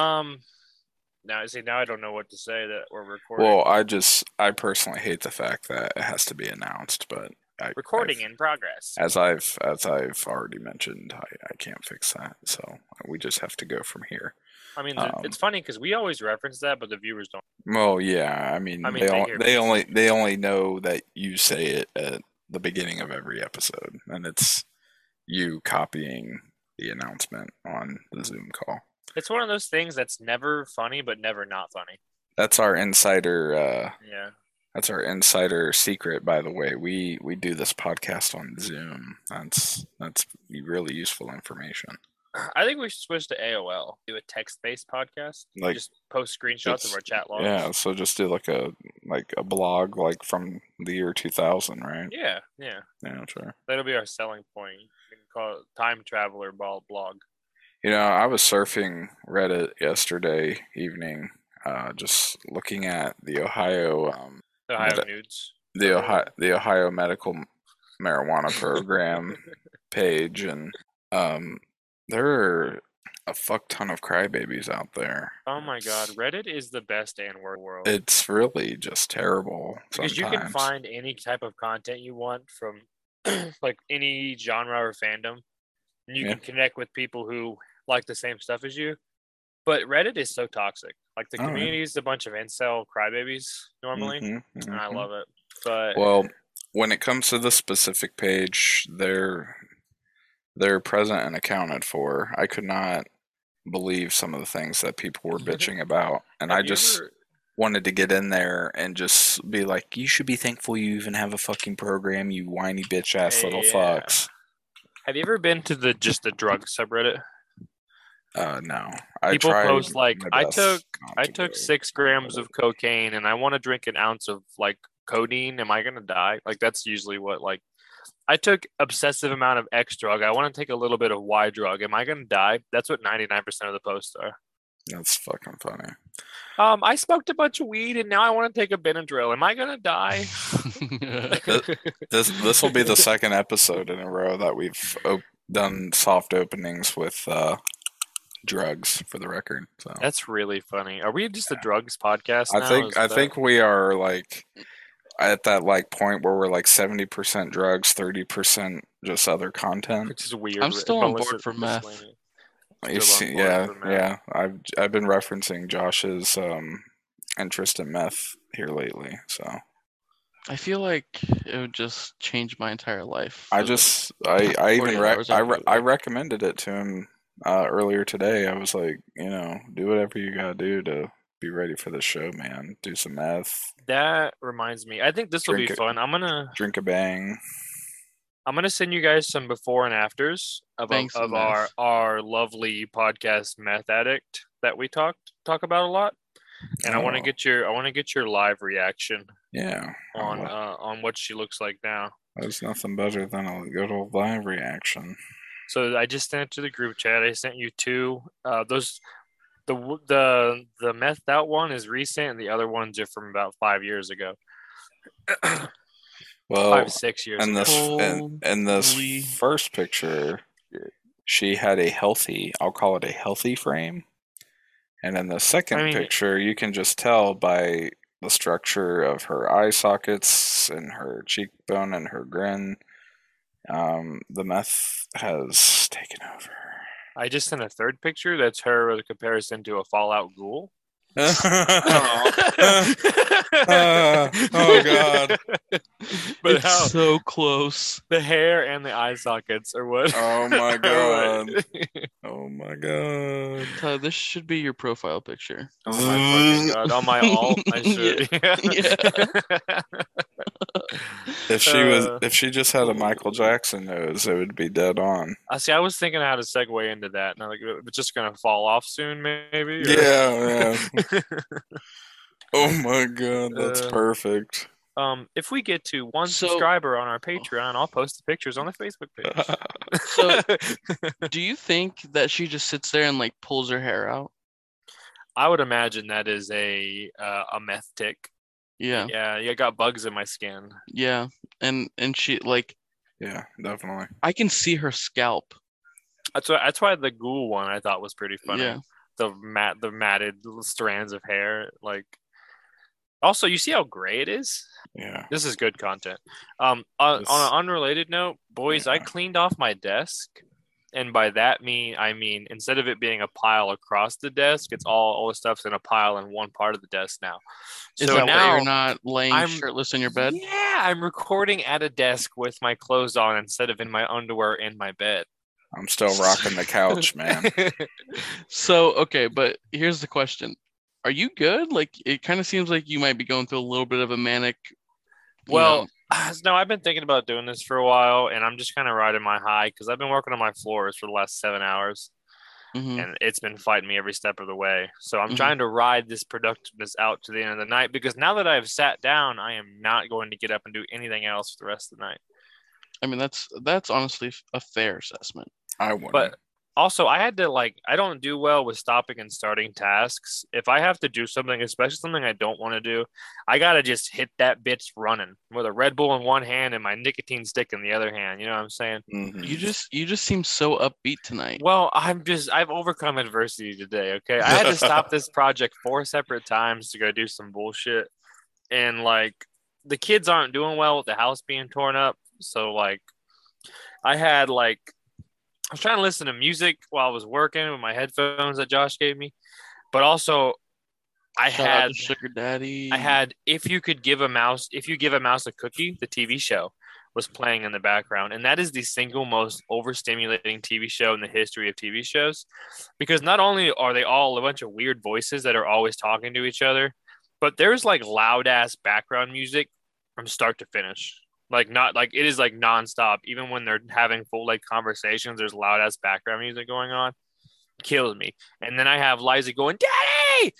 um, now see, now I don't know what to say that we're recording. Well, I just I personally hate the fact that it has to be announced, but I, recording I've- in progress. as I've as I've already mentioned, I, I can't fix that. So we just have to go from here. I mean, um, it's funny because we always reference that, but the viewers don't. Well, yeah. I mean, I mean, they they on- they only they only know that you say it at the beginning of every episode, and it's you copying the announcement on the Zoom call. It's one of those things that's never funny, but never not funny. That's our insider. Uh, Yeah. that's our insider secret, by the way. We we do this podcast on Zoom. That's that's really useful information. I think we should switch to AOL. Do a text-based podcast. Like- just post screenshots of our chat logs. Yeah, so just do like a like a blog like from the year 2000, right? Yeah, yeah. Yeah, sure. That'll be our selling point. You can call it time traveler ball blog. You know, I was surfing Reddit yesterday evening, uh, just looking at the Ohio, um, The Ohio Meta- nudes. the Ohio, the Ohio Medical Marijuana Program page, and um, there are a fuck ton of crybabies out there. Oh my god, Reddit is the best and worst world. It's really just terrible. because you can find any type of content you want from like any genre or fandom and you Yeah. can connect with people who like the same stuff as you but reddit is so toxic like the Oh, community is a bunch of incel crybabies normally Mhm, and i love it but Well, when it comes to the specific page, they're they're present and accounted for. I could not believe some of the things that people were bitching about, and have I just ever- wanted to get in there and just be like, "You should be thankful you even have a fucking program, you whiny bitch ass little Yeah. fucks." have you ever been to the just the drug subreddit Uh, no, I People tried post, like, I took- not i to took go. six grams of cocaine and i want to drink an ounce of like codeine. Am i gonna die? Like that's usually what like i took obsessive amount of x drug. I want to take a little bit of y drug. Am i gonna die? That's what 99% of the posts are. That's fucking funny. um i smoked a bunch of weed and now i want to take a benadryl. Am i gonna die? This this will be the second episode in a row that we've op- done soft openings with uh, drugs for the record. So that's really funny are we just a drugs podcast I now? think Is I that- think we are like at that like point where we're like seventy percent drugs, thirty percent just other content. which is weird I'm still on board for meth. You see- yeah, for meth. yeah. I've I've been referencing Josh's um, interest in meth here lately. So I feel like it would just change my entire life. I just I I even re- I, re- I recommended it to him uh, earlier today. I was like, you know, do whatever you gotta do to be ready for the show, man. Do some meth, that reminds me i think this will be Drink it. fun i'm gonna drink a bang. I'm gonna send you guys some before and afters of, Thanks, of our our lovely podcast meth addict that we talked talk about a lot, and I want to Oh. get your I want to get your live reaction Yeah, on Oh, uh, on what she looks like now. there's nothing better than a good old live reaction. So I just sent it to the group chat. I sent you two. Uh, those the the the methed out one is recent, and the other ones are from about five years ago, Well, five six years And ago. this in, in this Holy- first picture, she had a healthy. I'll call it a healthy frame. And in the second I mean- picture, you can just tell by the structure of her eye sockets and her cheekbone and her grin. Um, the meth has taken over. I just sent a third picture. That's her with a comparison to a Fallout ghoul. Uh, oh, God. But it's how so close. the hair and the eye sockets are what? Oh my god. Oh my god. Tyler, this should be your profile picture. oh my god! On my alt, I should. If she was Uh, if she just had a Michael Jackson nose, it would be dead on. I see. I was thinking how to segue into that, and I'm like, it's just gonna fall off soon, maybe. or- Yeah, yeah. Oh my god, that's Uh, perfect. um, if we get to one So- subscriber on our Patreon, I'll post the pictures on the Facebook page. So- Do you think that she just sits there and like pulls her hair out? I would imagine that is a uh, a meth tick. Yeah, Yeah, yeah, I got bugs in my skin. yeah. And and she like Yeah, definitely. I can see her scalp. That's why. That's why the ghoul one I thought was pretty funny. Yeah. The mat, the matted strands of hair. Like, also, you see how gray it is. Yeah. This is good content. Um, on, This- on an unrelated note, boys, I cleaned off my desk, and by that mean I mean instead of it being a pile across the desk, it's all all the stuff's in a pile in one part of the desk now. Is so that now why you're not laying I'm- shirtless in your bed? Yeah, I'm recording at a desk with my clothes on instead of in my underwear in my bed. I'm still rocking the couch, man. So okay, but here's the question: Are you good? Like it kind of seems like you might be going through a little bit of a manic. you Well, know- no, I've been thinking about doing this for a while, and I'm just kind of riding my high because I've been working on my floors for the last seven hours, mhm. and it's been fighting me every step of the way. So I'm Mhm. trying to ride this productiveness out to the end of the night because now that I've sat down, I am not going to get up and do anything else for the rest of the night. I mean that's that's honestly a fair assessment. I wouldn't. But also, I had to like, I don't do well with stopping and starting tasks. If I have to do something, especially something I don't want to do, I gotta just hit that bitch running with a Red Bull in one hand and my nicotine stick in the other hand. You know what I'm saying? Mhm. You just you just seem so upbeat tonight. Well, I'm just I've overcome adversity today. Okay, I had to stop this project four separate times to go do some bullshit, and like the kids aren't doing well with the house being torn up. So like, I had like I was trying to listen to music while I was working with my headphones that Josh gave me, but also I Shout had Sugar Daddy. I had if you could give a mouse if you give a mouse a cookie, the TV show was playing in the background. And that is the single most overstimulating TV show in the history of TV shows. Because not only are they all a bunch of weird voices that are always talking to each other, but there's like loud ass background music from start to finish. Like not like it is like nonstop. Even when they're having full like conversations, there's loud ass background music going on. Kills me. And then I have Liza going, Daddy,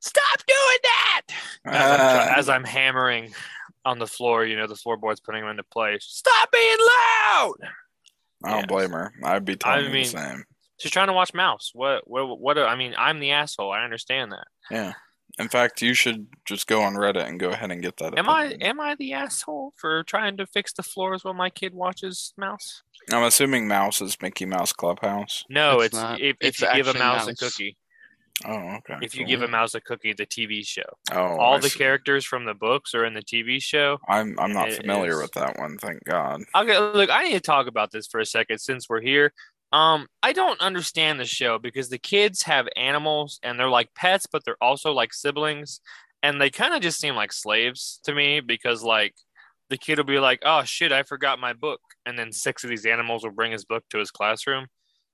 stop doing that as I'm, Ah, as I'm hammering on the floor, you know, the floorboards putting them into place. Stop being loud. I don't blame her. I'd be telling I mean- the same. She's trying to watch Mouse. What? What? What? I mean, I'm the asshole. I understand that. Yeah. In fact, you should just go on Reddit and go ahead and get that. Am I? Am I the asshole for trying to fix the floors while my kid watches Mouse? I'm assuming Mouse is Mickey Mouse Clubhouse. No, It's it's, not. if, if It's you give a actually mouse, a cookie. Oh, okay. If you cool. give a mouse a cookie, the TV show. oh, All I the see. characters from the books are in the TV show. I'm I'm not familiar is- with that one. Thank God. Okay, look, I need to talk about this for a second since we're here. Um, I don't understand the show because the kids have animals and they're like pets, but they're also like siblings, and they kind of just seem like slaves to me because like the kid will be like, "Oh shit, I forgot my book," and then six of these animals will bring his book to his classroom,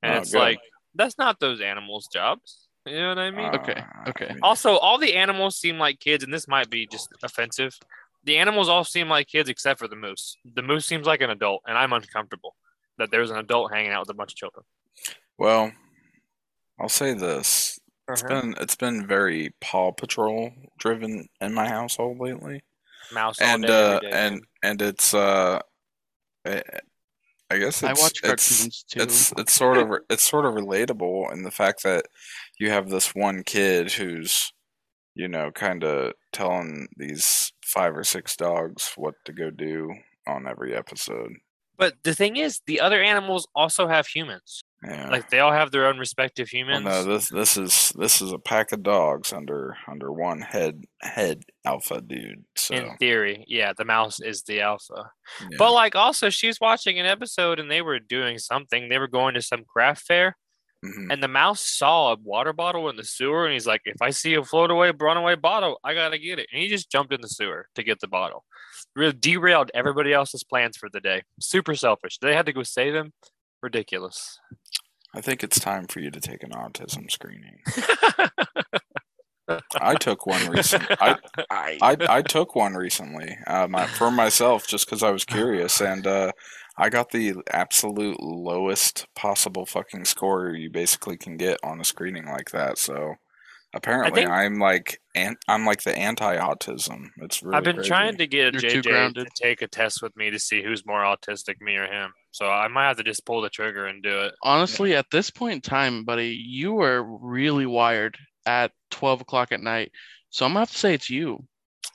and Oh, it's good. like that's not those animals' jobs. You know what I mean? Okay, Uh, okay. I mean, Also, all the animals seem like kids, and this might be just offensive. The animals all seem like kids except for the moose. The moose seems like an adult, and I'm uncomfortable that there's an adult hanging out with a bunch of children. Well, I'll say this. It's Uh-huh. been it's been very Paw Patrol driven in my household lately. Mouse all and day, uh day, and man. and it's uh I, I guess I it's watch it's cartoons too. it's it's sort of it's sort of relatable in the fact that you have this one kid who's you know kind of telling these five or six dogs what to go do on every episode. But the thing is, the other animals also have humans. Yeah. Like they all have their own respective well, humans. no, this this is this is a pack of dogs under under one head head alpha dude. So in theory, yeah, the mouse is the alpha. yeah. But like, also, she's watching an episode, and they were doing something. They were going to some craft fair, Mhm. and the mouse saw a water bottle in the sewer and he's like if i see a float away runaway bottle i gotta get it and he just jumped in the sewer to get the bottle really derailed everybody else's plans for the day super selfish they had to go save him ridiculous I think it's time for you to take an autism screening. I took one recently. I, I, I I took one recently uh, my, for myself just because I was curious, and uh, I got the absolute lowest possible fucking score you basically can get on a screening like that. So apparently, think- I'm like an, I'm like the anti-autism. It's really i've been crazy. trying to get You're too jj to take a test with me to see who's more autistic me or him so i might have to just pull the trigger and do it honestly, at this point in time, buddy, you are really wired at 12 o'clock at night. So I'm gonna have to say it's you.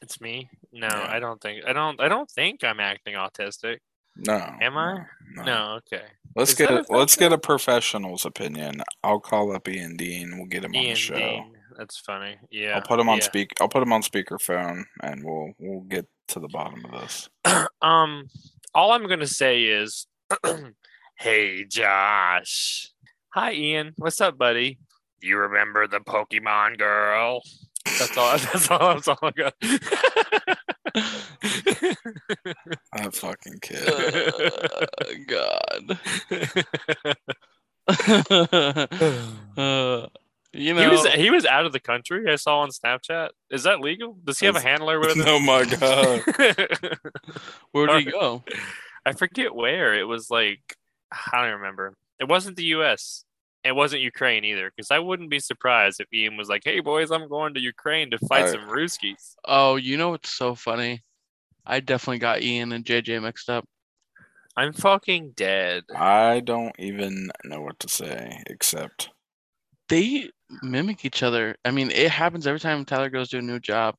it's me no Yeah. i don't think i don't i don't think i'm acting autistic No. Am I? No. No, okay. Let's Is get a, a let's get a professional's opinion. I'll call up Ian Dean. We'll get him on the show. Dean. That's funny. Yeah. I'll put him on yeah. speak. I'll put him on speakerphone, and we'll we'll get to the bottom of this. um, all I'm gonna say is, hey Josh. Hi Ian. What's up, buddy? You remember the Pokemon girl? That's all. That's all. That's all I got. That fucking kid. Uh, God. uh, you know, he was he was out of the country. I saw on Snapchat. Is that legal? Does he have a handler with him? oh my god. where'd he go? I forget where. It was like I don't remember. It wasn't the U.S. It wasn't Ukraine either, because I wouldn't be surprised if Ian was like, "Hey boys, I'm going to Ukraine to fight Right. some Ruskies." Oh, you know what's so funny? I definitely got Ian and JJ mixed up. I'm fucking dead. I don't even know what to say except They mimic each other. I mean, it happens every time Tyler goes to a new job.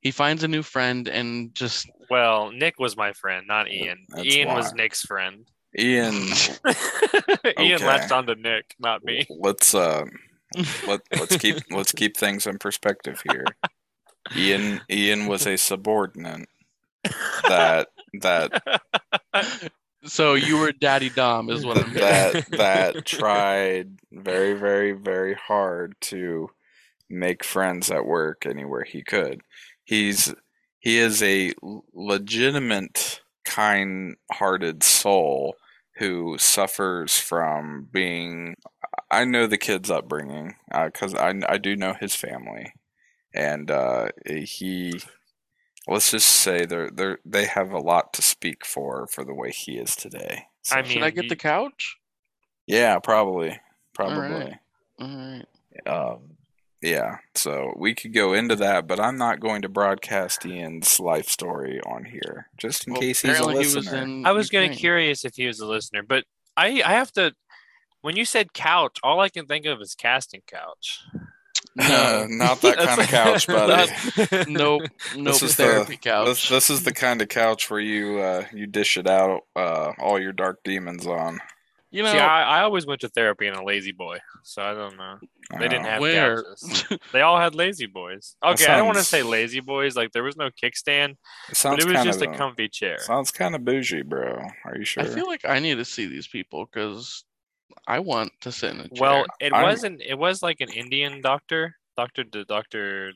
He finds a new friend and just Well, Nick was my friend, not Ian. That's Ian why. was Nick's friend. Ian. Ian Okay. latched onto Nick, not me. Let's uh, let let's keep let's keep things in perspective here. Ian Ian was a subordinate that that so you were Daddy Dom is what I'm getting. that that tried very very very hard to make friends at work anywhere he could. He's he is a legitimate kind-hearted soul who suffers from being I know the kid's upbringing because I I do know his family and uh, he let's just say they're they they have a lot to speak for for the way he is today. I Should I get he- the couch? Yeah, probably. Probably. All right. Um, yeah, so we could go into that, but I'm not going to broadcast Ian's life story on here, just in Well, case he's a listener. he was I was getting Ukraine. curious if he was a listener, but I I have to. When you said couch, all I can think of is casting couch. No, not that kind of couch, buddy. nope, nope. is Therapy the, couch. This, this is the kind of couch where you uh, you dish it out uh, all your dark demons on. you know, See, I, I always went to therapy in a lazy boy, so I don't know. They didn't have where? couches. They all had lazy boys. Okay, I don't want to say lazy boys. Like there was no kickstand, it but sounds it was kind just of a comfy chair. sounds kind of bougie, bro. Are you sure? I feel like I need to see these people because I want to sit in a chair. Well, it I'm- wasn't. It was like an Indian doctor, Doctor D- Doctor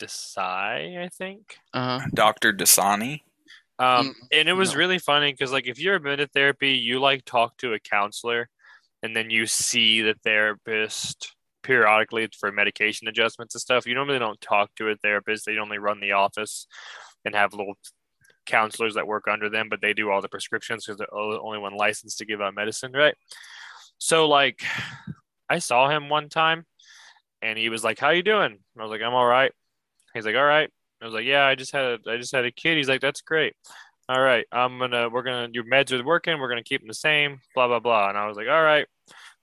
Desai, I think. uh, Doctor Dasani. Um, Mm, and it was no. really funny because like if you're admitted therapy, you like talk to a counselor, and then you see the therapist periodically for medication adjustments and stuff. You normally don't talk to a therapist; they only run the office and have little counselors that work under them, but they do all the prescriptions because they're the only one licensed to give out medicine, right? So like, I saw him one time, and he was like, "How you doing?" I was like, "I'm all right." He's like, "All right." I was like, "Yeah, I just had a, I just had a kid." He's like, "That's great." All right, I'm gonna, we're gonna, your meds are working. We're gonna keep them the same. Blah blah blah. And I was like, "All right,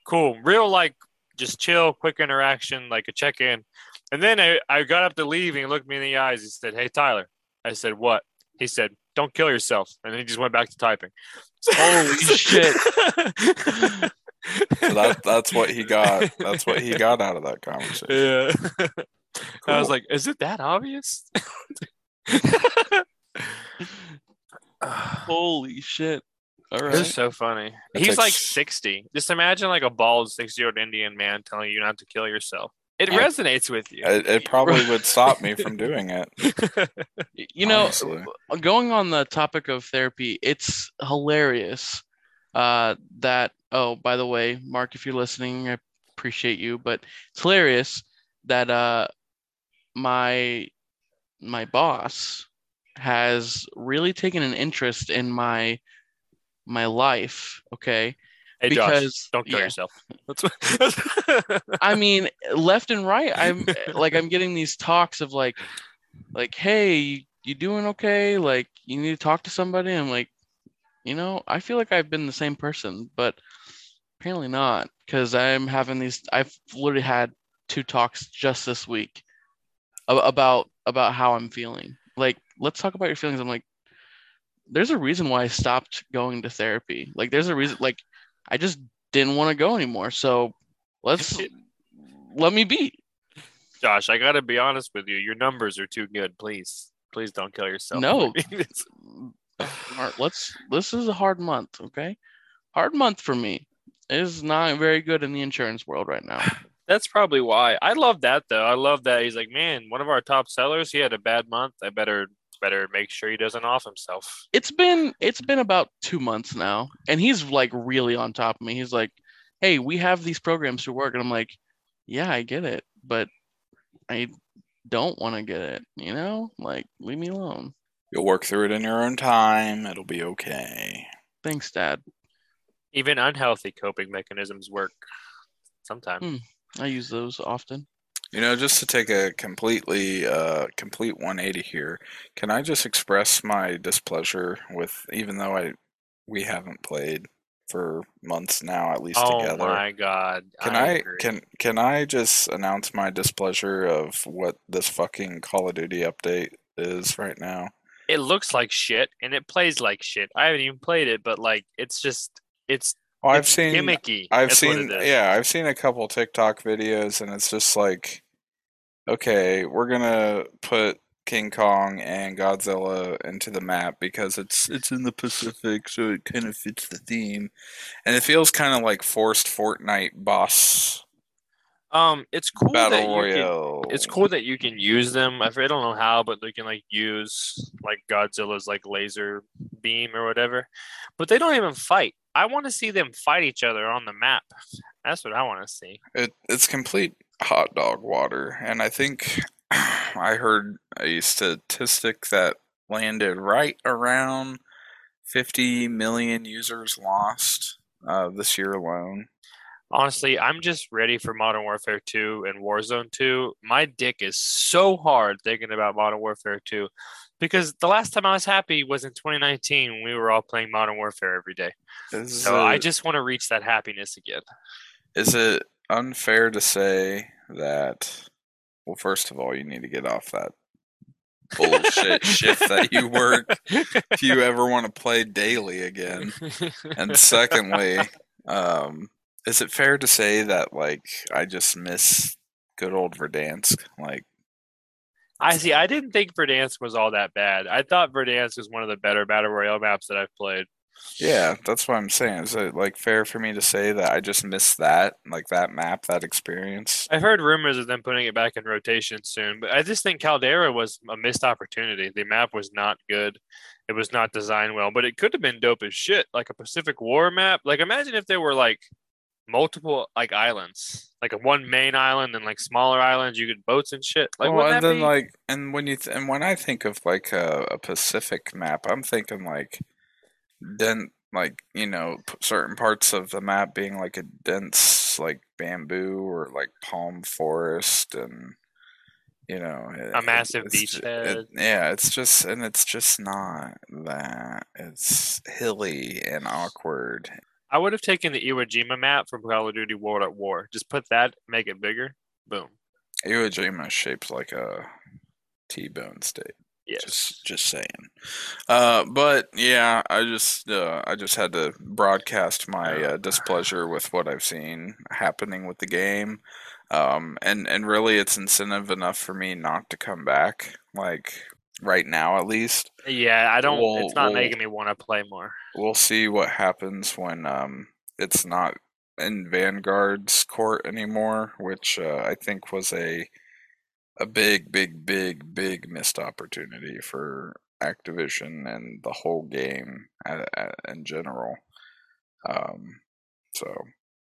cool." Real like, just chill, quick interaction, like a check in. And then I, I got up to leave, and he looked me in the eyes. He said, "Hey, Tyler." I said, "What?" He said, "Don't kill yourself." And then he just went back to typing. Holy shit. So that that's what he got. That's what he got out of that conversation. Yeah. I was like, is it that obvious? holy shit! All It right. was so funny. It He's takes- like 60. Just imagine like a bald 60 year old Indian man telling you not to kill yourself. It I- resonates with you. It, it probably would stop me from doing it. You know, honestly. going on the topic of therapy, it's hilarious uh, that, oh, by the way, Mark, if you're listening, I appreciate you, but it's hilarious that uh, my my boss has really taken an interest in my my life, okay? hey, Josh, don't kill yeah. yourself. I mean, left and right, I'm like I'm getting these talks of like like, hey, you, you doing okay? Like you need to talk to somebody. I'm like, you know, I feel like I've been the same person, but apparently not because I'm having these I've literally had two talks just this week about about how I'm feeling. Like, let's talk about your feelings. I'm like, there's a reason why I stopped going to therapy. Like there's a reason like I just didn't want to go anymore. So let's let me be. Josh, I gotta be honest with you. Your numbers are too good. Please, please don't kill yourself. No. Mark, let's this is a hard month, okay? Hard month for me. It is not very good in the insurance world right now. That's probably why. I love that though. I love that he's like, man, one of our top sellers. He had a bad month. I better better make sure he doesn't off himself. It's been it's been about two months now, and he's like really on top of me. He's like, "Hey, we have these programs to work," and I'm like, "Yeah, I get it, but I don't want to get it. You know, like leave me alone." You'll work through it in your own time. It'll be okay. Thanks, Dad. Even unhealthy coping mechanisms work sometimes. Hmm. I use those often. You know, just to take a completely uh complete 180 here, can I just express my displeasure with even though I we haven't played for months now at least Oh together. Oh my god! Can I, agree. can can I just announce my displeasure of what this fucking Call of Duty update is right now? It looks like shit and it plays like shit. I haven't even played it, but like it's just it's, Well, I've it's seen gimmicky. I've That's seen yeah, I've seen a couple TikTok videos and it's just like okay, we're going to put King Kong and Godzilla into the map because it's it's in the Pacific so it kind of fits the theme. And it feels kind of like forced Fortnite boss Um, it's cool that battle you can, it's cool that you can use them. I don't know how, but they can like use like Godzilla's like laser beam or whatever. But they don't even fight. I want to see them fight each other on the map. That's what I want to see. It it's complete hot dog water, and I think I heard a statistic that landed right around 50 million users lost uh, this year alone. Honestly, I'm just ready for Modern Warfare 2 and Warzone 2. My dick is so hard thinking about Modern Warfare 2 because the last time I was happy was in 2019 when we were all playing Modern Warfare every day. Is So I just want to reach that happiness again. is it unfair to say that? Well, first of all, you need to get off that bullshit shift that you work if you ever want to play daily again. And secondly, um, is it fair to say that like I just miss good old Verdansk? Like, I see. I didn't think Verdansk was all that bad. I thought Verdansk was one of the better battle royale maps that I've played. yeah, that's what I'm saying. Is it like fair for me to say that I just miss that, like that map, that experience? I've heard rumors of them putting it back in rotation soon, but I just think Caldera was a missed opportunity. The map was not good. It was not designed well, but it could have been dope as shit, like a Pacific War map. Like imagine if there were like multiple like islands, like a one main island and like smaller islands. You could boats and shit. Like well, and then be? like, and when you th- and when I think of like a, a Pacific map, I'm thinking like, then like you know p- certain parts of the map being like a dense like bamboo or like palm forest and you know A massive beach it- yeah, it's just and it's just not that. It's hilly and awkward. I would have taken the Iwo Jima map from Call of Duty World at War. Just put that, make it bigger. Boom. Iwo Jima is shaped like a T-bone steak. Yes. Just just saying. Uh, but yeah, I just uh, I just had to broadcast my uh, displeasure with what I've seen happening with the game. Um, and and really, it's incentive enough for me not to come back. Like right now, at least. Yeah, I don't. Well- it's not well- making me want to play more. We'll see what happens when um it's not in Vanguard's court anymore, which uh, I think was a a big, big, big, big missed opportunity for Activision and the whole game a- a- in general. Um, so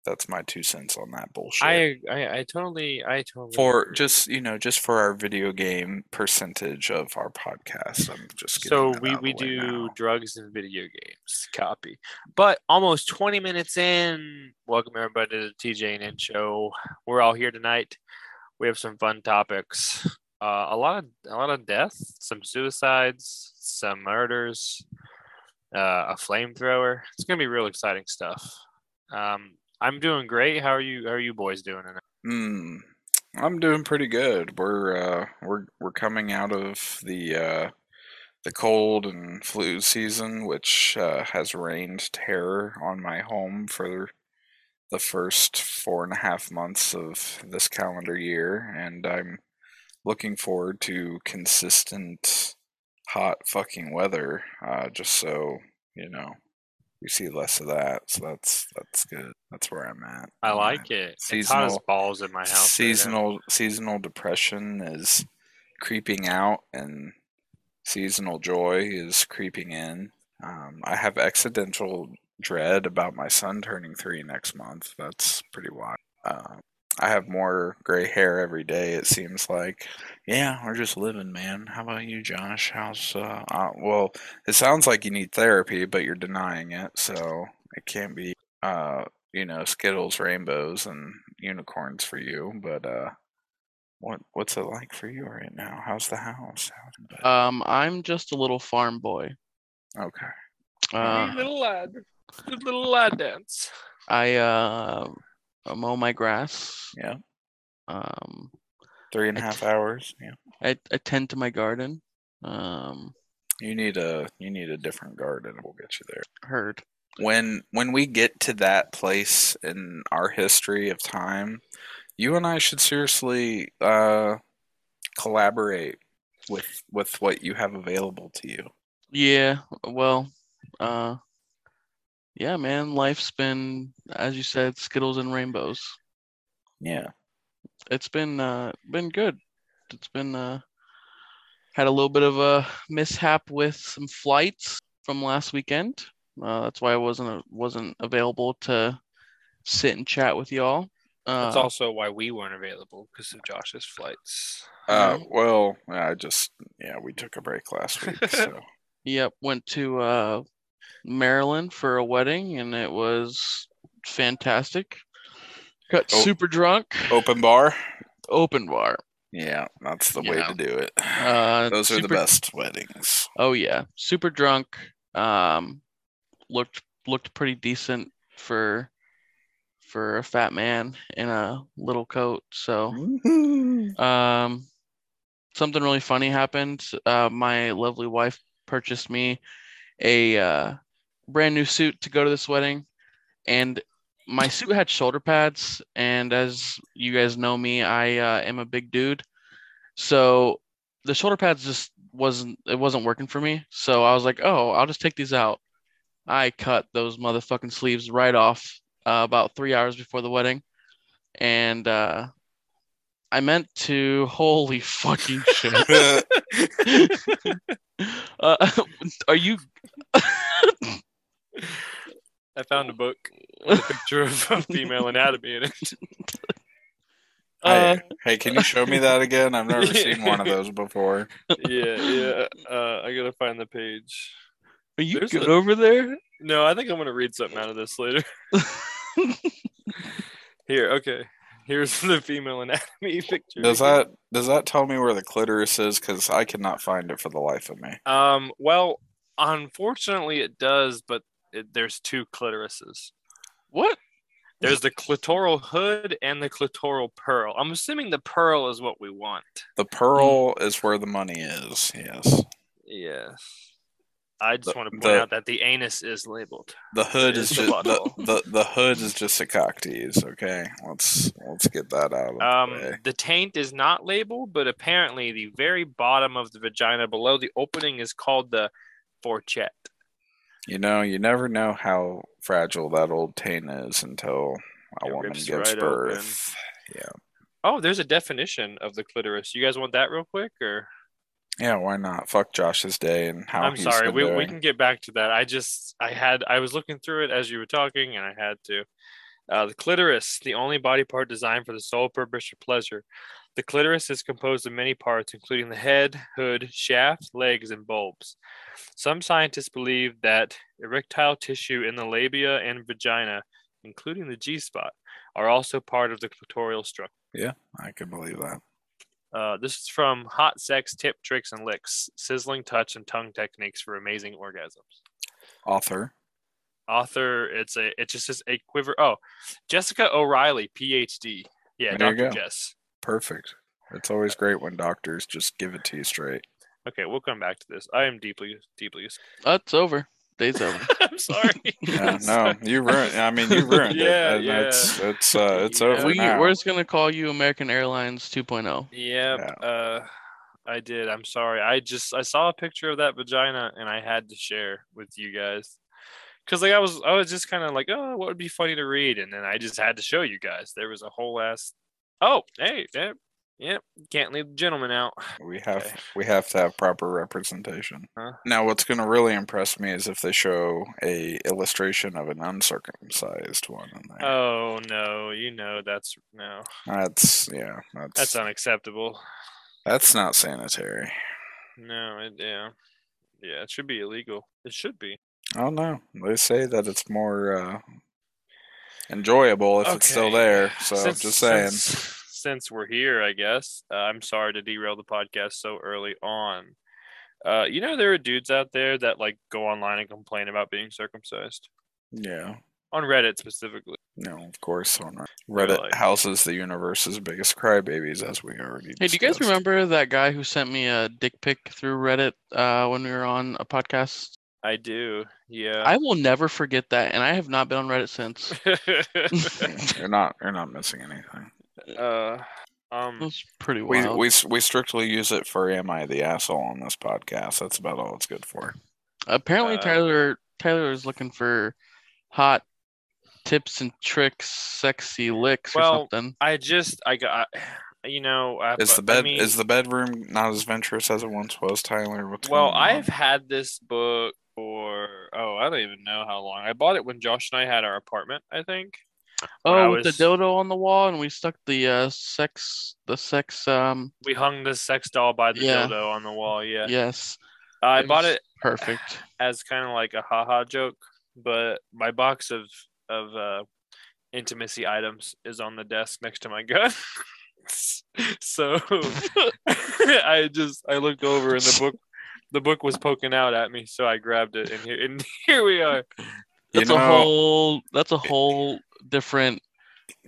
that's my two cents on that bullshit. I, I I totally I totally for agree. just you know, just for our video game percentage of our podcast, I'm just so we we do now. drugs and video games. Copy. But almost 20 minutes in, welcome everybody to the TJ and show. We're all here tonight. We have some fun topics. Uh, a lot of a lot of death, some suicides, some murders, uh, a flamethrower. It's gonna be real exciting stuff. Um, I'm doing great. How are you? How are you boys doing? Hmm. I'm doing pretty good. We're uh we're we're coming out of the uh the cold and flu season, which uh, has rained terror on my home for the first four and a half months of this calendar year, and I'm looking forward to consistent hot fucking weather, uh, just so you know we see less of that. So that's that's good. That's where I'm at. I like it. It's hot as seasonal- balls in my house. right seasonal seasonal depression is creeping out and seasonal joy is creeping in um, i have accidental dread about my son turning three next month that's pretty wild um, i have more gray hair every day it seems like. Yeah we're just living man. How about you josh? How's uh, uh well it sounds like you need therapy but you're denying it so it can't be uh you know skittles rainbows and unicorns for you but uh what what's it like for you right now? How's the house? How's- Um, I'm just a little farm boy. okay. Uh, little lad, little lad dance. I uh I mow my grass. yeah Um, three and a I half t- hours yeah I I tend to my garden. Um, you need a you need a different garden we'll get you there heard. when when we get to that place in our history of time you and i should seriously uh collaborate with with what you have available to you Yeah, well, uh, yeah, man, life's been, as you said, Skittles and rainbows. yeah It's been uh been good. It's been uh had a little bit of a mishap with some flights from last weekend. Uh, that's why I wasn't wasn't available to sit and chat with y'all. Uh, That's also why we weren't available because of Josh's flights. uh well i just yeah we took a break last week so Yep, went to uh, Maryland for a wedding and it was fantastic. Got Oh. super drunk. open bar Open bar. yeah that's the way to do it Uh, those are the best weddings Oh yeah, super drunk. Um, looked looked pretty decent for for a fat man in a little coat. So um, something really funny happened. Uh, my lovely wife purchased me a uh, brand new suit to go to this wedding, and my suit had shoulder pads. And as you guys know me, I uh, am a big dude, so the shoulder pads just wasn't it wasn't working for me. So I was like, oh, I'll just take these out. I cut those motherfucking sleeves right off uh, about three hours before the wedding, and uh, I meant to. Holy fucking shit! uh, are you? I found a book with a picture of a female anatomy in it. Uh, hey, hey, can you show me that again? I've never seen one of those before. yeah, yeah. Uh, I gotta find the page. are you there's good a- over there? No, I think I'm gonna read something out of this later. Here, okay. Here's the female anatomy picture. Does that does that tell me where the clitoris is? Because I cannot find it for the life of me. Um. Well, unfortunately, it does, but it, there's two clitorises. what? There's the clitoral hood and the clitoral pearl. I'm assuming the pearl is what we want. The pearl is where the money is. Yes. Yes. I just The- want to point the- out that the anus is labeled. The hood is just the the, the the hood is just a cock tease. Okay, let's let's get that out of the Um, way. the taint is not labeled, but apparently the very bottom of the vagina below the opening is called the fourchette. You know, you never know how fragile that old taint is until a It woman rips gives right birth. Yeah, Oh, there's a definition of the clitoris. You guys want that real quick, or yeah. Why not? Fuck Josh's day and how I'm he's sorry, been we, we can get back to that. I just I had I was looking through it as you were talking, and I had to. Uh, the clitoris, the only body part designed for the sole purpose of pleasure. The clitoris is composed of many parts, including the head, hood, shaft, legs, and bulbs. Some scientists believe that erectile tissue in the labia and vagina, including the G spot, are also part of the clitoral structure. Yeah, I can believe that. Uh, this is from Hot Sex Tip Tricks and Licks, Sizzling Touch and Tongue Techniques for Amazing Orgasms. Author. Author, it's a it just a quiver. Oh, Jessica O'Reilly, PhD. Yeah, There Dr. Jess. Perfect. It's always great when doctors just give it to you straight. Okay, we'll come back to this. I am deeply, deeply. Oh, it's over. Day's over. I'm sorry. Yeah, no, you ruined. I mean, you ruined Yeah, it. and yeah. It's it's uh, it's Yeah. over we, now. we're just gonna call you American Airlines oh. 2.0. Yep. Uh, I did. I'm sorry. I just I saw a picture of that vagina and I had to share with you guys. Cause like I was I was just kind of like, oh, what would be funny to read, and then I just had to show you guys. There was a whole ass. Oh, hey, yeah, yeah. Can't leave the gentleman out. We have Okay. we have to have proper representation. Huh? Now, what's going to really impress me is if they show a illustration of an uncircumcised one in there. Oh no, you know that's no, that's yeah, that's that's unacceptable. that's not sanitary. No, it, yeah, yeah, it should be illegal. It should be. I don't know. They say that it's more uh, enjoyable if it's still there. So Since- just saying. Since, since we're here, I guess uh, I'm sorry to derail the podcast so early on. Uh, you know, there are dudes out there that like go online and complain about being circumcised Yeah. on Reddit specifically. No, of course. On Reddit Really? houses the universe's biggest crybabies, as we already. Hey, do you guys remember that guy who sent me a dick pic through Reddit uh, when we were on a podcast? I do, yeah. I will never forget that, and I have not been on Reddit since. You're not. You're not missing anything. uh, um, was pretty We wild. we s- we strictly use it for "Am I the asshole?" on this podcast. That's about all it's good for. Apparently, uh, Tyler Tyler is looking for hot tips and tricks, sexy licks or Well, something. I just I got, you know, I, Is the I bed mean- is the bedroom not as venturous as it once was, Tyler? What's Well. I've had this book for oh, I don't even know how long. I bought it when Josh and I had our apartment, I think. Oh, with was- the dildo on the wall, and we stuck the uh, sex the sex um We hung the sex doll by the Yeah. dildo on the wall. Yeah, yes. I bought it Perfect. as kind of like a haha joke, but my box of of uh, intimacy items is on the desk next to my gun. so I just I looked over and the book the book was poking out at me, so I grabbed it and here and here we are. You That's know, a whole that's a whole different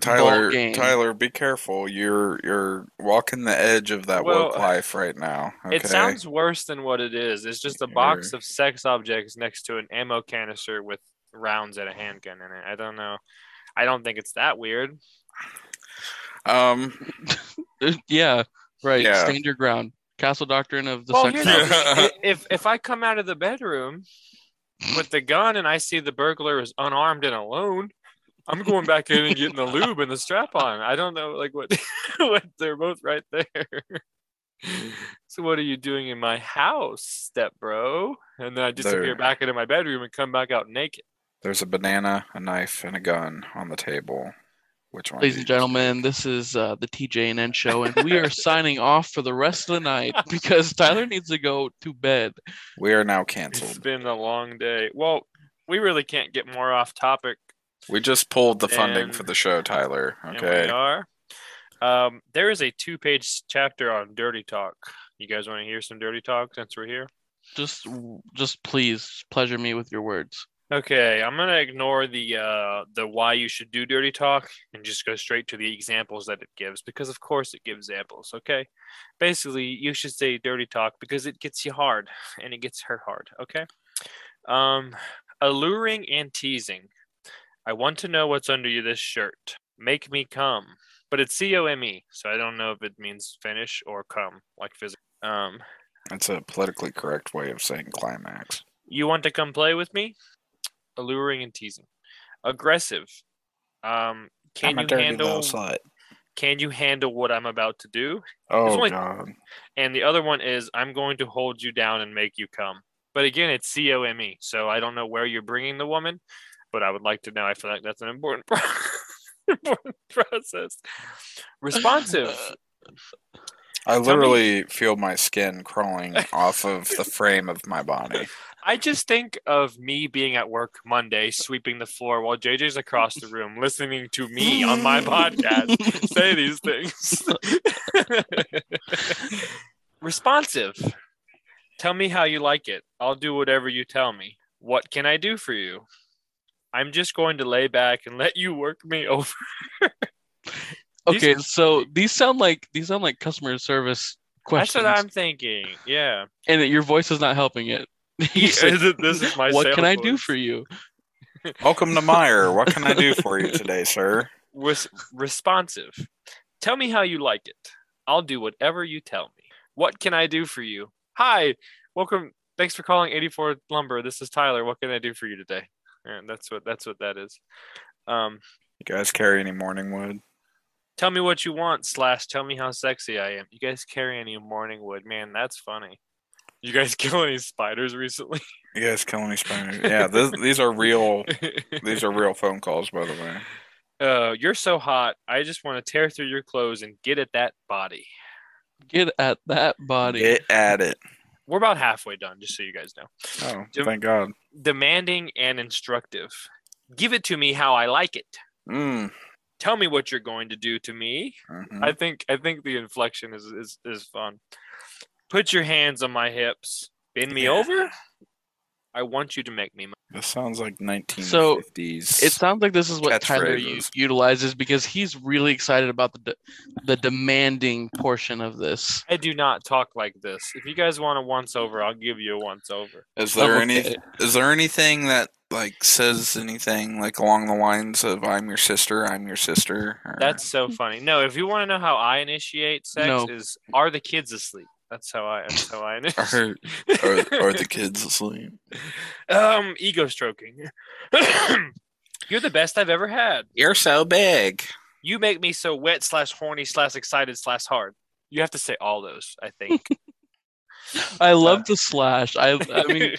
Tyler, game. Tyler, be careful. You're you're walking the edge of that Well, woke life right now. Okay? It sounds worse than what it is. It's just a box of sex objects next to an ammo canister with rounds and a handgun in it. I don't know. I don't think it's that weird. um. Yeah, right. Yeah. Stand your ground. Castle doctrine of the well, sex here's the if if I come out of the bedroom with the gun and I see the burglar is unarmed and alone, I'm going back in and getting the lube and the strap on. I don't know, like what what they're both right there. So what are you doing in my house, step bro? And then I disappear There. back into my bedroom and come back out naked. There's a banana, a knife, and a gun on the table. Which one? Ladies and you- gentlemen, this is uh, the TJ and N show, and we are signing off for the rest of the night because Tyler needs to go to bed. we are now canceled. It's been a long day. Well, we really can't get more off topic We just pulled the funding And- for the show, Tyler. than Okay. we are. Um, there is a two-page chapter on dirty talk. You guys want to hear some dirty talk since we're here? Just, just please pleasure me with your words. Okay, I'm gonna ignore the uh, the why you should do dirty talk and just go straight to the examples that it gives because of course it gives examples. Okay, basically you should say dirty talk because it gets you hard and it gets her hard. Okay, um, alluring and teasing. I want to know what's under you this shirt. Make me come, but it's C O M E, so I don't know if it means finish or come like physical. Um, That's a politically correct way of saying climax. You want to come play with me? Alluring and teasing. Aggressive. Um, can I'm you handle? Can you handle what I'm about to do? Oh only- God. And the other one is I'm going to hold you down and make you come. But again, it's C O M E, so I don't know where you're bringing the woman, but I would like to know. I feel like that's an important, pro- important process. Responsive. I me- literally feel my skin crawling off of the frame of my body. I just think of me being at work Monday, sweeping the floor while JJ's across the room, listening to me on my podcast say these things. Responsive. Tell me how you like it. I'll do whatever you tell me. What can I do for you? I'm just going to lay back and let you work me over. These- Okay, so these sound like these sound like customer service questions. That's what I'm thinking. Yeah. and your voice is not helping it. You said, this is my what can sales I do for you? Welcome to Meijer. What can I do for you today, sir? Res- responsive. Tell me how you like it. I'll do whatever you tell me. What can I do for you? Hi, welcome. Thanks for calling 84 Lumber. This is Tyler. What can I do for you today? And that's what that's what that is. Um, You guys carry any morning wood? tell me what you want. Slash, tell me how sexy I am. You guys carry any morning wood? Man, that's funny. You guys kill any spiders recently? You guys kill any spiders? Yeah, this, these are real. These are real phone calls, by the way. Uh, you're so hot. I just want to tear through your clothes and get at that body. Get at that body. Get at it. We're about halfway done, just so you guys know. Oh, Jim- thank God. demanding and instructive. Give it to me how I like it. Mm. Tell me what you're going to do to me. mhm. I think I think the inflection is is, is fun. Put your hands on my hips. Bend me Yeah. over. I want you to make me. mo- This sounds like 1950s. So, It sounds like this is what Tyler u- utilizes because he's really excited about the de- the demanding portion of this. I do not talk like this. If you guys want a once over, I'll give you a once over. Is there I'm any? Is there anything that like says anything like along the lines of "I'm your sister, I'm your sister"? or- That's so funny. No, if you want to know how I initiate sex, No. is are the kids asleep? That's how I. That's how I initiate. Are, are, are the kids asleep? um ego stroking. You're the best I've ever had. You're so big. You make me so wet slash horny slash excited slash hard. You have to say all those. I think. I love the slash. I I mean,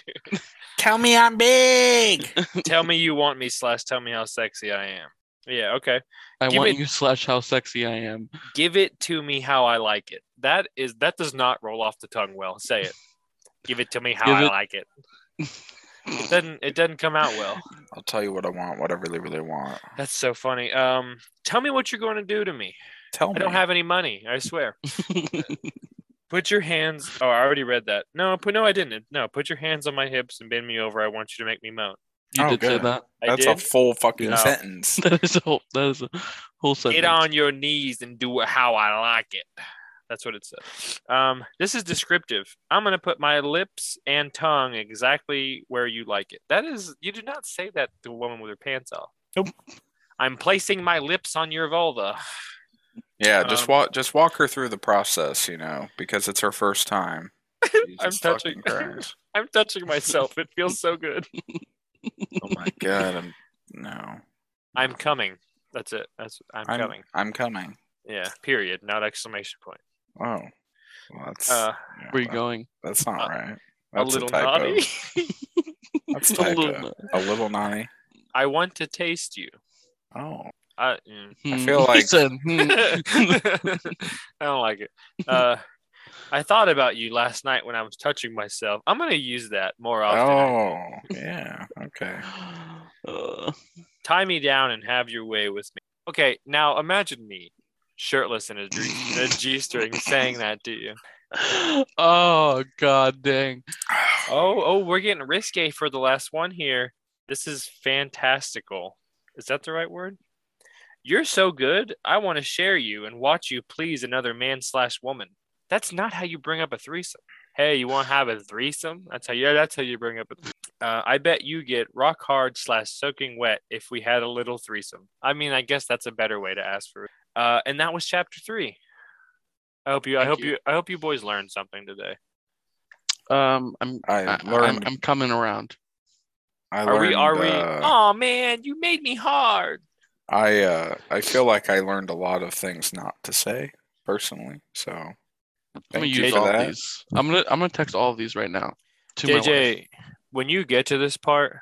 Tell me I'm big. tell me you want me slash tell me how sexy I am. Yeah. Okay. I Give want it- you slash how sexy I am. Give it to me how I like it. That is that does not roll off the tongue well. Say it. Give it to me how Give I it- like it. It doesn't. It doesn't come out well. I'll tell you what I want, what I really, really want. That's so funny. Um, tell me what you're going to do to me. Tell I me. don't have any money. I swear. Put your hands. Oh, I already read that. No, put no, I didn't. No, put your hands on my hips and bend me over. I want you to make me moan. You Oh, did say that. I That's did. a full fucking No. sentence. That is a whole. That is a whole sentence. Get on your knees and do it how I like it. That's what it says. Um, this is descriptive. I'm gonna put my lips and tongue exactly where you like it. That is, you do not say that to a woman with her pants off. Nope. I'm placing my lips on your vulva. Yeah, just Um, walk, just walk her through the process, you know, because it's her first time. I'm touching. fucking I'm touching myself. It feels so good. Oh my god, I'm no. I'm coming. That's it. That's I'm, I'm coming. I'm coming. Yeah. Period. Not exclamation point. Oh, well, that's Uh, yeah, Where you that- going? That's not uh, right. a That's little typo. naughty. That's a A little. A little naughty. I want to taste you. Oh, I. mm. Hmm. feel like- said, hmm. I don't like it. Uh, I thought about you last night when I was touching myself. I'm gonna use that more often. oh, yeah. Okay. Uh, Tie me down and have your way with me. Okay, now imagine me, shirtless in a, G- in a g-string, saying that to you. oh god dang. Oh, oh, we're getting risque for the last one here. This is fantastical. Is that the right word? You're so good. I want to share you and watch you please another man slash woman. That's not how you bring up a threesome. Hey, you want to have a threesome? That's how. Yeah, that's how you bring up a. Threesome. Uh, I bet you get rock hard slash soaking wet if we had a little threesome. I mean, I guess that's a better way to ask for it. Uh, and that was chapter three. I hope you. I hope you. you. I hope you boys learned something today. Um, I'm I I, learned. I'm, I'm coming around. I Are we? learned, Are we? uh, oh man, you made me hard. I uh, I feel like I learned a lot of things not to say personally. So I'm gonna thank use all that. these. I'm gonna I'm gonna text all of these right now. To my. JJ, when you get to this part,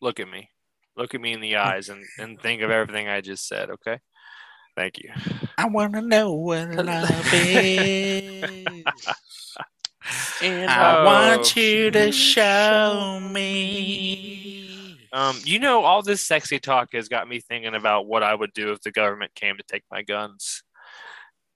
look at me. Look at me in the eyes and, and think of everything I just said, okay? Thank you. I want to know what love is. And I I want Oh. you to show me. Um, you know, all this sexy talk has got me thinking about what I would do if the government came to take my guns.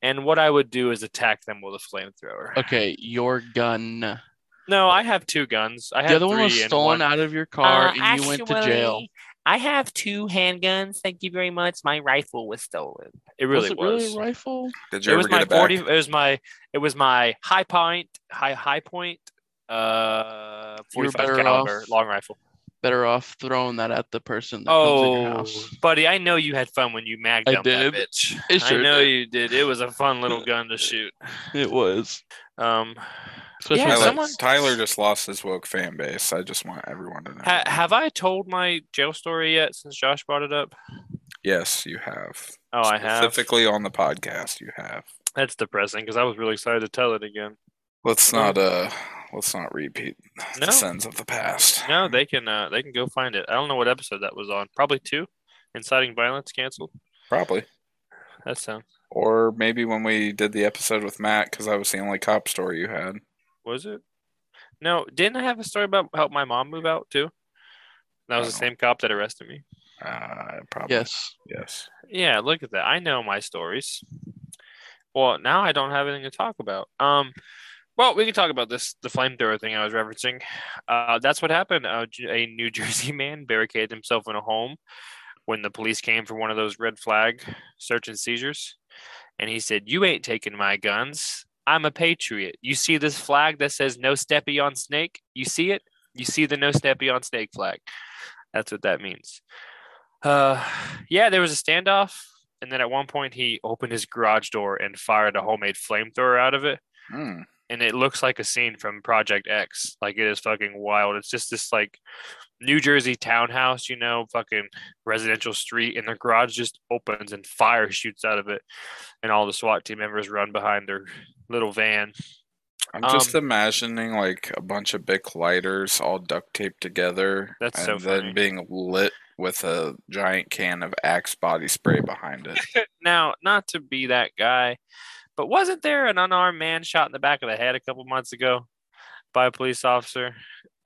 And what I would do is attack them with a flamethrower. okay, your gun. No, I have two guns. I have The other one was stolen one- out of your car, Uh, and you went to jail. actually, I have two handguns. Thank you very much. My rifle was stolen. It really was it was. really a rifle? Did you it ever was get my it back? forty. It was my. It was my high point. High high point. Uh, forty-five caliber off long rifle. Better off throwing that at the person that comes in your Oh, house. buddy, I know you had fun when you mag I dumped that bitch. I sure I know did. you did. It was a fun little gun to shoot. It was. Um, Especially Yeah, Tyler, someone- Tyler just lost his woke fan base. I just want everyone to know. ha- have I told my jail story yet? Since Josh brought it up. yes, you have. Oh, I have. Specifically on the podcast, you have. That's depressing because I was really excited to tell it again. Let's not uh let's not repeat No. the sins of the past. No, they can. Uh, they can go find it. I don't know what episode that was on. Probably two. Inciting violence canceled. Probably. That sounds. Or maybe when we did the episode with Matt, because I was the only cop story you had. Was it? No, didn't I have a story about help my mom move out too? That was the same cop that arrested me. Uh, probably. yes. Yes. Yeah, look at that. I know my stories. Well, now I don't have anything to talk about. Um, well, we can talk about this the flamethrower thing I was referencing. Uh, that's what happened. Uh, a New Jersey man barricaded himself in a home when the police came for one of those red flag search and seizures, and he said, "You ain't taking my guns. I'm a patriot. You see this flag that says no steppy on snake? You see it? You see the no steppy on snake flag? That's what that means." Uh, yeah, there was a standoff, and then at one point he opened his garage door and fired a homemade flamethrower out of it, Hmm. And it looks like a scene from Project X. Like it is fucking wild. It's just this like New Jersey townhouse, you know, fucking residential street, and the garage just opens and fire shoots out of it, and all the SWAT team members run behind their little van. I'm just Um, imagining like a bunch of big lighters all duct taped together That's and so then being lit with a giant can of Axe body spray behind it. now, not to be that guy, but wasn't there an unarmed man shot in the back of the head a couple months ago by a police officer?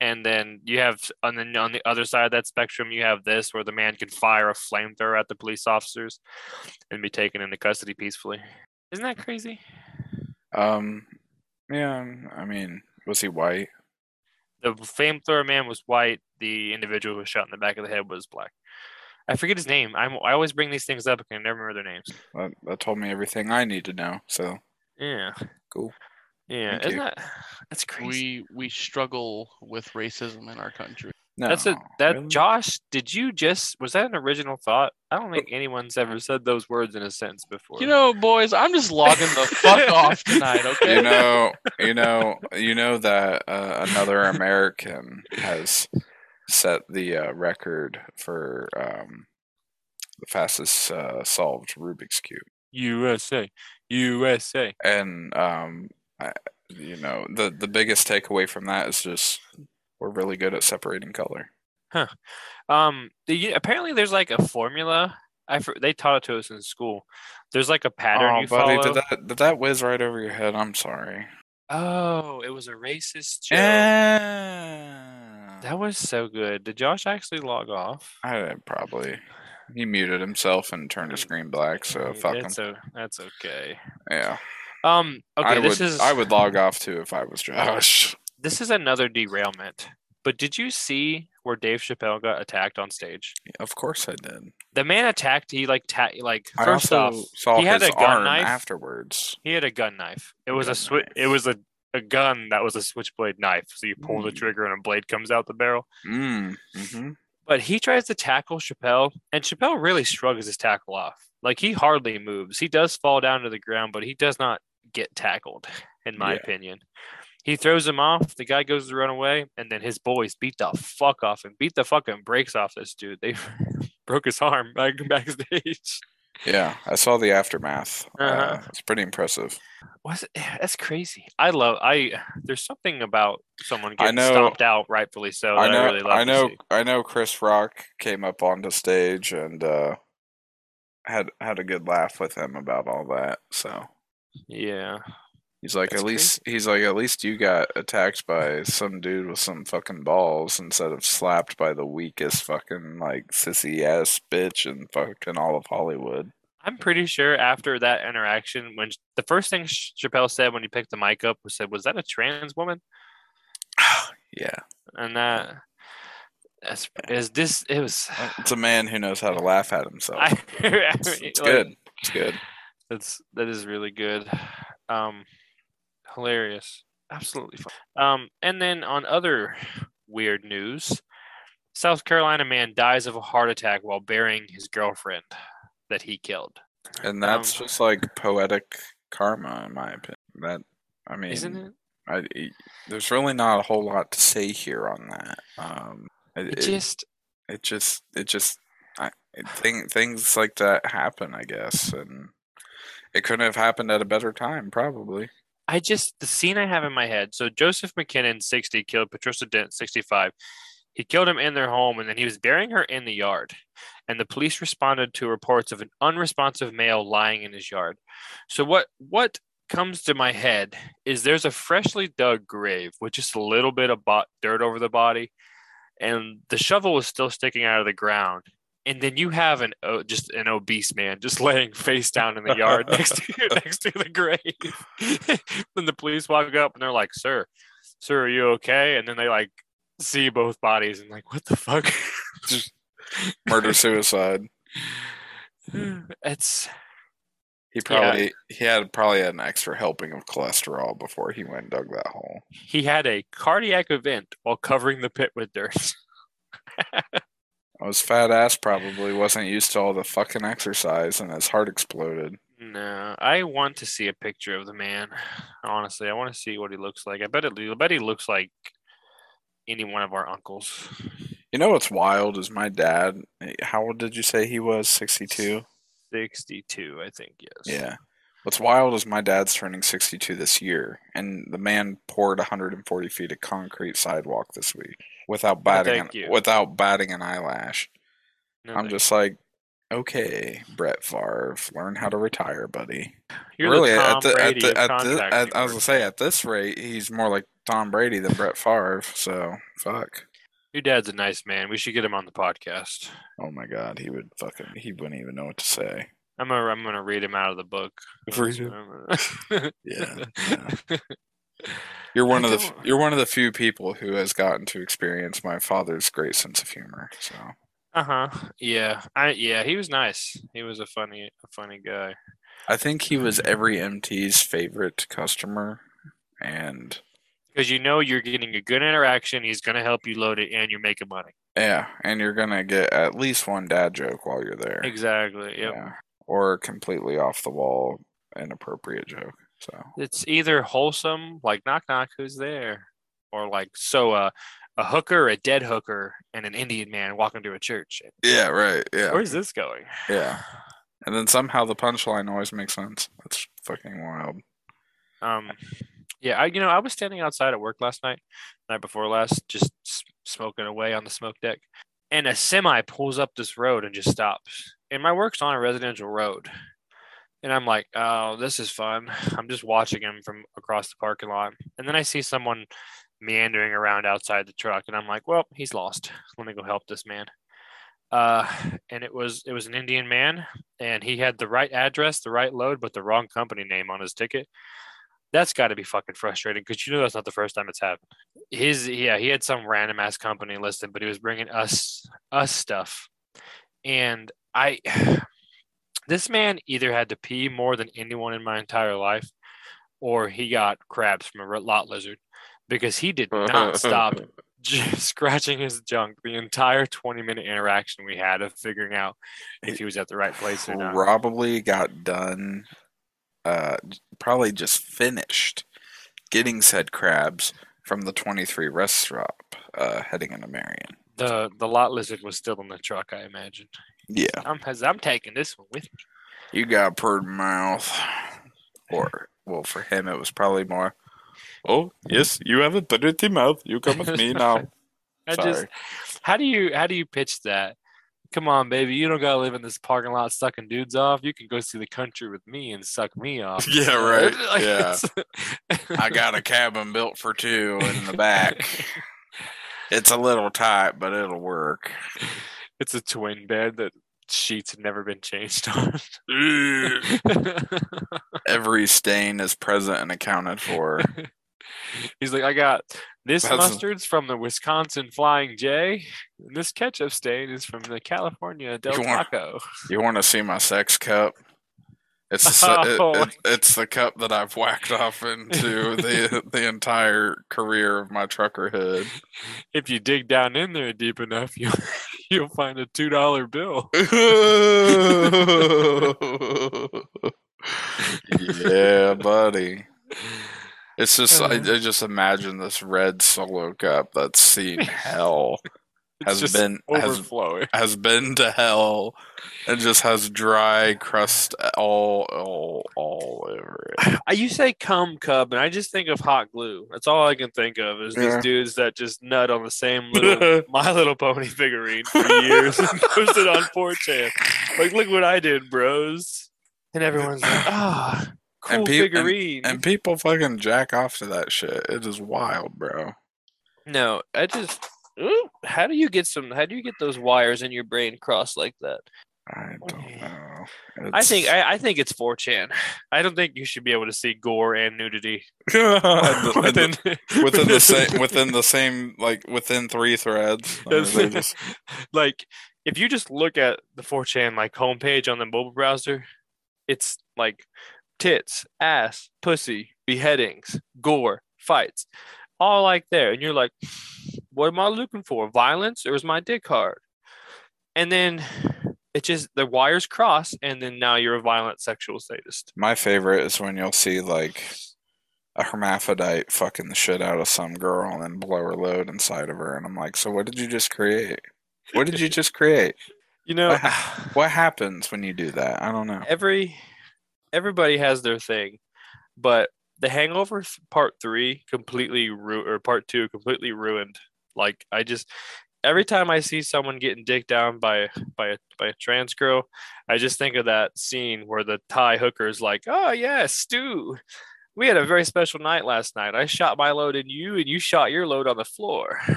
And then you have, and then on the other side of that spectrum, you have this where the man can fire a flamethrower at the police officers and be taken into custody peacefully. Isn't that crazy? Um, yeah, I mean, was he white? The flamethrower man was white. The individual who was shot in the back of the head was black. I forget his name. I'm, I always bring these things up. I can never remember their names. That, that told me everything I need to know. So Yeah. Cool. Yeah. Thank Isn't you. that that's crazy? We we struggle with racism in our country. no, That's a that really? Josh. Did you just was that an original thought? I don't think anyone's ever said those words in a sentence before. You know, boys, I'm just logging the fuck off tonight, okay? you know, you know, you know that uh, another American has set the uh, record for um, the fastest uh, solved Rubik's cube, USA, USA. and um, I, you know, the the biggest takeaway from that is just we're really good at separating color. Huh. Um, the, apparently there's like a formula. I they taught it to us in school. There's like a pattern oh, you buddy, follow. did that did that whiz right over your head? I'm sorry. Oh, it was a racist joke. Yeah. That was so good. Did Josh actually log off? I probably he muted himself and turned his screen black. So fuck him. that's that's okay. Yeah. Um. Okay. I this would is I would log off too if I was Josh. this is another derailment. But did you see where Dave Chappelle got attacked on stage? Of course I did. The man attacked. He like ta- like I first also off, saw he had his a gun knife. afterwards. he had a gun knife. It A was a gun swi- knife. It was a a gun that was a switchblade knife. So you pull the Mm. trigger and a blade comes out the barrel. Mm. hmm But he tries to tackle Chappelle, and Chappelle really shrugs his tackle off. Like he hardly moves. He does fall down to the ground, but he does not get tackled, in my Yeah. opinion. He throws him off. The guy goes to run away, and then his boys beat the fuck off him, beat the fucking brakes off this dude. They broke his arm back backstage. Yeah, I saw the aftermath. uh Uh-huh. it's pretty impressive. Was it? That's crazy. I love. I there's something about someone getting know- stomped out, rightfully so. I know. I really love. I know. I know. Chris Rock came up onto stage and uh, had had a good laugh with him about all that. So Yeah. He's like, That's at least he's like, at least you got attacked by some dude with some fucking balls instead of slapped by the weakest fucking like sissy ass bitch in fucking all of Hollywood. I'm pretty sure after that interaction, when the first thing Chappelle said when he picked the mic up was said, "Was that a trans woman?" Yeah. And that That's is this it was It's a man who knows how to laugh at himself. I, I it's it's like, good. It's good. That's that is really good. Um hilarious. Absolutely fun. Um and then on other weird news, South Carolina man dies of a heart attack while burying his girlfriend that he killed. And that's Um, just like poetic karma, in my opinion. That I mean, Isn't it? I, there's really not a whole lot to say here on that. Um, it, It it, just it just it just I, it, thing, things like that happen, I guess, and it couldn't have happened at a better time, probably. I just the scene I have in my head. So Joseph McKinnon, 60, killed Patricia Dent, 65. He killed him in their home and then he was burying her in the yard. And the police responded to reports of an unresponsive male lying in his yard. So what what comes to my head is there's a freshly dug grave with just a little bit of bo- dirt over the body and the shovel was still sticking out of the ground. And then you have an oh, just an obese man just laying face down in the yard next to next to the grave. then the police walk up and they're like, "Sir, sir, are you okay?" And then they like see both bodies and like, "What the fuck?" Murder suicide. it's He probably he had probably had an extra helping of cholesterol before he went and dug that hole. he had a cardiac event while covering the pit with dirt. His fat ass probably wasn't used to all the fucking exercise, and his heart exploded. No, I want to see a picture of the man. Honestly, I want to see what he looks like. I bet it. I bet he looks like any one of our uncles. You know what's wild is my dad. How old did you say he was? Sixty-two. Sixty-two, I think. Yes. Yeah. What's wild is my dad's turning 62 this year, and the man poured 140 feet of concrete sidewalk this week without batting an, you. without batting an eyelash. No, I'm just like, okay, Brett Favre, learn how to retire, buddy. You're really, the at the, Brady at the, at the, at, I was gonna say at this rate, he's more like Tom Brady than Brett Favre. So fuck. Your dad's a nice man. We should get him on the podcast. Oh my god, he would fucking he wouldn't even know what to say. I'm gonna I'm gonna read him out of the book. Read him. Yeah, yeah. You're one I of the you're one of the few people who has gotten to experience my father's great sense of humor. So Uh huh. Yeah. I yeah. He was nice. He was a funny a funny guy. I think he was every MT's favorite customer, and Because you know you're getting a good interaction. He's gonna help you load it, and you're making money. yeah, and you're gonna get at least one dad joke while you're there. Exactly. Yep. Yeah, or completely off the wall inappropriate joke. So It's either wholesome, like knock knock, who's there, or like so uh, a hooker, a dead hooker, and an Indian man walking to a church. yeah, right, yeah, Where's this going? yeah. And then somehow the punchline always makes sense. That's fucking wild. Um, yeah, I you know I was standing outside at work last night, night before last, just smoking away on the smoke deck, and a semi pulls up this road and just stops. And my work's on a residential road, and I'm like, oh, this is fun. I'm just watching him from across the parking lot, and then I see someone meandering around outside the truck, and I'm like, well, he's lost. Let me go help this man. Uh, and it was it was an Indian man, and he had the right address, the right load, but the wrong company name on his ticket that's got to be fucking frustrating because you know that's not the first time it's happened. His yeah, he had some random ass company listed, but he was bringing us us stuff, and I this man either had to pee more than anyone in my entire life, or he got crabs from a lot lizard because he did not stop just scratching his junk the entire 20 minute interaction we had of figuring out if he was at the right place or not. Probably got done. Uh, probably just finished getting said crabs from the 23 rest stop uh, heading into Marion. The the lot lizard was still in the truck, I imagine. Yeah, I'm I'm taking this one with me. you got purred mouth. Or, well, for him, it was probably more, oh, yes, you have a dirty mouth. You come with me now. I just Sorry. how do you how do you pitch that? Come on, baby, you don't gotta live in this parking lot sucking dudes off. You can go see the country with me and suck me off. Yeah, right. Like, Yeah. it's- I got a cabin built for two in the back. It's a little tight, but it'll work. It's a twin bed that sheets have never been changed on. Every stain is present and accounted for. He's like, I got this That's- mustard's from the Wisconsin Flying J, and this ketchup stain is from the California Del You want- Taco. You want to see my sex cup? It's the, se- it- Oh. it- it's the cup that I've whacked off into the the entire career of my truckerhood. If you dig down in there deep enough, you you'll find a two dollar bill. yeah, buddy. It's just I, I Uh. just imagine this red solo cup that's seen hell It's has been has overflowing. has been to hell and just has dry crust all all all over it. I you say cum cub, and I just think of hot glue. That's all I can think of is Yeah. these dudes that just nut on the same little My Little Pony figurine for years and post it on 4chan. Like, look what I did, bros. And everyone's like, ah, cool And peop- and- figurine. And people fucking jack off to that shit. It is wild, bro. no, I just. Ooh, how do you get some? How do you get those wires in your brain crossed like that? I don't know. I think I, I think it's 4chan. I don't think you should be able to see gore and nudity And within the- within the same within the same like within three threads. I mean, just- like if you just look at the 4chan like homepage on the mobile browser, it's like tits, ass, pussy, beheadings, gore, fights, all like there. And you're like, what am I looking for? Violence or is my dick hard? And then it just the wires cross, and then now you're a violent sexual sadist. My favorite is when you'll see like a hermaphrodite fucking the shit out of some girl and then blow her load inside of her, and I'm like, so what did you just create? What did you just create? You know, What What happens when you do that? I don't know. every everybody has their thing, but the Hangover Part Three completely ru- or Part Two completely ruined. Like I just every time I see someone getting dicked down by by a by a trans girl, I just think of that scene where the Thai hooker's like, "Oh yeah, Stu." We had a very special night last night. I shot my load in you, and you shot your load on the floor.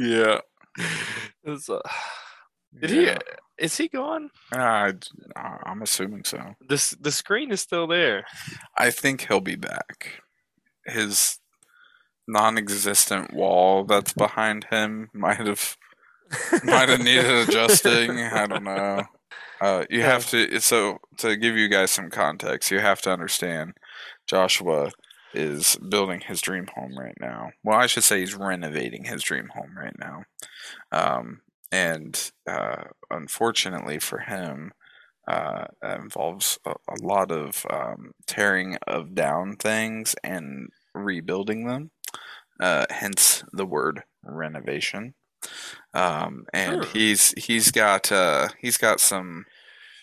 yeah. Uh, Did he? Is he gone? I, I'm assuming so. This the screen is still there. I think he'll be back. His non-existent wall that's behind him might have might have needed adjusting. I don't know. Uh, you have to so to give you guys some context. You have to understand. Joshua is building his dream home right now. Well, I should say he's renovating his dream home right now. Um, and uh, unfortunately for him, uh, involves a, a lot of um, tearing of down things and rebuilding them. Uh, hence the word renovation. Um, and Sure. he's he's got uh, he's got some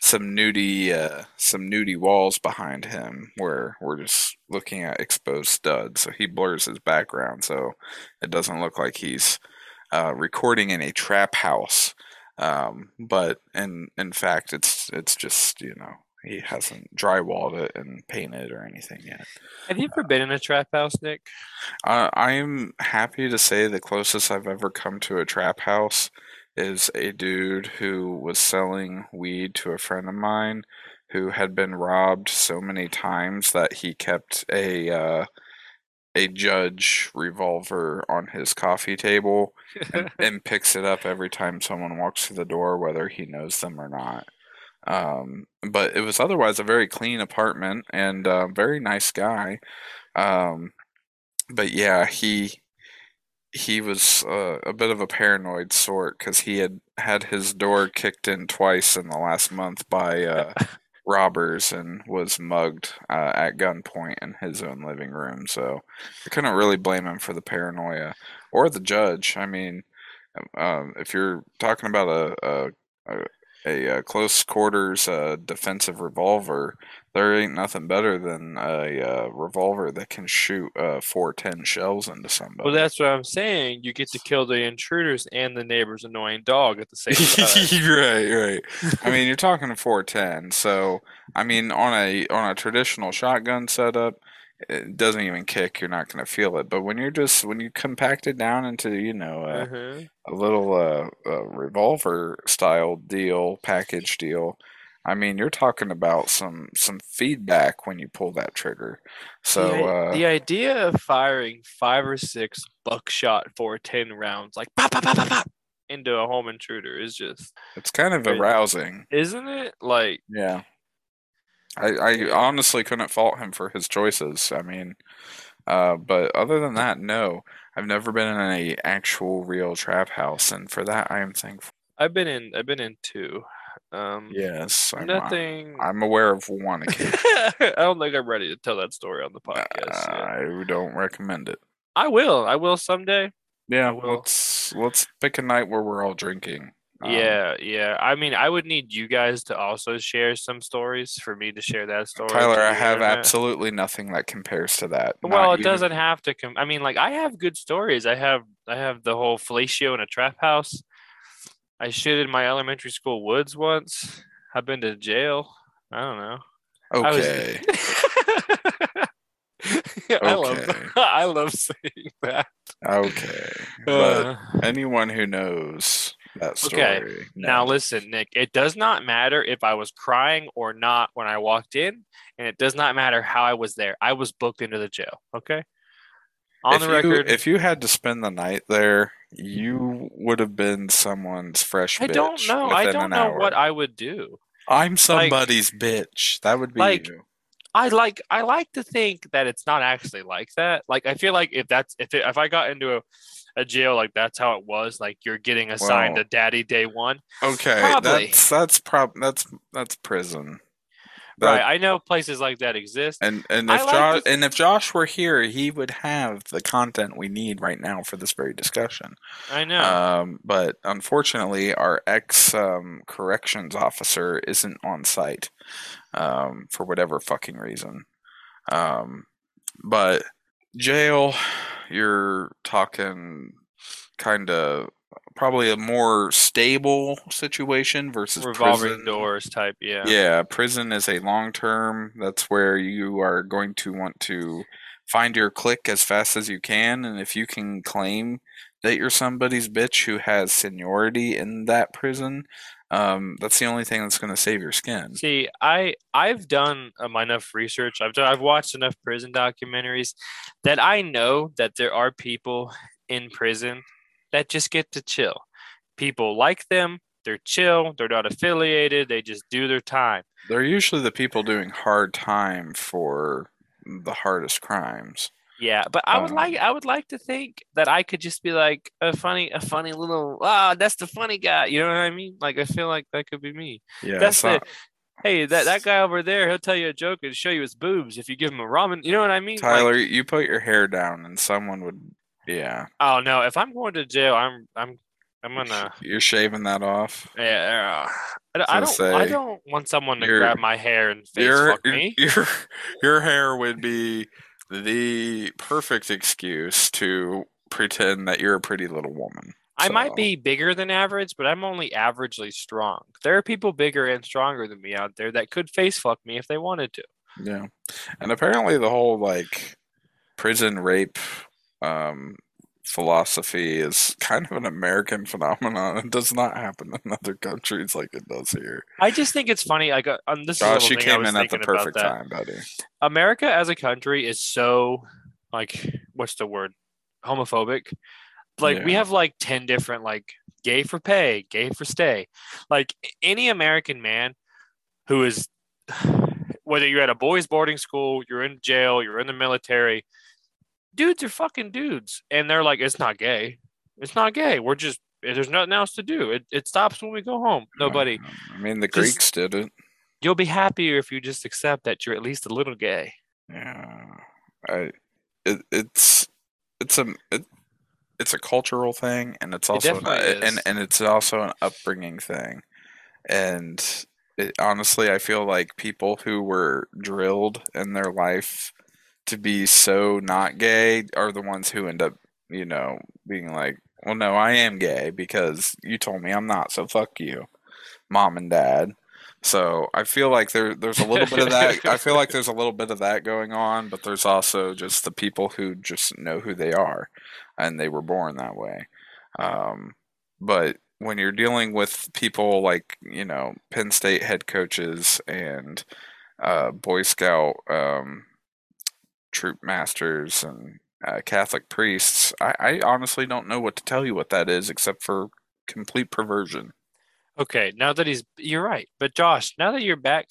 some nudie uh, some nudie walls behind him where we're just looking at exposed studs. So he blurs his background so it doesn't look like he's uh, recording in a trap house. Um, but in in fact, it's it's just you know he hasn't drywalled it and painted or anything yet. Have you ever been in a trap house, Nick? Uh, I am happy to say the closest I've ever come to a trap house is a dude who was selling weed to a friend of mine who had been robbed so many times that he kept a uh, a judge revolver on his coffee table and, and picks it up every time someone walks through the door, whether he knows them or not. Um, but it was otherwise a very clean apartment and uh, very nice guy. Um, but yeah, he he was uh, a bit of a paranoid sort because he had had his door kicked in twice in the last month by uh, robbers and was mugged uh, at gunpoint in his own living room. So I couldn't really blame him for the paranoia or the judge. I mean, um, if you're talking about a a, a, a, uh close quarters uh, defensive revolver, there ain't nothing better than a uh, revolver that can shoot uh, 410 shells into somebody. Well, that's what I'm saying. You get to kill the intruders and the neighbor's annoying dog at the same time. right, right. I mean, you're talking 410, so I mean, on a on a traditional shotgun setup, it doesn't even kick. You're not going to feel it. But when you're just when you compact it down into you know a, Uh-huh. a little uh, uh revolver style deal, package deal, I mean, you're talking about some some feedback when you pull that trigger. So the, uh, the idea of firing five or six buckshot for ten rounds, like pop, pop, pop, pop, pop, into a home intruder, is just, it's kind of arousing. isn't it? Like, Yeah. I, I honestly couldn't fault him for his choices. I mean, uh, but other than that, no. I've never been in a actual real trap house, and for that I am thankful. I've been in, I've been in two. Um, Yes, I'm, nothing. I'm aware of one. I don't think I'm ready to tell that story on the podcast. yet. I don't recommend it. I will. I will someday. Yeah, will. let's let's pick a night where we're all drinking. Um, yeah, yeah. I mean, I would need you guys to also share some stories for me to share that story. Tyler, I have internet. absolutely nothing that compares to that. Well, Not it even- doesn't have to come. I mean, like I have good stories. I have I have the whole fellatio in a trap house. I shit in my elementary school woods once. I've been to jail. I don't know. I was- Okay. I love I love saying that. Okay. But Uh, anyone who knows that story. Okay, now listen, Nick. It does not matter if I was crying or not when I walked in, and it does not matter how I was there. I was booked into the jail. Okay. On if the you, record, if you had to spend the night there, you would have been someone's fresh I don't know. I don't know hour. what I would do. I'm somebody's bitch. That would be like, you. I like I like to think that it's not actually like that. Like I feel like if that's if it, if I got into a, a jail like that's how it was, like you're getting assigned Well, a daddy day one. Okay, probably. that's that's prob that's that's prison. That- right. I know places like that exist. And and if Josh and if Josh were here, he would have the content we need right now for this very discussion. I know. Um, but unfortunately, our ex um, corrections officer isn't on site um, for whatever fucking reason. Um, but jail, you're talking kind of probably a more stable situation versus Revolving prison. doors type. Yeah. Yeah, prison is a long term. That's where you are going to want to find your click as fast as you can. And if you can claim that you're somebody's bitch who has seniority in that prison, um, that's the only thing that's going to save your skin. See, I I've done um, enough research. I've done, I've watched enough prison documentaries that I know that there are people in prison that just get to chill. People like them. They're chill. They're not affiliated. They just do their time. They're usually the people doing hard time for the hardest crimes. Yeah, but I would like Um, I would like to think that I could just be like a funny a funny little ah that's the funny guy. You know what I mean? Like I feel like that could be me. Yeah, That's the hey that that guy over there he'll tell you a joke and show you his boobs if you give him a ramen. You know what I mean? Like, Tyler, you put your hair down and someone would, yeah, oh no, if I'm going to jail, I'm I'm I'm gonna you're shaving that off. yeah. I don't I don't, I don't want someone to grab my hair and face your fuck me. your your hair would be the perfect excuse to pretend that you're a pretty little woman. I might be bigger than average, but I'm only averagely strong. There are people bigger and stronger than me out there that could face fuck me if they wanted to. Yeah, and apparently the whole like prison rape um, philosophy is kind of an American phenomenon. It does not happen in other countries like it does here. I just think it's funny. Like, uh, um, this Josh, is you a thing I came in at the perfect time, buddy. America as a country is so like what's the word? Homophobic. Like we have like 10 different like gay for pay, gay for stay. Like any American man who is whether you're at a boys boarding school, you're in jail, you're in the military, dudes are fucking dudes. And they're like, it's not gay. It's not gay. We're just there's nothing else to do. It it stops when we go home. Nobody. I mean, the Just- Greeks did it. You'll be happier if you just accept that you're at least a little gay. Yeah, I it, it's it's a it, it's a cultural thing, and it's It also an, and and it's also an upbringing thing, and it, honestly, I feel like people who were drilled in their life to be so not gay are the ones who end up, you know, being like, well, no, I am gay because you told me I'm not, so fuck you, mom and dad. So I feel like there there's a little bit of that. I feel like there's a little bit of that going on, but there's also just the people who just know who they are, and they were born that way. Um, but when you're dealing with people like you know Penn State head coaches and uh, Boy Scout um, troop masters and uh, Catholic priests, I, I honestly don't know what to tell you what that is except for complete perversion. Okay, now that he's, you're right. But Josh, now that you're back,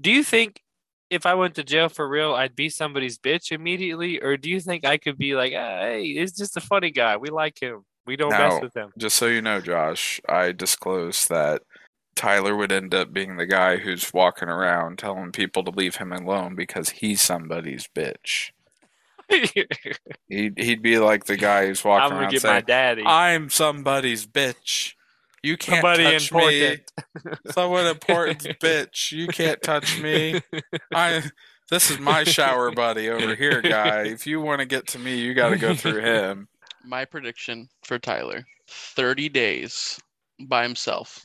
do you think if I went to jail for real, I'd be somebody's bitch immediately, or do you think I could be like, ah, hey, he's just a funny guy. We like him. We don't Now- mess with him. Just so you know, Josh, I disclosed that Tyler would end up being the guy who's walking around telling people to leave him alone because he's somebody's bitch. He'd, he'd be like the guy who's walking I'm walking gonna around get my daddy. I'm somebody's bitch. You can't Somebody touch important. me. Someone important's bitch. You can't touch me. I this is my shower buddy over here, guy. If you want to get to me, you got to go through him. My prediction for Tyler 30 days by himself.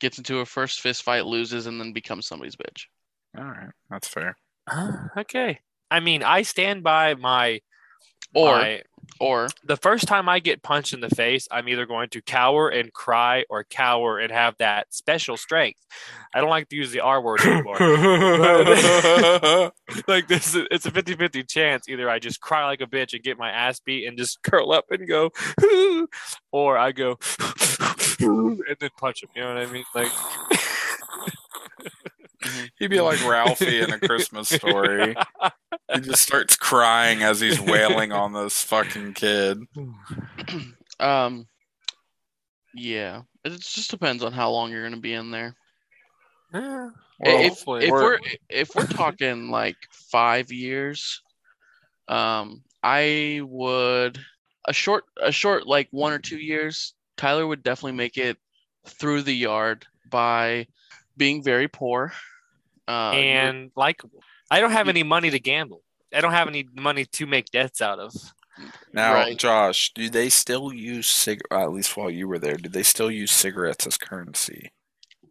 Gets into a first fist fight, loses, and then becomes somebody's bitch. All right, that's fair. okay. I mean, I stand by my Or my- or the first time I get punched in the face, I'm either going to cower and cry or cower and have that special strength. I don't like to use the R word anymore. like this it's a 50-50 chance either I just cry like a bitch and get my ass beat and just curl up and go or I go and then punch him, you know what I mean? Like He'd be like Ralphie in a Christmas story. He just starts crying as he's wailing on this fucking kid. um yeah. It just depends on how long you're gonna be in there. Yeah, Well, if hopefully. if we're- we're if we're talking like five years, um, I would a short a short like one or two years. Tyler would definitely make it through the yard by being very poor. Uh, and like I don't have any money to gamble. I don't have any money to make debts out of. Now, Right. Josh, do they still use cig? uh, At least while you were there, did they still use cigarettes as currency?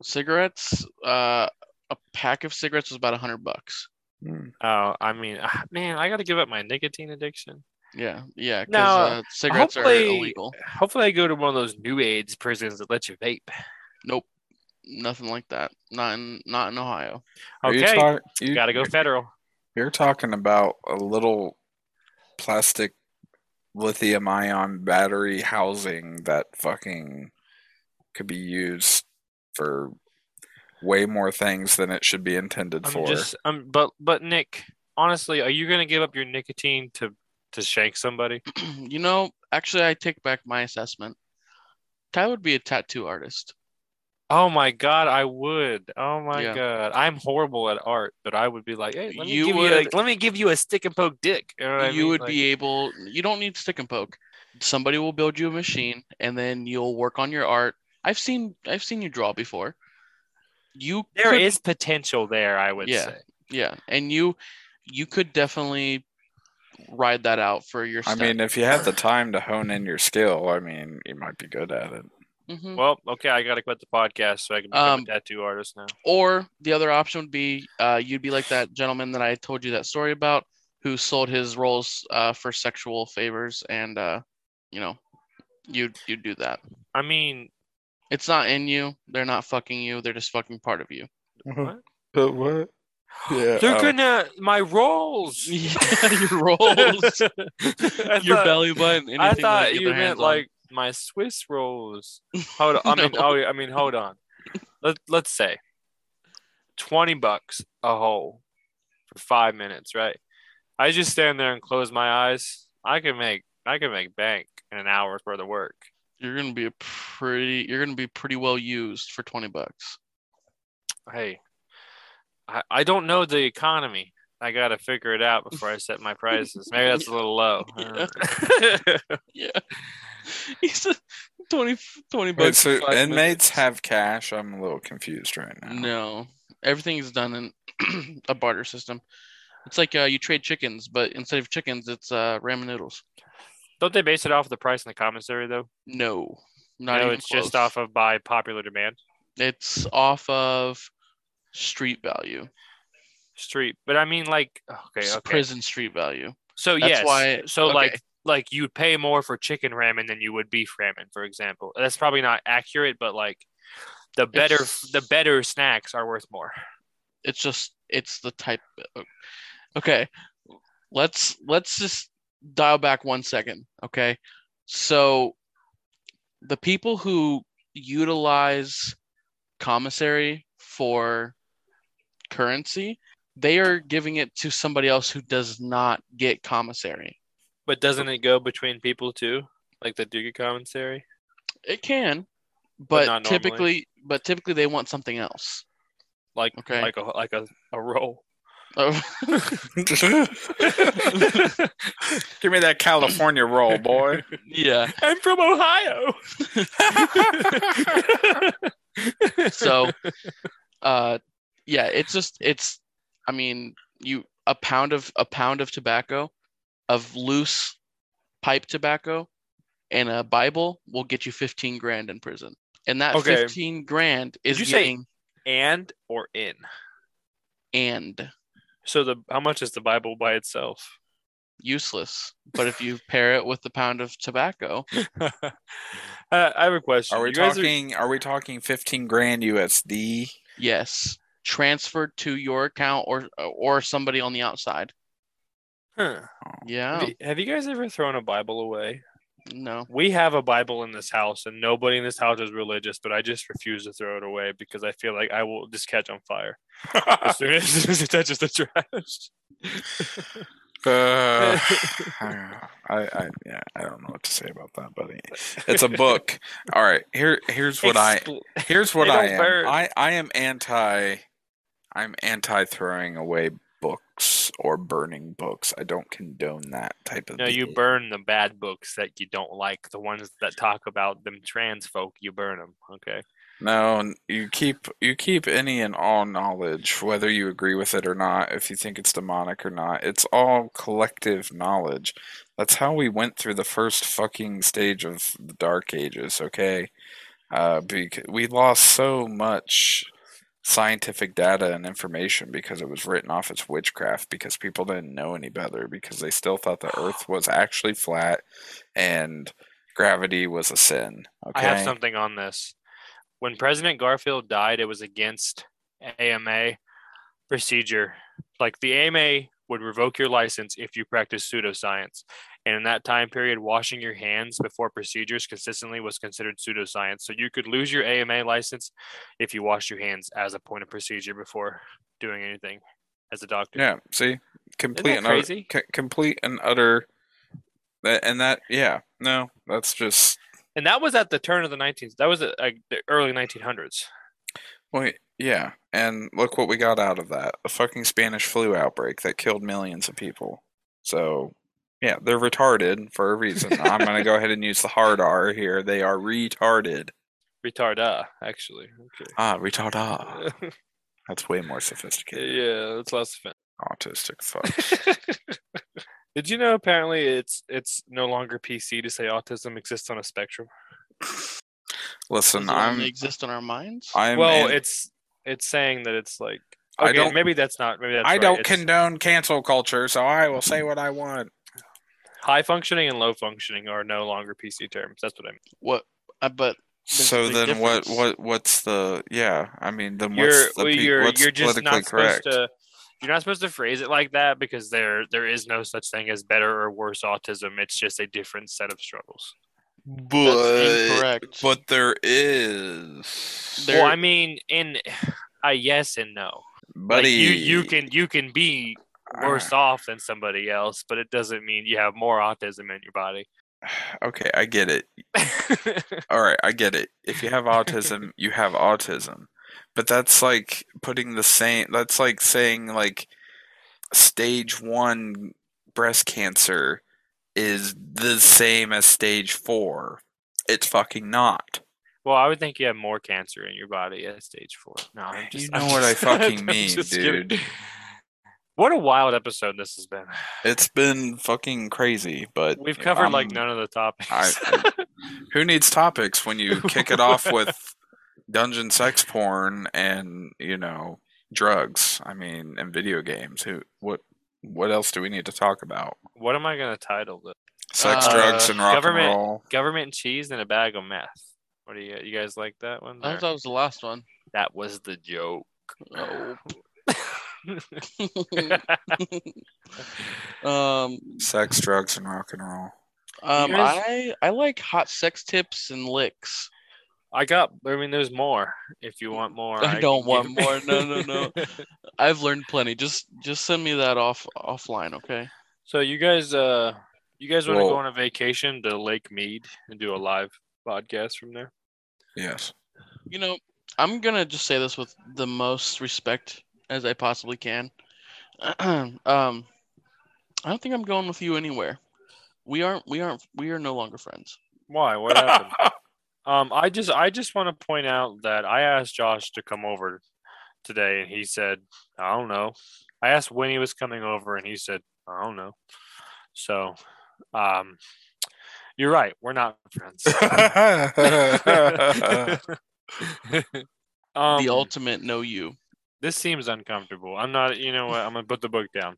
cigarettes, uh, a pack of cigarettes was about a hundred bucks. Hmm. Oh, I mean, ah, man, I got to give up my nicotine addiction. Yeah, yeah, because No, uh, cigarettes are hopefully- illegal. Hopefully, I go to one of those new AIDS prisons that let you vape. Nope, nothing like that. Not in not in Ohio. Are you Okay, you- got to go federal. You're talking about a little plastic lithium ion battery housing that fucking could be used for way more things than it should be intended I'm for. just, um, but but Nick, honestly, are you gonna give up your nicotine to to shank somebody? you know, actually, I take back my assessment. Ty would be a tattoo artist. Oh my god, I would. Oh my Yeah. god, I'm horrible at art, but I would be like, hey, let me You give you, would- a, let me give you a stick and poke dick. You, know what I mean? would Like- be able. You don't need stick and poke. Somebody will build you a machine, and then you'll work on your art. I've seen I've seen you draw before. You There could- is potential there, I would Yeah. say. yeah, and you you could definitely ride that out for your. I mean, if you have the time to hone in your skill, I mean, you might be good at it. hmm Well, okay, I gotta quit the podcast so I can become Um, a tattoo artist now. Or the other option would be uh, you'd be like that gentleman that I told you that story about, who sold his roles uh, for sexual favors, and uh, you know, you you'd do that. I mean, It's not in you. They're not fucking you. They're just fucking part of you. what? But what? Yeah, They're uh, gonna my rolls. Yeah, your rolls, your thought- belly button. Anything I thought you their meant on. like my Swiss rolls. Hold on. I mean, No. oh, I mean, hold on. Let Let's say twenty bucks a hole for five minutes, right? I just stand there and close my eyes. I can make I can make bank in an hour's worth of work. you're gonna be a pretty. You're gonna be pretty well used for twenty bucks. Hey, I, I don't know the economy. I got to figure it out before I set my prices. Maybe that's a little low. Yeah. He's a 20, 20 Wait, bucks. so inmates minutes. have cash? I'm a little confused right now. No, everything is done in a barter system. It's like uh, you trade chickens, but instead of chickens, it's uh, ramen noodles. don't they base it off of the price in the commissary though? No, not no, even it's just off of by popular demand. It's off of street value, Street, but I mean, like, okay, okay. prison street value. So That's yes, why- so okay. like, like you'd pay more for chicken ramen than you would beef ramen, for example. That's probably not accurate, but like the better It's- the better snacks are worth more. It's just it's the type. Okay, let's let's just dial back one second. Okay, so the people who utilize commissary for currency, they are giving it to somebody else who does not get commissary. But doesn't it go between people too? Like the do get commissary? It can, But but, not normally. typically, but typically they want something else. Like Okay. like a like a, a roll. Oh, Give me that California roll, boy. yeah. I'm from Ohio. So, uh, yeah, it's just it's. I mean, you a pound of a pound of tobacco, of loose pipe tobacco, and a Bible will get you fifteen grand in prison, and that Okay. fifteen grand is you say- getting and or in. and So the how much is the Bible by itself? useless. But if you pair it with the pound of tobacco, uh, I have a question. Are we You guys talking? Are... we talking fifteen grand USD? yes, transferred to your account or or somebody on the outside. Huh. Yeah, Have, you, have you guys ever thrown a Bible away? no. We have a Bible in this house, and nobody in this house is religious, but I just refuse to throw it away because I feel like I will just catch on fire as soon as, as soon as it touches the trash. Uh, I, I, yeah, I don't know what to say about that, buddy. It's a book. All right, here, here's what I, here's what I am. burn. I, I am anti, I'm anti throwing away books or burning books. I don't condone that type of. Thing. No, you burn the bad books that you don't like, the ones that talk about them trans folk. You burn them. Okay. No, you keep you keep any and all knowledge, whether you agree with it or not, if you think it's demonic or not. It's all collective knowledge. That's how we went through the first fucking stage of the Dark Ages, okay? Uh, because we lost so much scientific data and information because it was written off as witchcraft because people didn't know any better because they still thought the earth was actually flat and gravity was a sin. Okay. I have something on this. When President Garfield died, it was against AMA procedure. Like the AMA would revoke your license if you practice pseudoscience. And in that time period, washing your hands before procedures consistently was considered pseudoscience. So you could lose your AMA license if you wash your hands as a point of procedure before doing anything as a doctor. Yeah, see, complete that and utter, crazy? c- complete and utter, that and that. Yeah, no, that's just And that was at the turn of the 19th. That was at like, the early 1900s. well, yeah. And look what we got out of that: a fucking Spanish flu outbreak that killed millions of people. So, yeah, they're retarded for a reason. I'm gonna go ahead and use the hard R here. They are retarded. Retarda, actually. Ah, retarded. Okay. That's way more sophisticated. yeah, that's less offensive. Autistic fuck. Did you know apparently it's it's no longer PC to say autism exists on a spectrum? Listen, Does it I'm only exist in our minds? I'm well, an- it's it's saying that it's like I okay, don't- maybe that's not maybe that's I right. don't It's condone cancel culture, so I will say what I want. High functioning and low functioning are no longer PC terms. That's what I mean. what? Uh, but So then, what difference. what what's the yeah? I mean, then You're what's the well, you're what's you're just politically not correct? supposed to you're not supposed to phrase it like that because there there is no such thing as better or worse autism. It's just a different set of struggles. that's But incorrect. but there is, There- well, I mean, in a yes and no. Like, buddy. you you can you can be worse ah. off than somebody else, but it doesn't mean you have more autism in your body. Okay, I get it. All right, I get it. If you have autism, you have autism. But that's like putting the same that's like saying like stage 1 breast cancer is the same as stage 4. It's fucking not. well, I would think you have more cancer in your body at stage four. No, I'm just, You know I'm what I just- fucking I'm mean, just kidding. Dude. What a wild episode this has been. It's been fucking crazy, but We've covered like I'm- none of the topics. I- Who needs topics when you kick it off with dungeon sex porn and, you know, drugs? I mean, and video games. Who what what else do we need to talk about? what am I gonna title this? Sex, Uh, drugs, and rock government- and roll. Government cheese and a bag of meth. What do you you guys like that one? I thought that was the last one. That was the joke. Oh. um, Sex, drugs, and rock and roll. um, guys- I I like hot sex tips and licks. I got. I mean, there's more. If you want more, I can don't give- want more. No, no, no. I've learned plenty. Just just send me that off offline, okay? so you guys, uh, you guys want to go on a vacation to Lake Mead and do a live podcast from there? Yes. You know, I'm gonna just say this with the most respect as I possibly can. um, I don't think I'm going with you anywhere. We aren't. We aren't. We are no longer friends. Why? What happened? um, I just, I just want to point out that I asked Josh to come over today, and he said, I don't know. I asked when he was coming over, and he said, I don't know. So, um, you're right. We're not friends. um, the ultimate no you. This seems uncomfortable. I'm not. You know what? I'm gonna put the book down.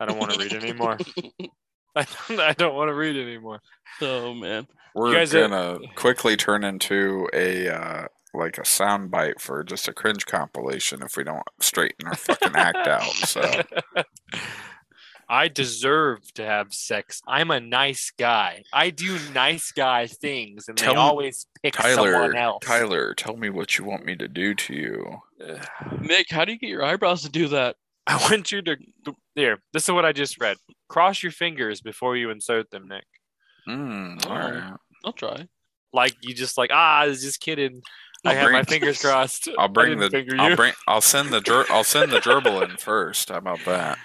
I don't want to read anymore. I don't, I don't want to read anymore. Oh man. We're guys gonna quickly turn into a uh, like a sound bite for just a cringe compilation if we don't straighten our fucking act out. So I deserve to have sex. I'm a nice guy. I do nice guy things, and Tell they always pick Tyler, someone else. Tyler, tell me what you want me to do to you. Nick, how do you get your eyebrows to do that? I want you to here. This is what I just read. Cross your fingers before you insert them, Nick. Mm, Oh. all right. I'll try. Like you just like ah, I was just kidding. I I'll have my fingers crossed. I'll bring the. I'll bring. I'll send the. Ger- I'll send the gerbil in first. How about that?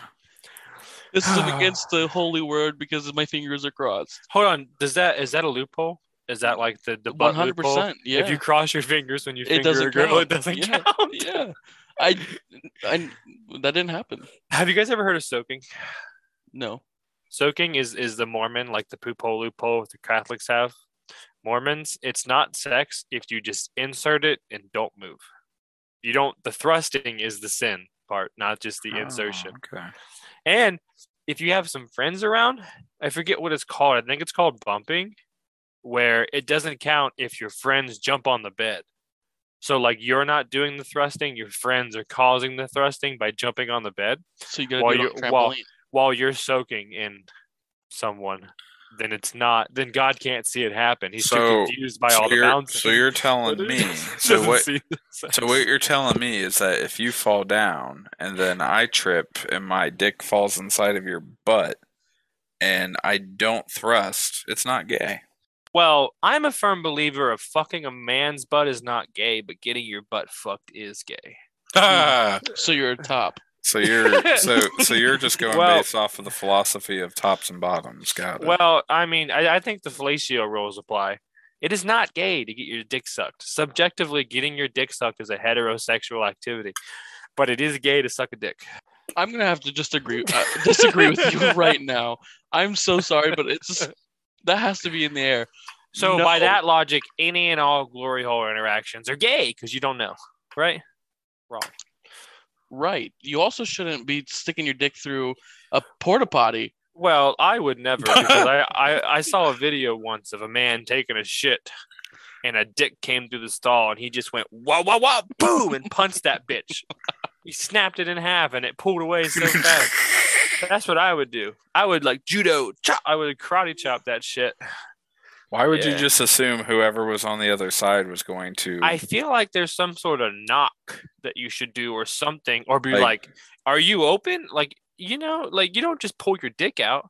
This is against the holy word because my fingers are crossed. Hold on. Does that is that a loophole? Is that like the the One butt one hundred percent? Yeah. If you cross your fingers when you It finger doesn't a girl, count. it doesn't Yeah. count. yeah. I, I, that didn't happen. Have you guys ever heard of soaking? No. Soaking is is the Mormon like the poop hole loophole the Catholics have. Mormons, it's not sex if you just insert it and don't move. You don't. The thrusting is the sin part, not just the oh, insertion. Oh, okay. And if you have some friends around, I forget what it's called. I think it's called bumping, where it doesn't count if your friends jump on the bed. So like you're not doing the thrusting, your friends are causing the thrusting by jumping on the bed So you gotta While do it on you're- while- trampoline. while you're soaking in someone. Then it's not. Then God can't see it happen. He's So- too confused by so all the you're, so you're telling me. So what? see the sex. So what you're telling me is that if you fall down and then I trip and my dick falls inside of your butt and I don't thrust, it's not gay. Well, I'm a firm believer of fucking a man's butt is not gay, but getting your butt fucked is gay. ah. So you're a top. So you're so so you're just going Well- based off of the philosophy of tops and bottoms. Got it. Well, I mean, I, I think the fellatio rules apply. It is not gay to get your dick sucked. Subjectively, getting your dick sucked is a heterosexual activity, but it is gay to suck a dick. I'm gonna have to just agree uh, disagree with you right now. I'm so sorry, but it's that has to be in the air. So, by that logic, any and all glory hole interactions are gay because you don't know, right? Wrong. Right. You also shouldn't be sticking your dick through a porta potty. Well, I would never because I, I, I saw a video once of a man taking a shit and a dick came through the stall and he just went wah wah wah boom and punched that bitch. He snapped it in half and it pulled away so fast. That's what I would do. I would like judo chop. I would karate chop that shit. Why would you just assume whoever was on the other side was going to? I feel like there's some sort of knock that you should do or something, or be Like- like, "Are you open?" Like you know, like you don't just pull your dick out.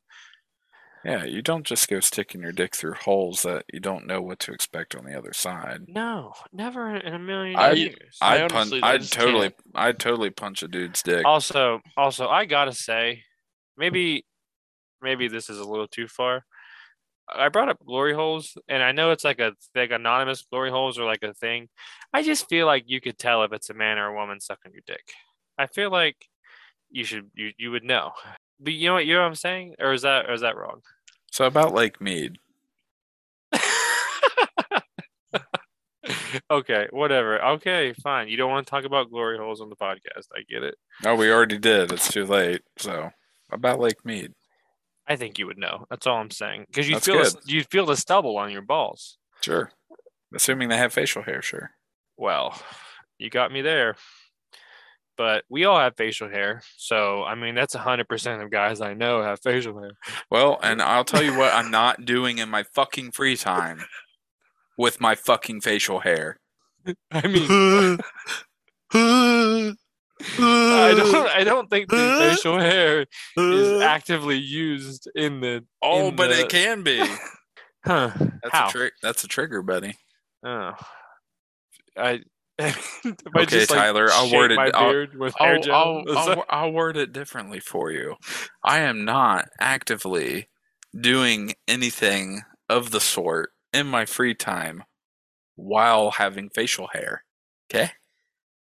yeah, you don't just go sticking your dick through holes that you don't know what to expect on the other side. No, never in a million I- years. I I'd punch. I I'd totally. I'd totally punch a dude's dick. also also i gotta say maybe maybe this is a little too far i brought up glory holes and i know it's like a like anonymous glory holes are like a thing. I just feel like you could tell if it's a man or a woman sucking your dick. I feel like you should you, you would know. But you know what you know what i'm saying? Or is that or is that wrong? So about Lake Mead. okay whatever. Okay fine. You don't want to talk about glory holes on the podcast. I get it. Oh, we already did. It's too late. So about Lake Mead. I think you would know. That's all I'm saying. Because you That's feel good. you feel the stubble on your balls. Sure. Assuming they have facial hair, sure. Well, you got me there. But we all have facial hair, so I mean that's hundred percent of guys I know have facial hair. Well, and I'll tell you what I'm not doing in my fucking free time with my fucking facial hair. I mean, I don't, I don't think the facial hair is actively used in the. Oh, in but the- it can be. Huh? That's How? a trick. That's a trigger, buddy. Oh, I. if I Okay, just, like, Tyler, I'll word it- I'll- with I'll, gel. I'll, I'll, I'll word it differently for you. I am not actively doing anything of the sort in my free time while having facial hair. Okay?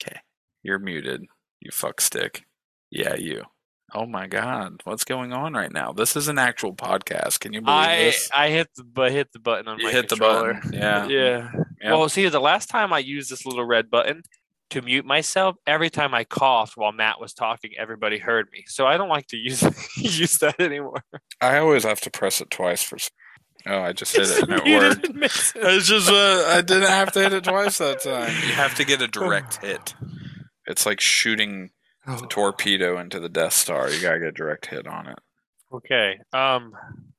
Okay. You're muted, you fuck stick. Yeah, you. Oh my god, what's going on right now? This is an actual podcast. Can you believe I this? I hit the but hit the button on You my hit the button. Yeah. Yeah. Yeah. Well, see, the last time I used this little red button to mute myself, every time I coughed while Matt was talking, everybody heard me. So I don't like to use use that anymore. I always have to press it twice for. Oh, I just hit it and it You worked. didn't miss it. It's just uh, I didn't have to hit it twice that time. You have to get a direct hit. It's like shooting a torpedo into the Death Star. You gotta get a direct hit on it. Okay. Um.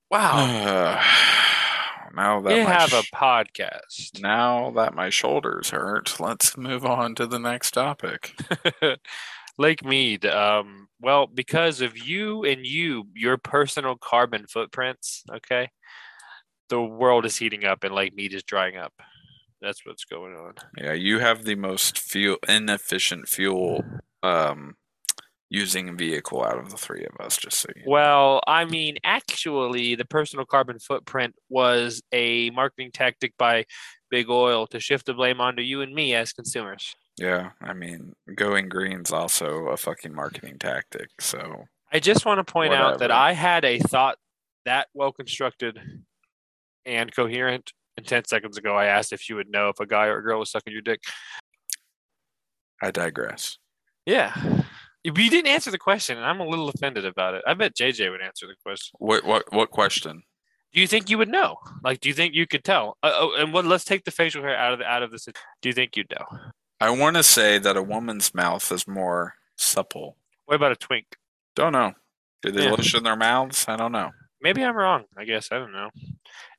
Wow. now that We my have a podcast. now that my shoulders hurt, let's move on to the next topic. Lake Mead. Um. Well, because of you and you, your personal carbon footprints. Okay. The world is heating up and Lake Mead is drying up. That's what's going on. Yeah, you have the most fuel inefficient fuel um using vehicle out of the three of us. Just so you. know. Well, I mean, actually, the personal carbon footprint was a marketing tactic by Big Oil to shift the blame onto you and me as consumers. Yeah, I mean, going green's also a fucking marketing tactic. So I just want to point out that I had a thought that well constructed and coherent. And 10 seconds ago, I asked if you would know if a guy or a girl was sucking your dick. I digress. Yeah. But you didn't answer the question, and I'm a little offended about it. I bet JJ would answer the question. What what what question? Do you think you would know? Like, do you think you could tell? Uh, oh, and what? Let's take the facial hair out of the out of this. Do you think you'd know? I want to say that a woman's mouth is more supple. What about a twink? Don't know. Do they Yeah. lotion their mouths? I don't know. Maybe I'm wrong. I guess I don't know.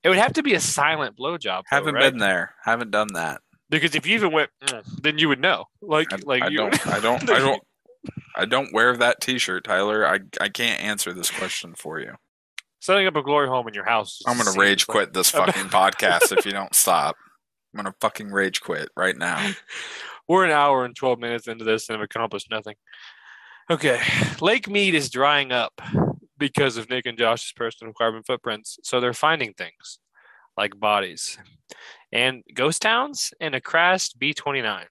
It would have to be a silent blowjob. though, Haven't right? been there. Haven't done that. because if you even went, "Mm," then you would know. Like, I, like I you. don't. I don't. I don't. I don't wear that T-shirt, Tyler. I I can't answer this question for you. Setting up a glory home in your house. I'm gonna rage like- quit this fucking podcast if you don't stop. I'm gonna fucking rage quit right now. We're an hour and 12 minutes into this and have accomplished nothing. Okay. Lake Mead is drying up because of Nick and Josh's personal carbon footprints. So they're finding things like bodies and ghost towns and a crashed B 29.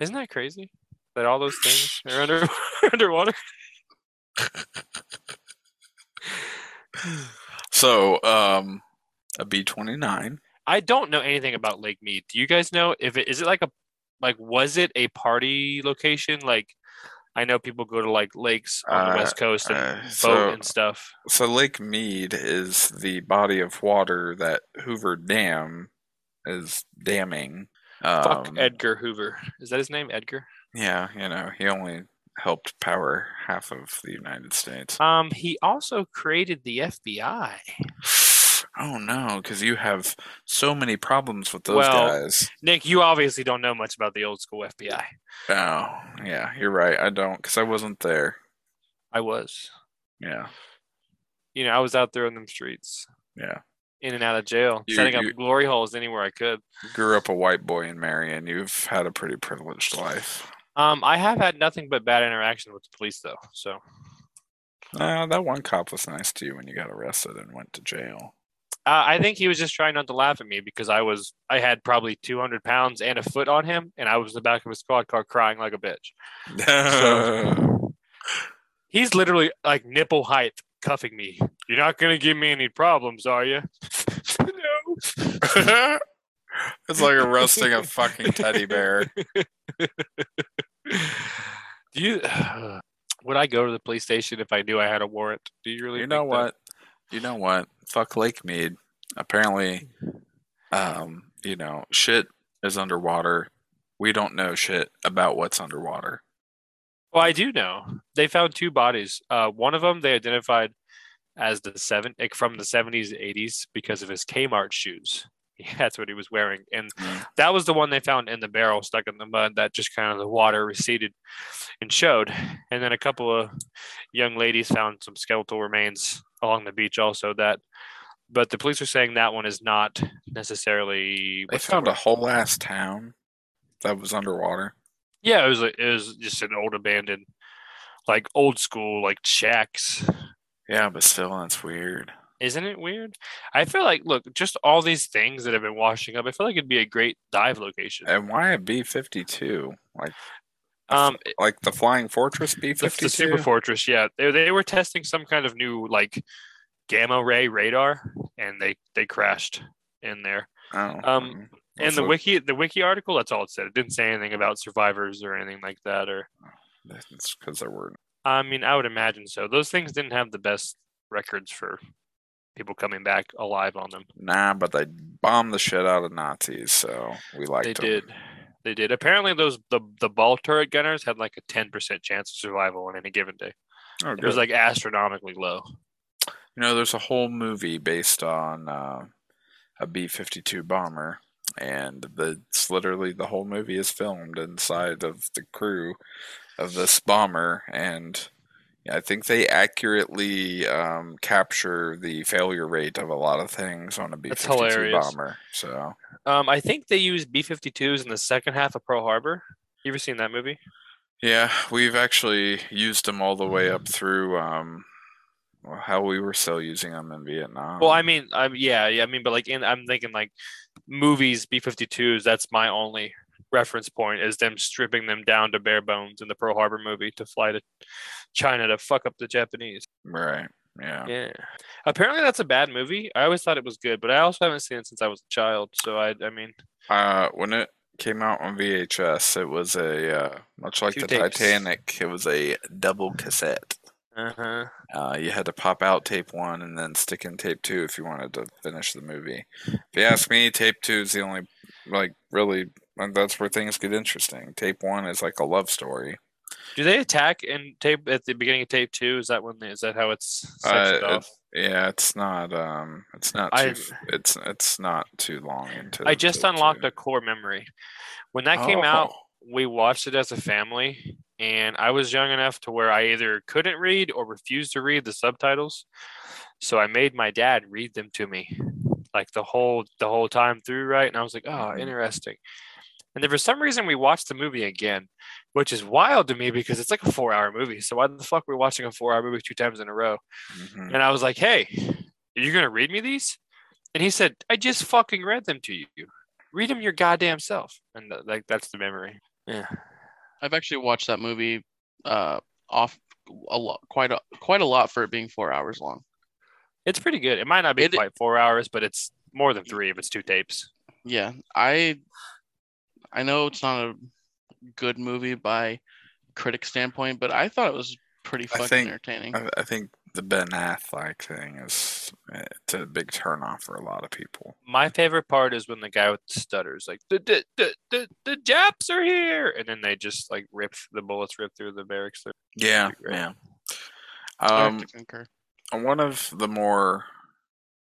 Isn't that crazy? That all those things are under underwater? So, um, a B29. I don't know anything about Lake Mead. Do you guys know if it is it like a like was it a party location? Like I know people go to like lakes on the Uh, west coast and uh, boat so- and stuff. So Lake Mead is the body of water that Hoover Dam is damming. Fuck Um, Edgar Hoover. Is that his name? Edgar? Yeah, you know, he only helped power half of the United States. Um, he also created the FBI. Oh no, because you have so many problems with those Well- guys. Nick, you obviously don't know much about the old school FBI. Oh, yeah, you're right. I don't, because I wasn't there. I was. Yeah, You know, I was out there in them streets, yeah. in and out of jail, You- setting you- up glory holes anywhere I could. Grew up a white boy in Marion. You've had a pretty privileged life. Um, I have had nothing but bad interaction with the police though. So Uh, that one cop was nice to you when you got arrested and went to jail. Uh, I think he was just trying not to laugh at me because I was I had probably 200 pounds and a foot on him, and I was in the back of his squad car crying like a bitch. He's literally like nipple height cuffing me. You're not gonna give me any problems, are you? no. it's like arresting a fucking teddy bear. Do you? Would I go to the police station if I knew I had a warrant? Do you really? You know what? that? You know what? Fuck Lake Mead. Apparently, um, you know, shit is underwater. We don't know shit about what's underwater. Well, I do know. They found two bodies. Uh, one of them they identified as the seven like from the 70s, 80s because of his Kmart shoes. That's what he was wearing, and Mm. that was the one they found in the barrel, stuck in the mud. That just kind of the water receded and showed. And then a couple of young ladies found some skeletal remains along the beach, also. That, but the police are saying that one is not necessarily. They found a whole ass town that was underwater. Yeah, it was a- it was just an old abandoned, like old school like shacks. Yeah, but still, that's weird. Isn't it weird? I feel like look, just all these things that have been washing up. I feel like it'd be a great dive location. And why a B fifty two? Like, Um, like the Flying Fortress B fifty the Super. Fortress. Yeah, they they were testing some kind of new like gamma ray radar, and they they crashed in there. Oh, Um, that's And the wiki the wiki article, that's all it said. It didn't say anything about survivors or anything like that. Or It's because there were. I mean, I would imagine so. Those things didn't have the best records for people coming back alive on them. Nah, but they bombed the shit out of Nazis, so we liked They them. did. They did. Apparently, those the the ball turret gunners had like a ten percent chance of survival on any given day. Oh, It was like astronomically low. You know, there's a whole movie based on uh, a B 52 bomber, and the, it's literally the whole movie is filmed inside of the crew of this bomber. And I think they accurately um, capture the failure rate of a lot of things on a B fifty two bomber. So, Um, I think they use B 52s in the second half of Pearl Harbor. You ever seen that movie? yeah, we've actually used them all the way up through um, well, how we were still using them in Vietnam. Well, I mean, I'm yeah, yeah. I mean, but like in, I'm thinking like movies B 52s. That's my only reference point is them stripping them down to bare bones in the Pearl Harbor movie to fly to China to fuck up the Japanese. right. Yeah. Yeah. Apparently, that's a bad movie. I always thought it was good, but I also haven't seen it since I was a child. So I, I mean, Uh, when it came out on VHS, it was a uh, much like the tapes. Titanic. It was a double cassette. uh huh. Uh, you had to pop out tape one and then stick in tape two if you wanted to finish the movie. If you ask me, tape two is the only like really. And That's where things get interesting. Tape one is like a love story. Do they attack in tape at the beginning of tape two? Is that when? Is that how it's Uh, it-? Yeah, it's not. Um, it's not too. I- it's it's not too long into. I just unlocked two. a core memory. When that came out, Oh. we watched it as a family, and I was young enough to where I either couldn't read or refused to read the subtitles. So I made my dad read them to me, like the whole the whole time through, right? And I was like, oh, Mhm. interesting. And then for some reason we watched the movie again, which is wild to me because it's like a four hour movie. So why the fuck are we watching a four hour movie two times in a row? Mhm. And I was like, hey, are you gonna read me these? And he said, I just fucking read them to you. Read them your goddamn self. And th- like that's the memory. Yeah. I've actually watched that movie uh off a lot quite a quite a lot for it being four hours long. It's pretty good. It might not be It- quite four hours, but it's more than three if it's two tapes. Yeah, I I know it's not a good movie by critic standpoint, but I thought it was pretty I think- entertaining. I, I think the Ben Affleck thing is it's a big turnoff for a lot of people. My favorite part is when the guy with the stutters like the the the the, the Japs are here, and then they just like rip the bullets rip through the barracks. There. Yeah, yeah. I have Um, to concur. one of the more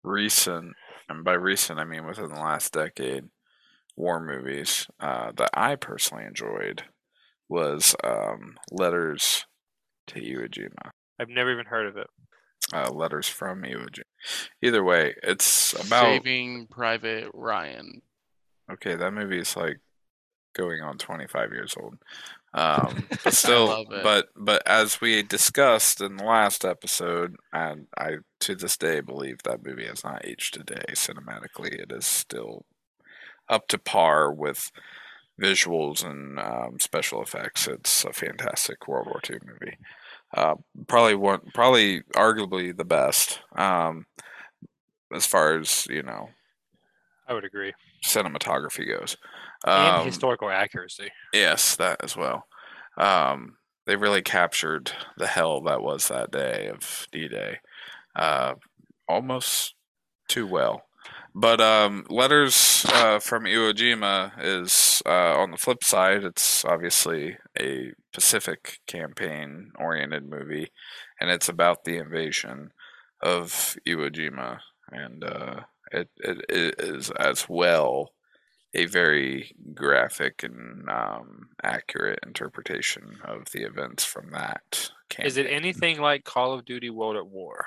recent, and by recent I mean within the last decade, war movies uh, that I personally enjoyed was um, Letters to Iwo Jima. I've never even heard of it. Uh, Letters from Iwo Jima. Either way, it's about Saving Private Ryan. okay. That movie is like going on 25 years old. Um, but still, love it. but but as we discussed in the last episode, and I to this day believe that movie has not aged today cinematically. It is still up to par with visuals and um, special effects. It's a fantastic World War II movie. Uh, probably one, probably arguably the best um, as far as you know I would agree. cinematography goes. And Um, historical accuracy. Yes, that as well. Um, they really captured the hell that was that day of D Day. Uh, almost too well. But um, Letters uh, from Iwo Jima is uh, on the flip side. It's obviously a Pacific campaign oriented movie, and it's about the invasion of Iwo Jima, and uh, it, it, it is as well a very graphic and um, accurate interpretation of the events from that. Campaign. Is it anything like Call of Duty World at War?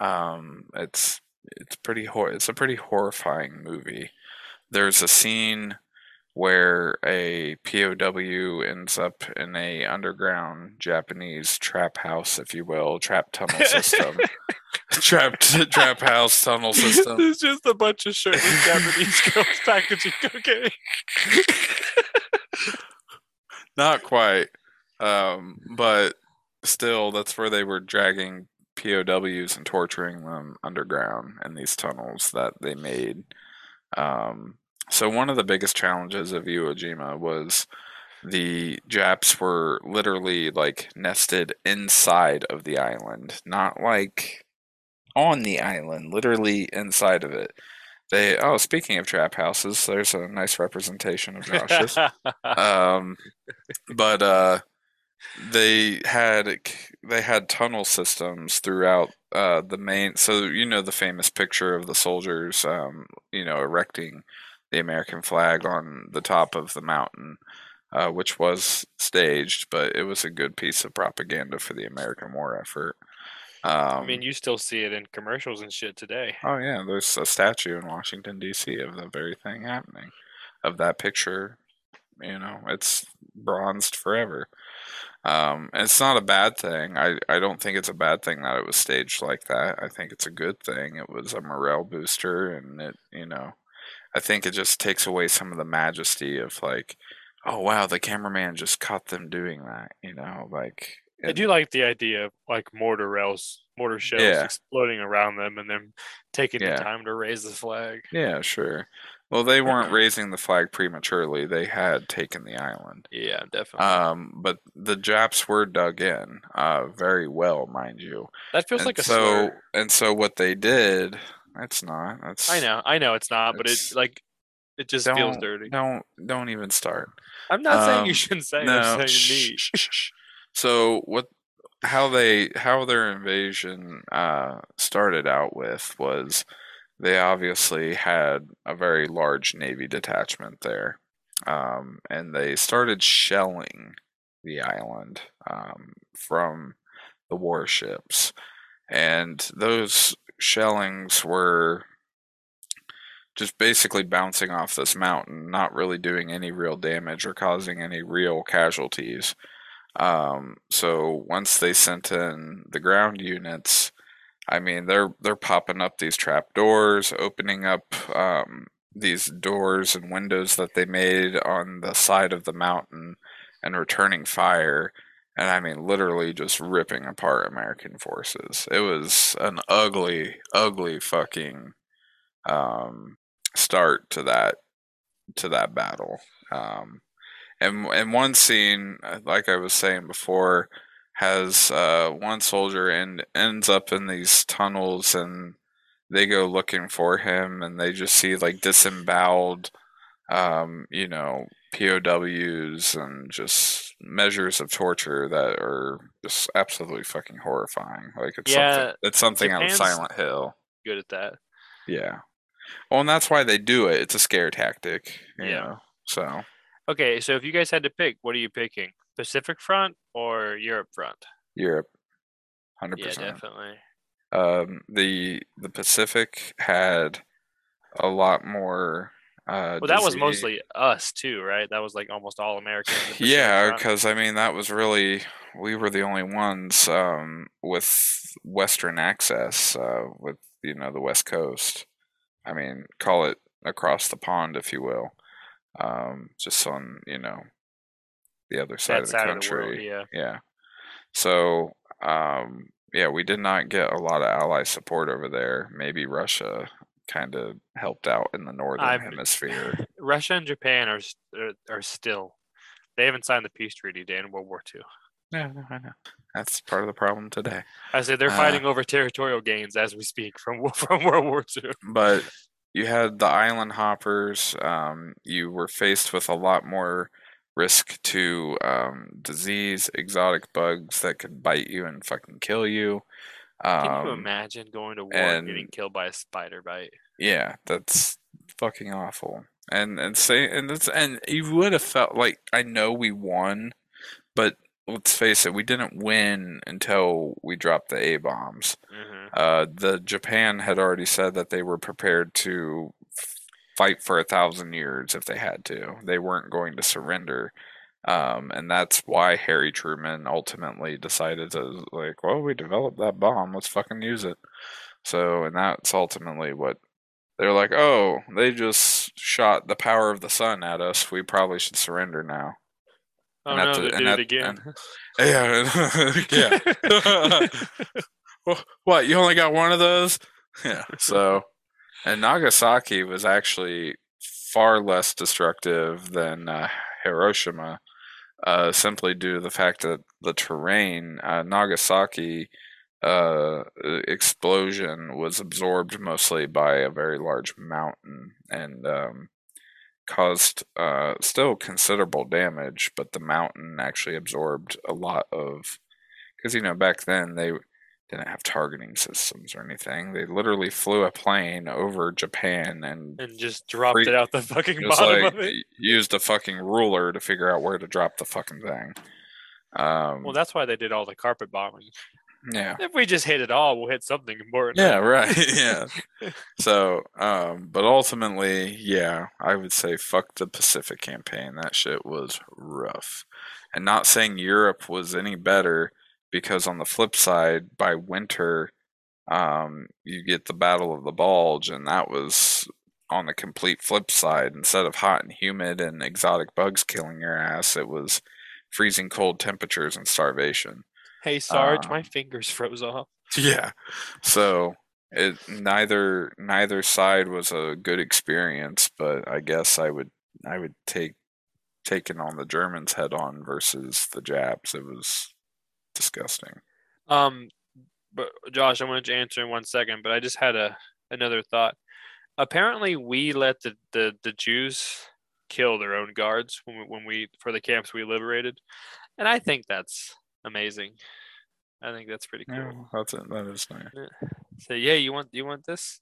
Um, it's it's pretty hor- it's a pretty horrifying movie. There's a scene where a POW ends up in a underground Japanese trap house, if you will, trap tunnel system. Trapped trap house tunnel system. It's just a bunch of shirtless Japanese girls packaging cocaine. Not quite. Um, but still that's where they were dragging POWs and torturing them underground in these tunnels that they made. Um, so one of the biggest challenges of Iwo Jima was the Japs were literally like nested inside of the island, not like on the island, literally inside of it. They oh, speaking of trap houses, there's a nice representation of Josh's. um, but uh, they had they had tunnel systems throughout uh, the main. So you know the famous picture of the soldiers, um, you know, erecting the American flag on the top of the mountain, uh, which was staged, but it was a good piece of propaganda for the American war effort. Um, I mean, you still see it in commercials and shit today. Oh yeah, there's a statue in Washington D.C. of the very thing happening, of that picture. You know, it's bronzed forever. Um, and it's not a bad thing. I, I don't think it's a bad thing that it was staged like that. I think it's a good thing. It was a morale booster, and it you know, I think it just takes away some of the majesty of like, oh wow, the cameraman just caught them doing that. You know, like I do like the idea of like mortar rails, mortar shells Yeah. exploding around them, and then taking Yeah. the time to raise the flag. Yeah, sure. Well, they weren't raising the flag prematurely. They had taken the island. Yeah, definitely. Um, but the Japs were dug in, uh, very well, mind you. that feels and like a so, slur. and so what they did, it's not. That's I know, I know it's not, but it's- like it just Don't feels dirty. don't don't even start. I'm not saying you um, shouldn't say. it, no. I'm saying me. So what? How they how their invasion uh, started out with was they obviously had a very large navy detachment there, um, and they started shelling the island um, from the warships, and those shellings were just basically bouncing off this mountain, not really doing any real damage or causing any real casualties. Um, so once they sent in the ground units, I mean they're they're popping up these trap doors, opening up um, these doors and windows that they made on the side of the mountain, and returning fire. And I mean, literally just ripping apart American forces. It was an ugly, ugly fucking um, start to that to that battle. Um, and and one scene, uh, like I was saying before, has uh, one soldier and ends up in these tunnels, and they go looking for him, and they just see like disemboweled, um, you know, POWs and just measures of torture that are just absolutely fucking horrifying. Like it's Yeah, something it's something out of Silent Hill. Good at that. Yeah. Well, and that's why they do it. It's a scare tactic. You Yeah. Know? So Okay, so if you guys had to pick, what are you picking? Pacific Front or Europe Front? Europe, hundred Yeah, percent. definitely. Um, the the Pacific had a lot more. Uh, Well, that was mostly us too, right? That was like almost all Americans. in the Pacific Yeah, because I mean that was really we were the only ones um, with Western access uh, with you know the West Coast. I mean, call it across the pond, if you will, um, just on you know the other side that of the side country. of the world. Yeah. Yeah. So, um, yeah, we did not get a lot of ally support over there. Maybe Russia kind of helped out in the northern I'm- hemisphere. Russia and Japan are, are are still. They haven't signed the peace treaty to end World War II. Yeah, no, I know. That's part of the problem today. I said they're Uh, fighting over territorial gains as we speak from from World War II. But you had the island hoppers. Um, you were faced with a lot more risk to um, disease, exotic bugs that could bite you and fucking kill you. Can you Um, imagine going to war and getting killed by a spider bite? Yeah, that's fucking awful. And and say and it's and you would have felt like I know we won, but let's face it, we didn't win until we dropped the A bombs. hmm Uh, the Japan had already said that they were prepared to fight for a thousand years if they had to. They weren't going to surrender. Um, and that's why Harry Truman ultimately decided to like, well, we developed that bomb, let's fucking use it. So, and that's ultimately what they're like, oh, they just shot the power of the sun at us. We probably should surrender now. Oh And no, they did it again. Yeah, yeah. What you only got one of those yeah so and nagasaki was actually far less destructive than uh, hiroshima uh, simply due to the fact that the terrain uh, nagasaki uh, explosion was absorbed mostly by a very large mountain and um, caused uh, still considerable damage but the mountain actually absorbed a lot of because you know back then they didn't have targeting systems or anything. They literally flew a plane over Japan and and just dropped it out the fucking bottom like of it. used a fucking ruler to figure out where to drop the fucking thing. Um, Well, that's why they did all the carpet bombing. yeah, If we just hit it all, we'll hit something important. yeah, right, yeah. So, um, but ultimately, yeah, I would say fuck the Pacific campaign. That shit was rough, and not saying Europe was any better because on the flip side, by winter, um, you get the Battle of the Bulge, and that was on the complete flip side. Instead of hot and humid and exotic bugs killing your ass, it was freezing cold temperatures and starvation. Hey Sarge, my Um, fingers froze off. Yeah. So it neither neither side was a good experience, but I guess I would I would take taking on the Germans head on versus the Japs. It was disgusting. Um, but Josh, I wanted to answer in one second, but I just had a another thought. Apparently, we let the the, the Jews kill their own guards when we, when we for the camps we liberated, and I think that's amazing. I think that's pretty cool. Yeah, that's it. That is nice. Say, yeah, you want you want this,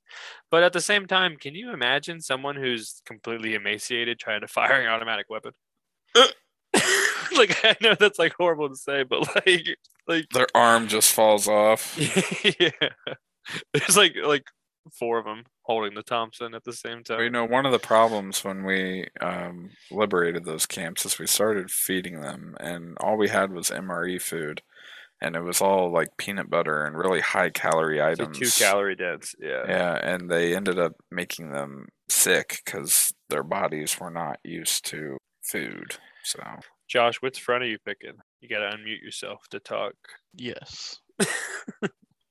but at the same time, can you imagine someone who's completely emaciated trying to fire an automatic weapon? like I know that's like horrible to say, but like like Their arm just falls off. yeah, there's like like four of them holding the Thompson at the same Well, You know, one of the problems when we um, liberated those camps is we started feeding them, and all we had was MRE food, and it was all like peanut butter and really high calorie items. two calorie dense. Yeah. Yeah, and they ended up making them sick because their bodies were not used to food. So Josh, which front are you picking? You gotta unmute yourself to talk. Yes.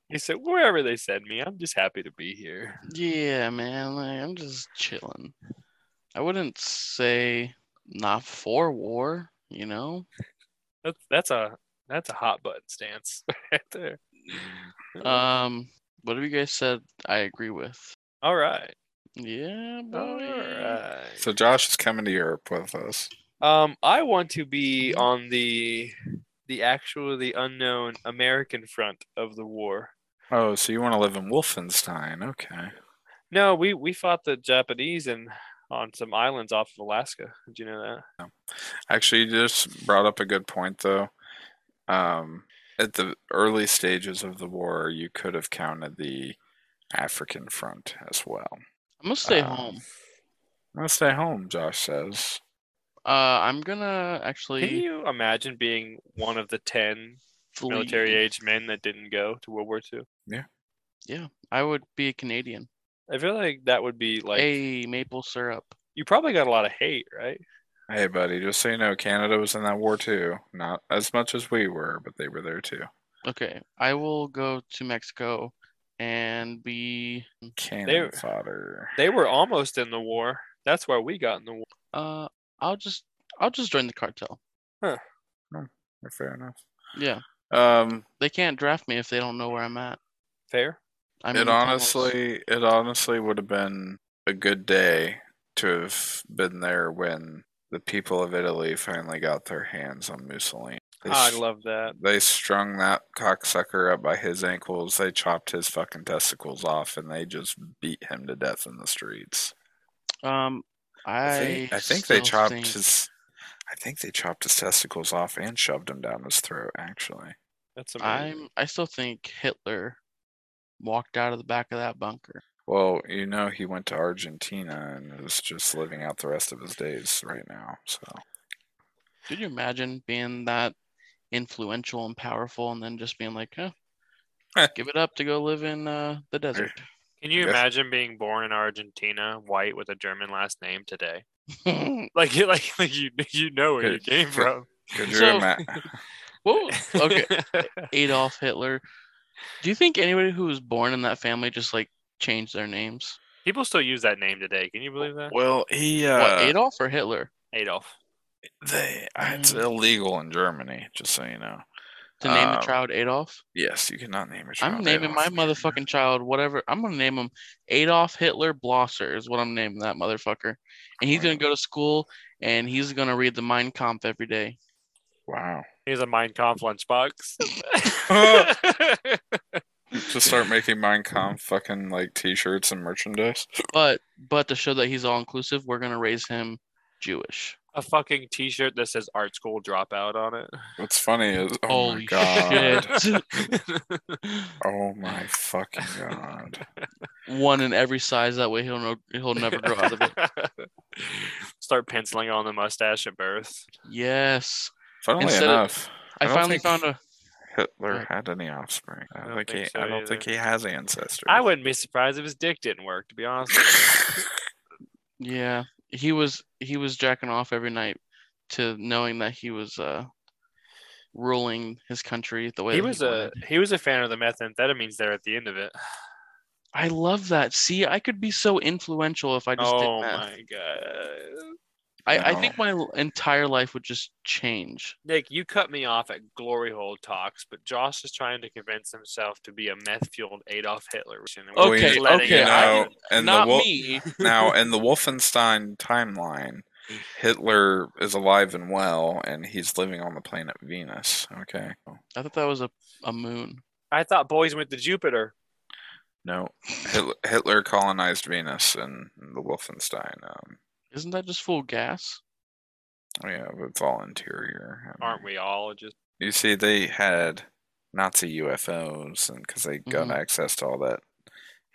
He said, "Wherever they send me, I'm just happy to be here." Yeah, man. Like, I'm just chilling. I wouldn't say not for war, you know? That's that's a that's a hot button stance right there. Um, what have you guys said I agree with? All right. Yeah, boy. right. so Josh is coming to Europe with us. Um, I want to be on the the actual the unknown American front of the war. Oh, so you want to live in Wolfenstein? Okay. No, we we fought the Japanese and on some islands off of Alaska. Did you know that? Actually, you just brought up a good point, though. Um, at the early stages of the war, you could have counted the African front as well. I'm gonna stay Um, home. I'm gonna stay home, Josh says. Uh, I'm gonna actually. Can you imagine being one of the ten flee. military age men that didn't go to World War II? Yeah, Yeah, I would be a Canadian. I feel like that would be like Hey, maple syrup. you probably got a lot of hate, right? Hey, buddy, just so you know, Canada was in that war too. Not as much as we were, but they were there too. Okay, I will go to Mexico and be Cannon They- fodder. They were almost in the war. That's why we got in the war. uh I'll just I'll just join the cartel. Huh. Fair enough. Yeah, Um, they can't draft me if they don't know where I'm at. Fair. I'm it in the honestly, it honestly would have been a good day to have been there when the people of Italy finally got their hands on Mussolini. They, I s- love that. they strung that cocksucker up by his ankles. They chopped his fucking testicles off, and they just beat him to death in the streets. Um, I I think, I think they chopped think- his. I think they chopped his testicles off and shoved him down his throat. Actually, That's amazing. I'm. I still think Hitler walked out of the back of that bunker. well, you know, he went to Argentina and is just living out the rest of his days right now. So. Could you imagine being that influential and powerful, and then just being like, huh, Eh. give it up to go live in uh, the desert? Can you imagine being born in Argentina, white with a German last name today? Like, you- like, like you, you know where you came from. Could you So- imagine? Whoa. Okay. Adolf Hitler. Do you think anybody who was born in that family just like changed their names? People still use that name today. Can you believe that? Well, he uh, what, Adolf or Hitler? Adolf. they uh, it's Mm. illegal in Germany, just so you know. To name Um, the child Adolf? Yes, you cannot name your child. I'm naming my motherfucking child whatever. I'm gonna name him Adolf Hitler Blosser is what I'm naming that motherfucker. And he's gonna go to school and he's gonna read the Mein Kampf every day. Wow. He's a Mein Kampf lunchbox. to start making Mein Kampf fucking like T-shirts and merchandise. But but to show that he's all inclusive, we're gonna raise him Jewish. A fucking T-shirt that says "Art School Dropout" on it. What's funny is, oh my god, shit. oh my fucking god. One in every size. That way he'll know he'll never grow out of it. Start penciling on the mustache at birth. Yes. Funnily Instead of- enough, I, I finally found a Hitler Right. had any offspring. I, I don't don't think, think he. so I don't think he has ancestors. I wouldn't be surprised if his dick didn't work. To be honest, with Yeah, he was he was jacking off every night to knowing that he was uh ruling his country the way he was a he was a fan of the methamphetamines there at the end of it. I love that. See, I could be so influential if I just Oh my god, I, I think my entire life would just change. Nick, you cut me off at glory hole talks, but Josh is trying to convince himself to be a meth fueled Adolf Hitler. and we're Okay, just letting okay, it You I- know, happen. and Not the Wol- me. now in the Wolfenstein timeline, Hitler is alive and well, and he's living on the planet Venus. Okay. I thought that was a, a moon. I thought boys went to Jupiter. No, Hitler, Hitler colonized Venus in, in the Wolfenstein. Um, Isn't that just full of gas? yeah, but it's all interior. I mean, Aren't we all just You see, they had Nazi UFOs, and because they got Mhm. access to all that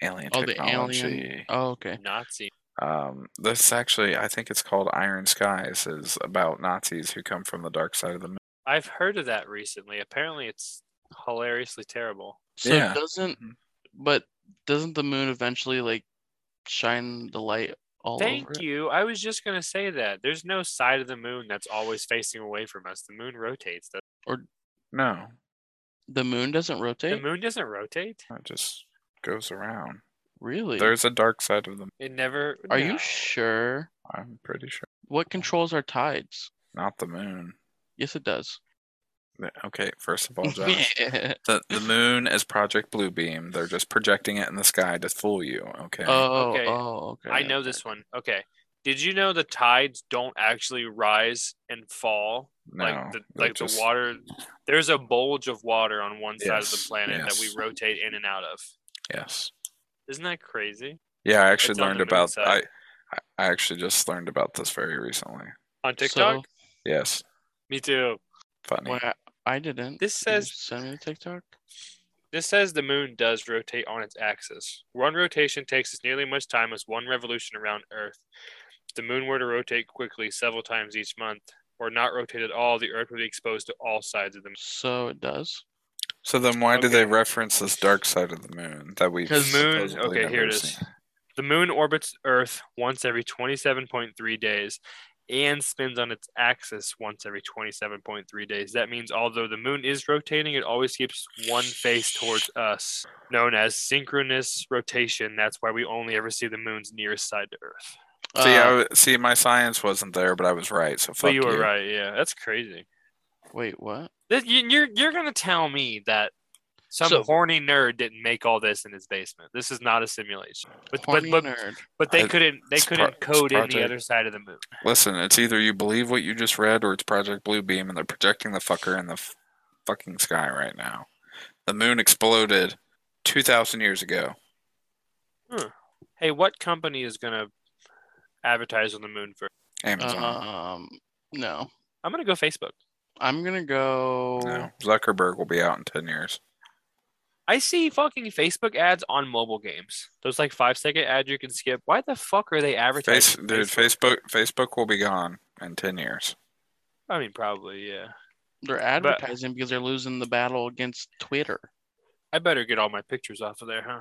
alien Oh, the technology. alien. Oh, okay. Nazi? Um, this actually, I think it's called Iron Skies, is about Nazis who come from the dark side of the moon. I've heard of that recently. Apparently, it's hilariously terrible. So Yeah. doesn't Mhm. but doesn't the moon eventually like shine the light all Thank over it? you. I was just gonna say that. There's no side of the moon that's always facing away from us. The moon rotates. Or No, The moon doesn't rotate? the moon doesn't rotate. it just goes around. Really? There's a dark side of the. It never. Are no. you sure? I'm pretty sure. What controls our tides? Not the moon. Yes, it does. Okay, first of all, Josh, the the moon is Project Bluebeam. They're just projecting it in the sky to fool you. Okay. oh, Okay. oh, okay. I know this one. Okay. Did you know the tides don't actually rise and fall? no, like the like just- the water there's a bulge of water on one side of the Yes, planet that we rotate in and out of. Yes. Isn't that crazy? Yeah, I actually It's learned about. side. I I I actually just learned about this very recently. On TikTok? So, Yes, Me too. Funny. well, I, I didn't. This Can you says- send me the TikTok. This says the moon does rotate on its axis. One rotation takes as nearly as much time as one revolution around Earth. If the moon were to rotate quickly several times each month, or not rotate at all, the Earth would be exposed to all sides of the moon. So it does. So then, why do they reference this dark side of the moon that we've 'Cause moon- supposedly okay, here never it is. seen? The moon orbits Earth once every 27.3 days and spins on its axis once every 27.3 days. That means although the moon is rotating, it always keeps one face towards us, known as synchronous rotation. That's why we only ever see the moon's nearest side to Earth. See, I Uh, w- see, my science wasn't there, but I was right. So fuck But you were right. Yeah, that's crazy. wait, what? You're you're gonna tell me that some So- horny nerd didn't make all this in his basement. This is not a simulation. But but Horny but, nerd. but they I- couldn't they couldn't pro- code in the other side of the moon. Listen, it's either you believe what you just read or it's Project Bluebeam and they're projecting the fucker in the f- fucking sky right now. The moon exploded 2,000 years ago. Hey, what company is gonna advertise on the moon for Amazon. Um, no. I'm gonna go Facebook. I'm gonna go. no. Zuckerberg will be out in 10 years. I see fucking Facebook ads on mobile games. Those like five second ads you can skip. Why the fuck are they Face, advertising? dude, Facebook Facebook will be gone in 10 years. I mean, probably yeah. They're advertising because they're losing the battle against Twitter. I better get all my pictures off of there, huh?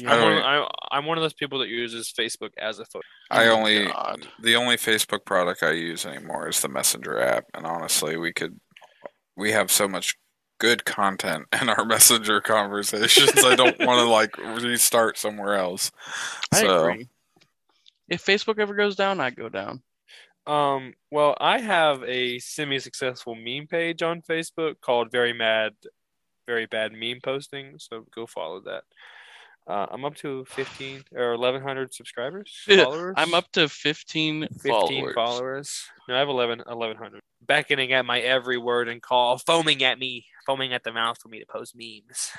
You I I'm one, don't- I, I'm one of those people that uses Facebook as a photo. I Oh only God. the only Facebook product I use anymore is the Messenger app, and honestly, we could we have so much good content in our Messenger conversations. I don't want to like restart somewhere else. I so agree. If Facebook ever goes down, I go down. Um, well, I have a semi-successful meme page on Facebook called Very Mad, Very Bad Meme Posting. So go follow that. Uh, I'm up to 15 or 1,100 subscribers, followers. I'm up to 15, 15 followers. followers. No, I have 11, 1,100. Beckoning at my every word and call, foaming at me, foaming at the mouth for me to post memes.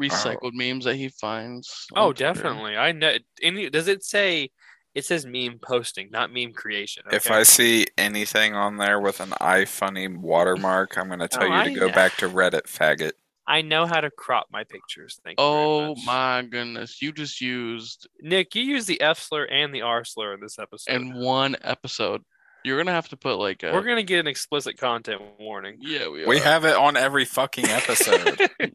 Recycled memes that he finds. on Oh, Twitter. definitely. I know. Any, does it say? It says meme posting, not meme creation. if okay? I see anything on there with an iFunny watermark, I'm going to tell Oh, you to I go know. back to Reddit, faggot. I know how to crop my pictures. Thank you. very Oh much. my goodness. You just used Nick, you used the F slur and the R slur in this episode. in one episode. You're gonna have to put like a We're gonna get an explicit content warning. Yeah, we are. We have it on every fucking episode. Did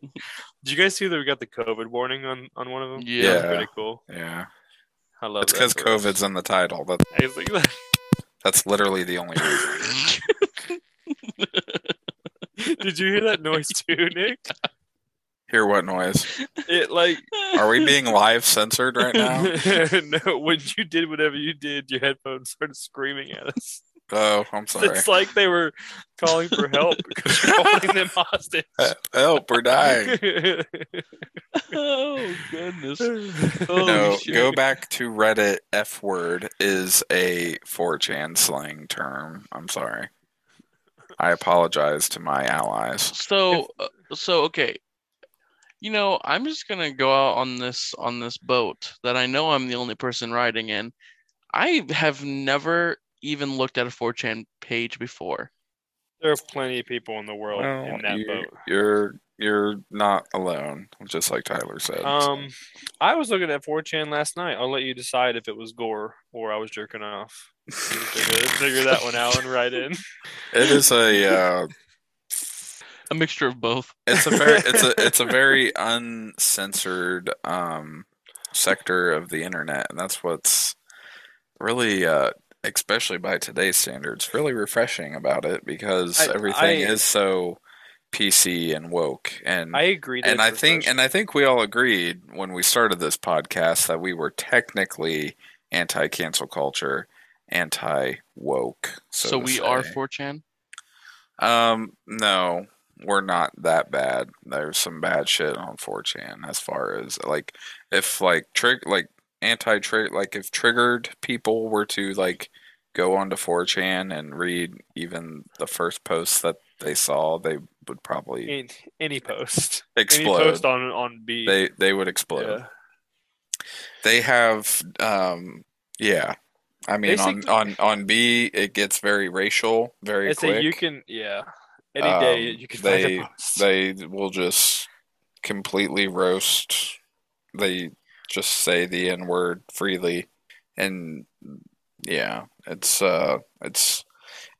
you guys see that we got the COVID warning on on one of them? Yeah. That's pretty cool. yeah, I love it's because for us. COVID's in the title. That I was like, that's literally the only reason. Did you hear that noise too, Nick? Hear what noise? It like Are we being live censored right now? no, when you did whatever you did, your headphones started screaming at us. Oh, I'm sorry. It's like they were calling for help because you're holding them hostage. Help, we're dying. oh goodness. Oh, no, shit. go back to Reddit. F word is a 4chan slang term. I'm sorry. I apologize to my allies. So uh, so okay. You know, I'm just gonna go out on this on this boat that I know I'm the only person riding in. I have never even looked at a 4chan page before. There are plenty of people in the world in that you, boat. You're you're not alone, just like Tyler said. Um, I was looking at 4chan last night. I'll let you decide if it was gore or I was jerking off. Figure, figure that one out and write in. it is a uh, A mixture of both. it's a very it's a it's a very uncensored um sector of the internet and that's what's really uh especially by today's standards really refreshing about it because I- everything I- is so pc and woke and I agree. and it's i think and i think we all agreed when we started this podcast that we were technically anti-cancel culture anti-woke so, So, to we are say. 4chan. Um, no, we're not that bad. There's some bad shit on 4chan as far as like if like trig like anti trigger like if triggered people were to like go onto 4chan and read even the first post that they saw, they would probably In- any post, any explode. post on on B. They they would explode. yeah. They have um yeah. I mean on, Basically- on on B it gets very racial very I quick. say you can, yeah. Any day Um, you can they find a post. they will just completely roast. They just say the n word freely, and yeah, it's uh, it's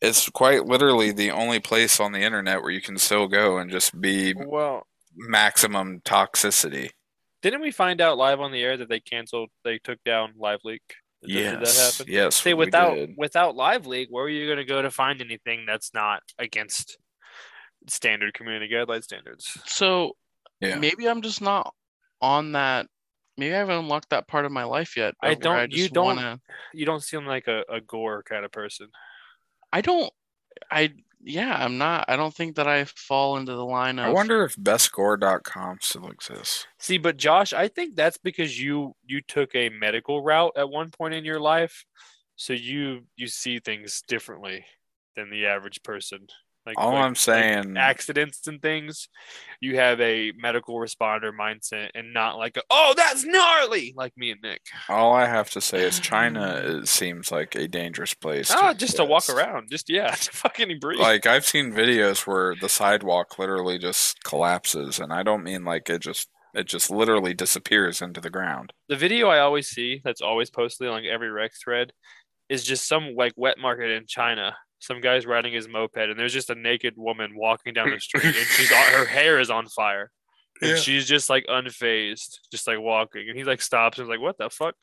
it's quite literally the only place on the internet where you can still go and just be well, maximum toxicity. didn't we find out live on the air that they canceled? They took down Live Leak. Did, did that Yes, happen? yes. Say without without Live Leak, where are you going to go to find anything that's not against standard community guideline standards? So Yeah. maybe I'm just not on that. Maybe I haven't unlocked that part of my life yet. I don't- you just don't- wanna- You don't seem like a, a gore kind of person. I don't. I yeah, I'm not. I don't think that I fall into the line of. I wonder if bestgore.com still exists. See, but Josh, I think that's because you you took a medical route at one point in your life, so you you see things differently than the average person. Like All like- I'm saying, like accidents and things, you have a medical responder mindset and not like a, oh that's gnarly like me and Nick. all I have to say is China seems like a dangerous place. Ah, just to walk around, just yeah, to fucking breathe. Like I've seen videos where the sidewalk literally just collapses, and I don't mean like it just it just literally disappears into the ground. the video I always see that's always posted on like every rec thread is just some like wet market in China. Some guy's riding his moped and there's just a naked woman walking down the street and she's on, her hair is on fire. And Yeah. she's just like unfazed, just like walking. And he like stops and is like, What the fuck?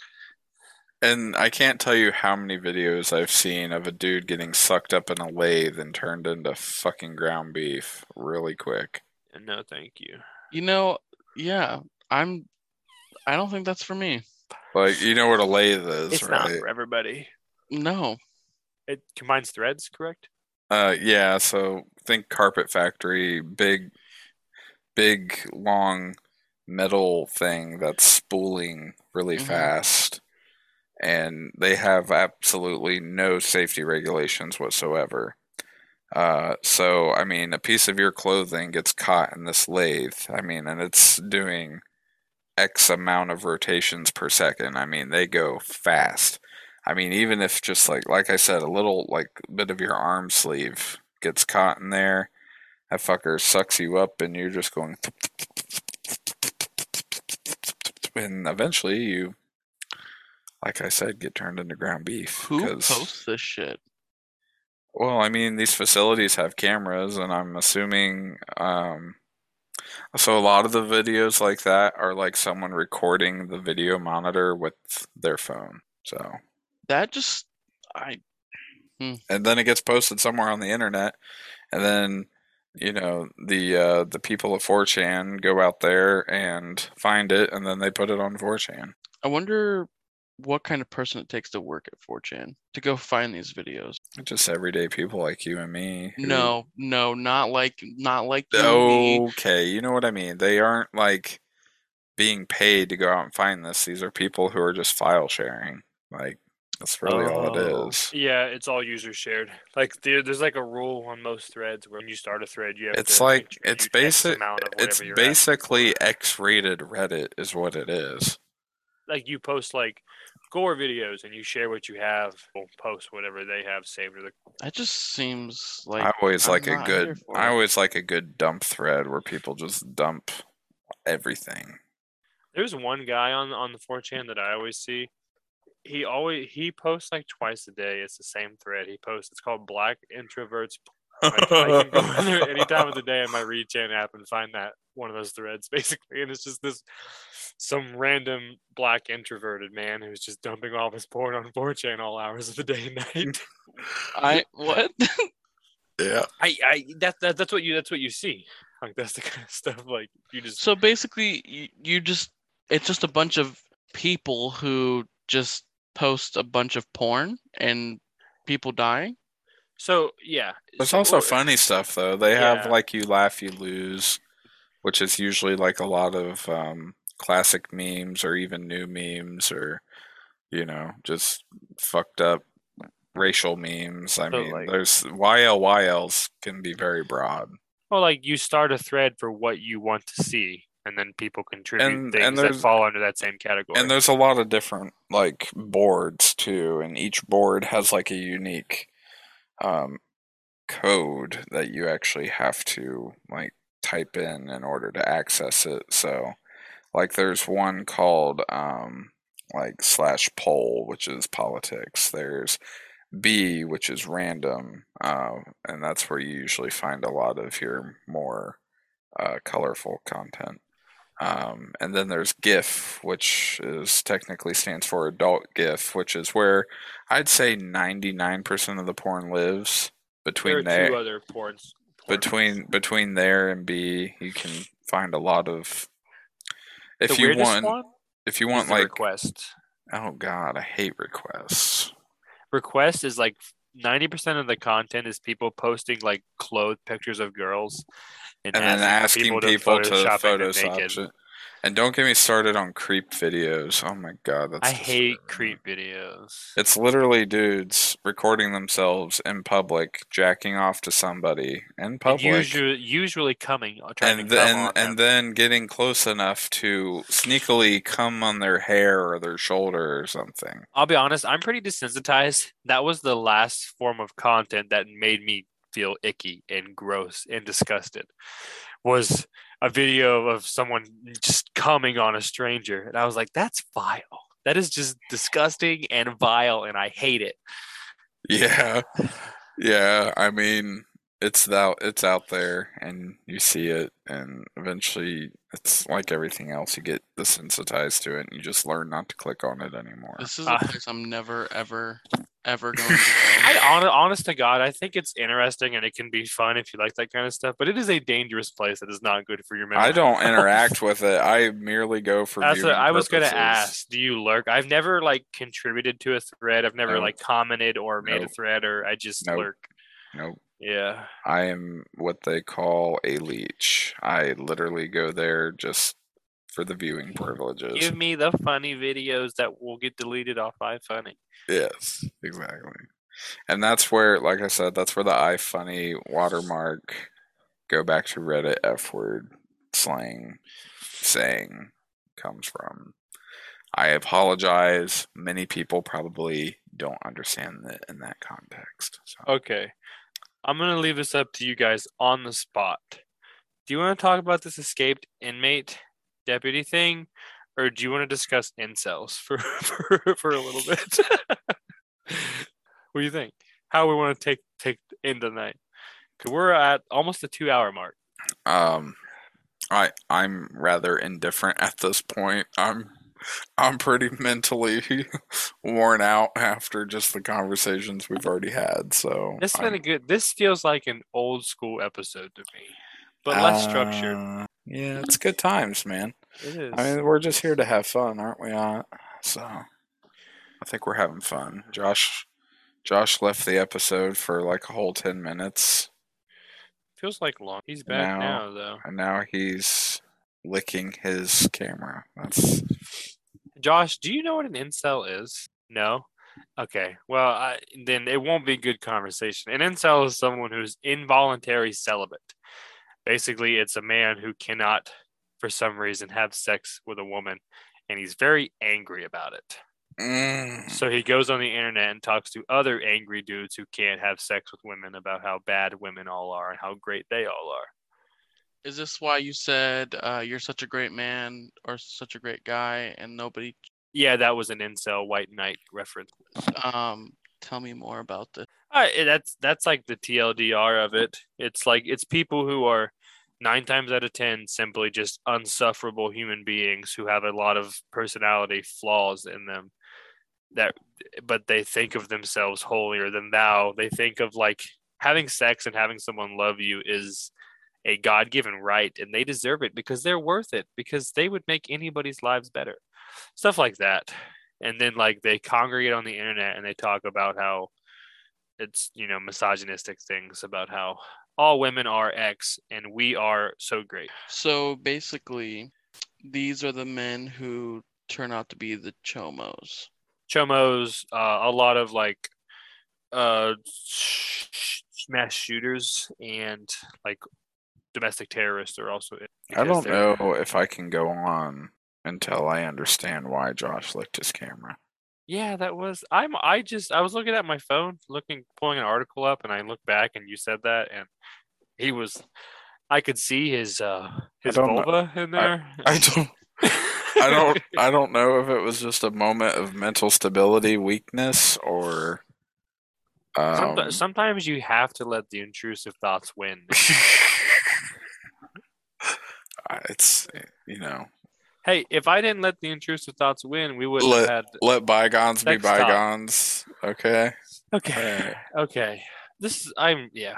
And I can't tell you how many videos I've seen of a dude getting sucked up in a lathe and turned into fucking ground beef really quick. And no, thank you. You know, yeah, I'm. I don't think that's for me. Like you know what a lathe is, It's not for everybody. No. It combines threads, correct? Uh, yeah. So think carpet factory, big, big, long metal thing that's spooling really Mhm. fast, and they have absolutely no safety regulations whatsoever. Uh, so I mean, a piece of your clothing gets caught in this lathe. I mean, and it's doing X amount of rotations per second. I mean, they go fast. I mean, even if just like like I said, a little like bit of your arm sleeve gets caught in there, that fucker sucks you up, and you're just going. And eventually, you, like I said, get turned into ground beef. Who posts this shit? well, I mean, these facilities have cameras, and I'm assuming. Um, so a lot of the videos like that are like someone recording the video monitor with their phone. So, That just. I. and then it gets posted somewhere on the internet, and then you know the uh, the people of 4chan go out there and find it, and then they put it on 4chan. I wonder what kind of person it takes to work at 4chan to go find these videos. Just everyday people like you and me. who- No, no, not like not like you and me. Okay, you know what I mean. They aren't like being paid to go out and find this. These are people who are just file sharing. Like that's really all Oh. it is. Yeah, it's all user shared. Like there, there's like a rule on most threads where when you start a thread, you have It's to like contribute it's basic. It's whatever you're asking basically for. X-rated Reddit is what it is. like you post like gore videos and you share what you have. We'll post whatever they have saved to the That just seems like I always I'm like a good. I always like a good dump thread where people just dump everything. There's one guy on on the 4chan that I always see. He always he posts like twice a day. It's the same thread. He posts. It's called Black Introverts. I, I can go in there any time of the day on my ReadChan app and find that one of those threads basically, and it's just this some random black introverted man who's just dumping all of his porn on 4chan all hours of the day and night. I what? yeah. I I that, that that's what you that's what you see. Like that's the kind of stuff like you just so basically, you, you just it's just a bunch of people who just post a bunch of porn and people dying. so yeah. There's so- also funny stuff though. They have like you laugh, you lose, which is usually like a lot of um, classic memes or even new memes or you know just fucked up racial memes. I So, mean, like- there's YLYLs can be very broad. Well, like you start a thread for what you want to see, and then people contribute And- things and that fall under that same category. And there's a lot of different like boards too, and each board has like a unique um, code that you actually have to like type in in order to access it. So, like, there's one called um, like slash pol, which is politics. There's B, which is random, uh, and that's where you usually find a lot of your more uh, colorful content. Um, and then there's GIF, which is technically stands for adult GIF, which is where I'd say 99% of the porn lives there between there two other porns. porn between between there and B. You can find a lot of if the you want one if you want like request. oh god, I hate requests. Request is like ninety percent of the content is people posting like clothed pictures of girls, and then asking people to Photoshop them Photoshop naked. it. And don't get me started on creep videos. Oh my god, that's I hate creep videos. It's literally dudes recording themselves in public, jacking off to somebody in And public, usually, usually coming, uh, and then and them. then getting close enough to sneakily come on their hair or their shoulder or something. I'll be honest, I'm pretty desensitized. That was the last form of content that made me feel icky and gross and disgusted. Was a video of someone just coming on a stranger, and I was like, "That's vile. That is just disgusting and vile, and I hate it." Yeah, yeah. I mean, it's out. It's out there, and you see it, and eventually, it's like everything else. You get desensitized to it, and you just learn not to click on it anymore. This is a place I'm never, ever, ever going to go. I hon- honest to God, I think it's interesting and it can be fun if you like that kind of stuff, but it is a dangerous place that is not good for your mental. I don't health. interact with it. I merely go for. That's what I was gonna ask. Do you lurk? I've never like contributed to a thread. I've never Nope. like commented or made a thread, or I just Nope. lurk. Nope. Yeah. I am what they call a leech. I literally go there just for the viewing privileges. Give me the funny videos that will get deleted off iFunny. Yes, exactly. And that's where, like I said, that's where the iFunny watermark, go back to Reddit F word slang saying comes from. I apologize. Many people probably don't understand it in that context. So. Okay. I'm gonna leave this up to you guys on the spot. Do you want to talk about this escaped inmate deputy thing, or do you want to discuss incels for for, for a little bit? what do you think? How we want to take take in night? Cause we're at almost the two hour mark. Um, I I'm rather indifferent at this point. I'm I'm pretty mentally worn out after just the conversations we've already had. So This been a good. This feels like an old school episode to me, but less structured. Yeah, it's good times, man. It is. I mean, we're just here to have fun, aren't we? Not so. I think we're having fun. Josh, Josh left the episode for like a whole ten minutes, feels like long. He's back Now- now, though. and now he's licking his camera. That's Josh, do you know what an incel is? No. Okay. Well, I, then it won't be good conversation. An incel is someone who's involuntary celibate. Basically, it's a man who cannot, for some reason, have sex with a woman, and he's very angry about it. mm, So he goes on the internet and talks to other angry dudes who can't have sex with women about how bad women all are and how great they all are. Is this why you said uh, you're such a great man or such a great guy and nobody? Yeah, that was an incel white knight reference. Um, tell me more about this. Uh, eh, that's that's like the TLDR of it. It's like it's people who are nine times out of ten simply just unsufferable human beings who have a lot of personality flaws in them. That, but they think of themselves holier than thou. They think of like having sex and having someone love you is a God given right, and they deserve it because they're worth it because they would make anybody's lives better. Stuff like that. And then like they congregate on the internet and they talk about how it's you know misogynistic things about how all women are X and we are so great. So basically, these are the men who turn out to be the chomos. Chomos, uh, a lot of like uh sh- sh- mass shooters and like domestic terrorists are also. I don't know if I can go on until I understand why Josh licked his camera. Yeah, that was I'm I just I was looking at my phone, looking pulling an article up and I looked back and you said that and he was I could see his uh his don't know. in there. I don't. I don't. I don't know if it was just a moment of mental stability weakness or. Um, Someti- sometimes you have to let the intrusive thoughts win. It's you know hey, if I didn't let the intrusive thoughts win, we wouldn't Let- have had let bygones be Sex talk. bygones. Okay. Okay. Alright. Okay. This is I'm yeah.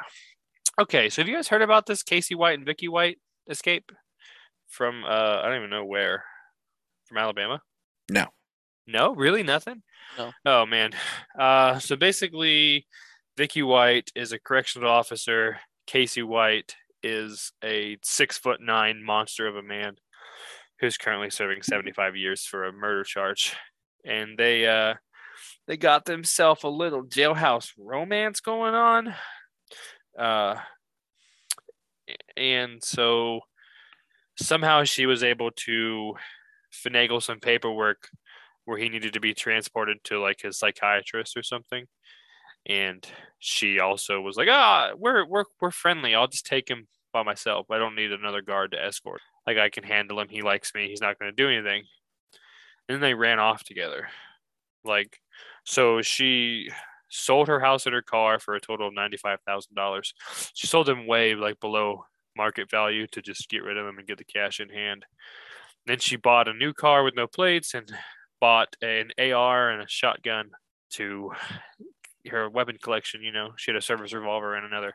Okay, so have you guys heard about this Casey White and Vicky White escape from uh I don't even know where. From Alabama? No. No, really nothing? No. Oh man. Uh so basically Vicky White is a correctional officer. Casey White is a six foot nine monster of a man who's currently serving 75 years for a murder charge. And they uh they got themselves a little jailhouse romance going on. Uh and so somehow she was able to finagle some paperwork where he needed to be transported to like his psychiatrist or something and she also was like ah we're we're, we're friendly i'll just take him by myself i don't need another guard to escort like i can handle him. He likes me. He's not going to do anything. And then they ran off together. Like so she sold her house and her car for a total of $95000 she sold them way like below market value to just get rid of them and get the cash in hand. Then she bought a new car with no plates and bought an ar and a shotgun to her weapon collection. You know, she had a service revolver and another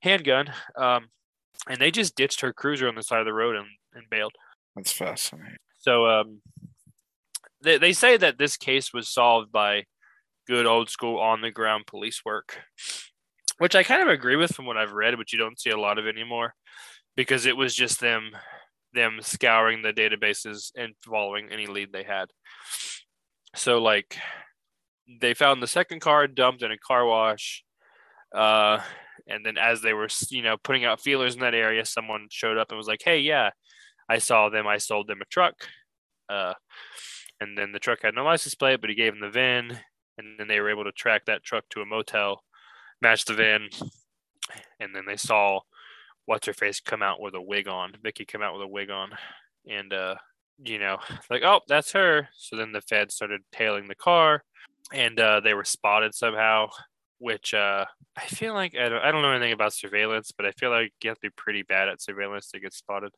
handgun. Um, and they just ditched her cruiser on the side of the road and, and bailed. That's fascinating. So um, they they say that this case was solved by good old school on the ground police work, which I kind of agree with from what I've read, but you don't see a lot of anymore because it was just them them scouring the databases and following any lead they had. So like they found the second car dumped in a car wash. Uh, and then as they were, you know, putting out feelers in that area, someone showed up and was like, "Hey, yeah, I saw them. I sold them a truck." Uh, and then the truck had no license plate, but he gave them the VIN, and then they were able to track that truck to a motel, match the VIN, and then they saw what's her face come out with a wig on. Vicky come out with a wig on, and uh, you know, like, oh, that's her. So then the Fed started tailing the car and uh, they were spotted somehow. Which uh, I feel like I don't, I don't know anything about surveillance, but I feel like you have to be pretty bad at surveillance to get spotted.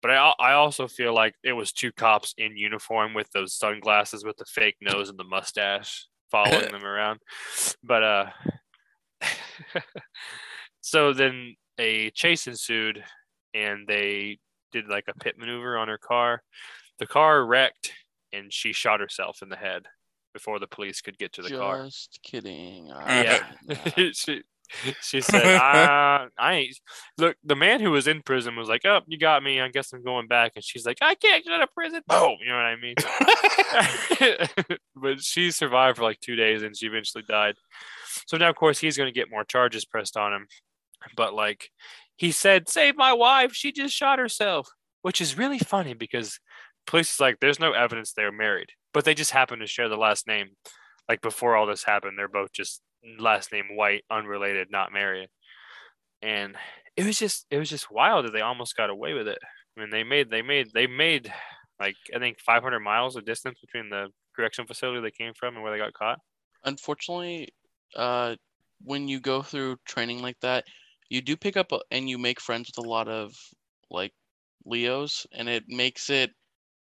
But I I also feel like it was two cops in uniform with those sunglasses with the fake nose and the mustache following them around. But uh, so then a chase ensued, and they did like a pit maneuver on her car. The car wrecked, and she shot herself in the head before the police could get to the Just car. Just kidding. Yeah. she, she said, I, ah, I ain't. Look, the man who was in prison was like, Oh, you got me. I guess I'm going back. And she's like, I can't get out of prison. Boom. You know what I mean? but she survived for like two days and she eventually died. So now, of course, he's going to get more charges pressed on him. But like he said, Save my wife. She just shot herself, which is really funny because police is like, There's no evidence they're married but they just happen to share the last name. Like before all this happened, they're both just last name White, unrelated, not married. And it was just it was just wild that they almost got away with it. I mean, they made they made they made like I think 500 miles of distance between the correction facility they came from and where they got caught. Unfortunately, uh, when you go through training like that, you do pick up and you make friends with a lot of like Leos, and it makes it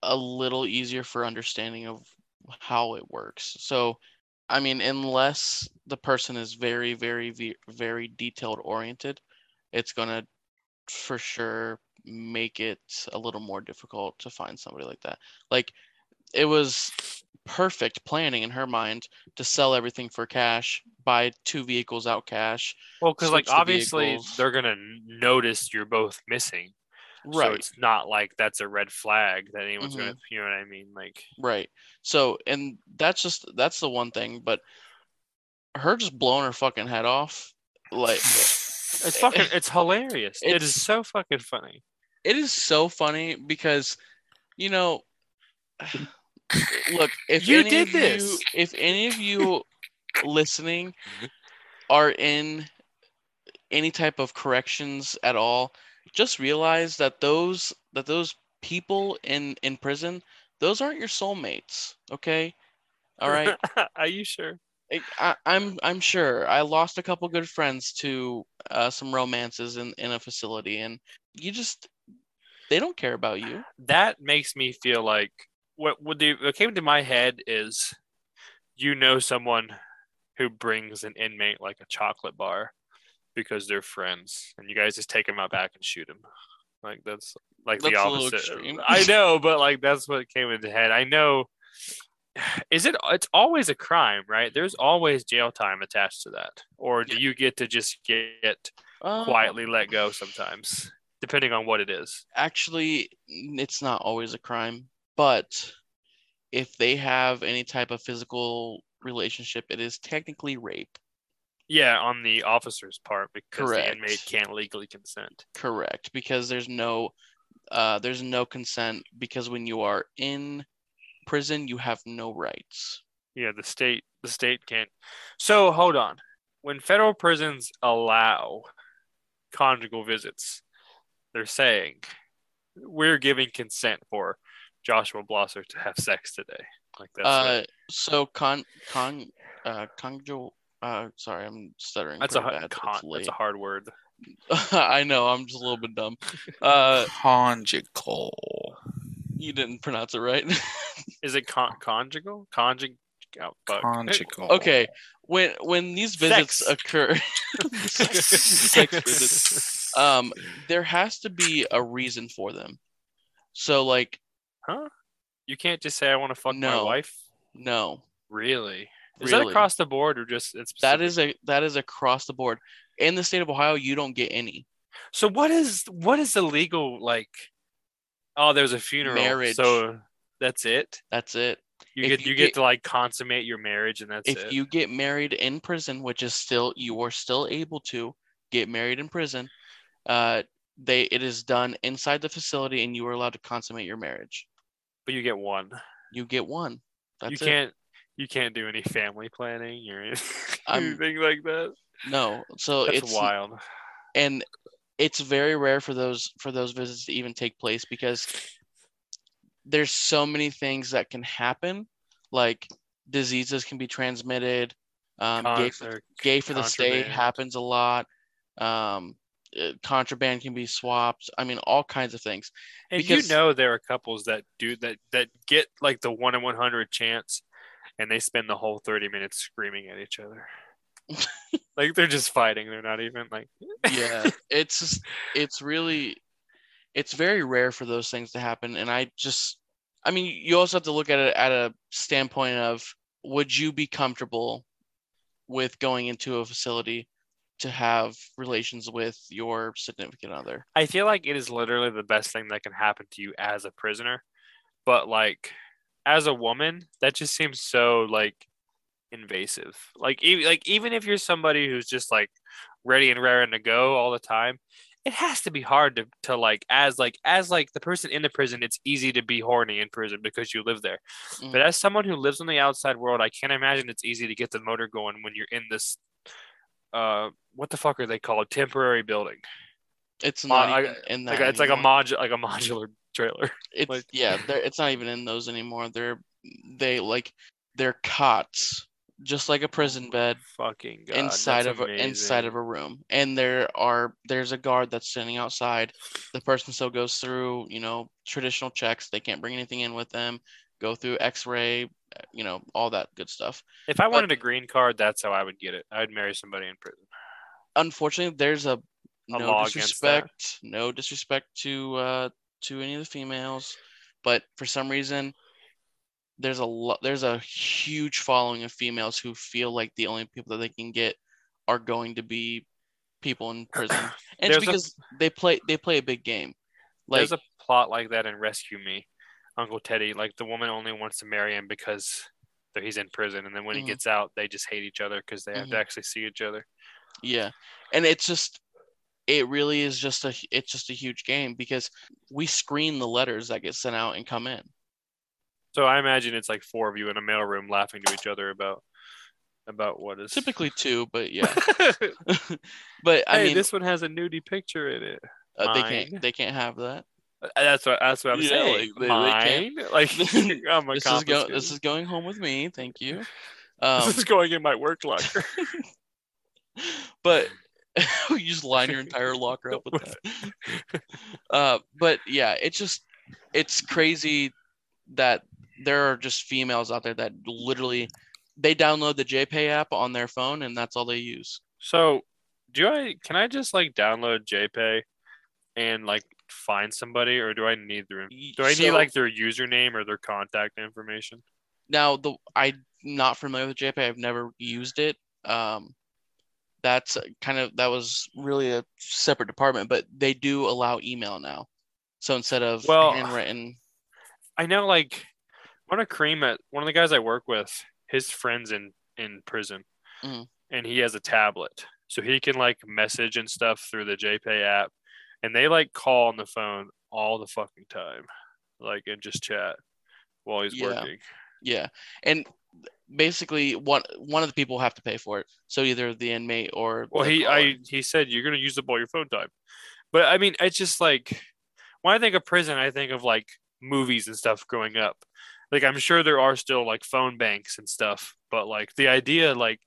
a little easier for understanding of how it works. So, I mean, unless the person is very, very, very detailed oriented, it's going to for sure make it a little more difficult to find somebody like that. Like, it was perfect planning in her mind to sell everything for cash, buy two vehicles out cash. Well, because like obviously they're gonna notice you're both missing. Right. So it's not like that's a red flag that anyone's mm-hmm. gonna you know what I mean? Like Right. So and that's just that's the one thing, but her just blowing her fucking head off, like it's fucking it's hilarious. It's, it is so fucking funny. It is so funny because you know look if you did this you, if any of you listening are in any type of corrections at all just realize that those that those people in in prison those aren't your soulmates okay? All right? Are you sure? I, am I'm, I'm sure. I lost a couple good friends to uh, some romances in in a facility and you just they don't care about you. That makes me feel like what what, the, what came to my head is you know someone who brings an inmate like a chocolate bar because they're friends, and you guys just take them out back and shoot them. Like that's like that's the opposite. I know, but like that's what came into head. I know is it? It's always a crime, right? There's always jail time attached to that, or do you get to just get Uh, quietly let go sometimes, depending on what it is? Actually, it's not always a crime, but if they have any type of physical relationship, it is technically rape. Yeah, on the officer's part, because Correct. the inmate can't legally consent. Correct, because there's no uh there's no consent because when you are in prison, you have no rights. Yeah, the state the state can't. So hold on. When federal prisons allow conjugal visits, they're saying we're giving consent for Joshua Blosser to have sex today. Like that's uh right. so con con uh conjugal uh sorry, I'm stuttering that's a hard bad. con, It's that's a hard word. I know, I'm just a little bit dumb. Uh Conjugal. you didn't pronounce it right. Is it con- conjugal? Conjug oh. Conjugal. okay, when when these visits Sex. occur sex visits, um there has to be a reason for them. So like Huh? You can't just say I want to fuck my wife. no. Really? Is that across the board or just it's That is a that is across the board. In the state of Ohio, you don't get any. So what is what is the legal like? Oh, there's a funeral. Marriage. So that's it. That's it. You If get you you get, get- to like consummate your marriage, and that's if it. you get married in prison, which is still you are still able to get married in prison, uh, they it is done inside the facility, and you are allowed to consummate your marriage. but you get one. You get one. That's you can't it. You can't do any family planning or anything like that. No, so That's it's wild. and it's very rare for those for those visits to even take place because there's so many things that can happen, like diseases can be transmitted. Um, gay, Con- or gay for the state happens a lot. Um, uh, contraband can be swapped. I mean, all kinds of things. And because- you know there are couples that do that that get like the one in one hundred chance, and they spend the whole thirty minutes screaming at each other. like they're just fighting. They're not even like. Yeah, it's just, it's really, it's very rare for those things to happen. And I just, I mean, you also have to look at it at a standpoint of would you be comfortable with going into a facility to have relations with your significant other? I feel like it is literally the best thing that can happen to you as a prisoner, but like as a woman, that just seems so like invasive. Like even like even if you're somebody who's just like ready and raring to go all the time, it has to be hard to to like as like as like the person in the prison. It's easy to be horny in prison because you live there. Mm. But as someone who lives in the outside world, I can't imagine it's easy to get the motor going when you're in this. Uh, what the fuck are they called? Temporary building. It's not I- even in that. Like it's like a modu- like a modular trailer. It's like- yeah, they're, it's not even in those anymore. They're they like they're cots, just like a prison bed. Fucking God, inside of a, inside of a room and there are there's a guard that's standing outside the person still goes through you know traditional checks they can't bring anything in with them go through x-ray you know all that good stuff If I but- wanted a green card, that's how I would get it. I'd marry somebody in prison. unfortunately there's a no law against that. disrespect no disrespect to uh to any of the females but for some reason there's a lot there's a huge following of females who feel like the only people that they can get are going to be people in prison and it's There's a- because they play they play a big game like There's a plot like that in Rescue Me. Uncle Teddy, like the woman only wants to marry him because he's in prison, and then when Mhm. he gets out, they just hate each other because they have to Mhm. actually see each other. Yeah. And it's just it really is just a it's just a huge game because we screen the letters that get sent out and come in. So I imagine it's like four of you in a mailroom laughing to each other about about what is Typically two, but yeah. but I hey, mean this one has a nudie picture in it. uh, they can't they can't have that. Uh, That's what that's what I'm Yeah, saying. like, they- they Mine, can't- like I'm This is go this is going home with me, thank you. Um this is going in my work locker. but you just line your entire locker up with that. Uh, but yeah, it's just it's crazy that there are just females out there that literally they download the JPay app on their phone and that's all they use. So, do I can I just like download JPay and like find somebody, or do I need their do I need like their username or their contact information? Now the I'm not familiar with JPay. I've never used it. Um, that's kind of that was really a separate department, but they do allow email now. So instead of Well, handwritten, I know like one of Cream at one of the guys I work with, his friends in in prison, Mhm. and he has a tablet, so he can like message and stuff through the JPay app, and they like call on the phone all the fucking time, like and just chat while he's Yeah. working. yeah, and basically one one of the people have to pay for it. So either the inmate or Well, he caller. I he said you're gonna use up all your phone time, but I mean it's just like when I think of prison, I think of like movies and stuff growing up. Like I'm sure there are still like phone banks and stuff, but like the idea like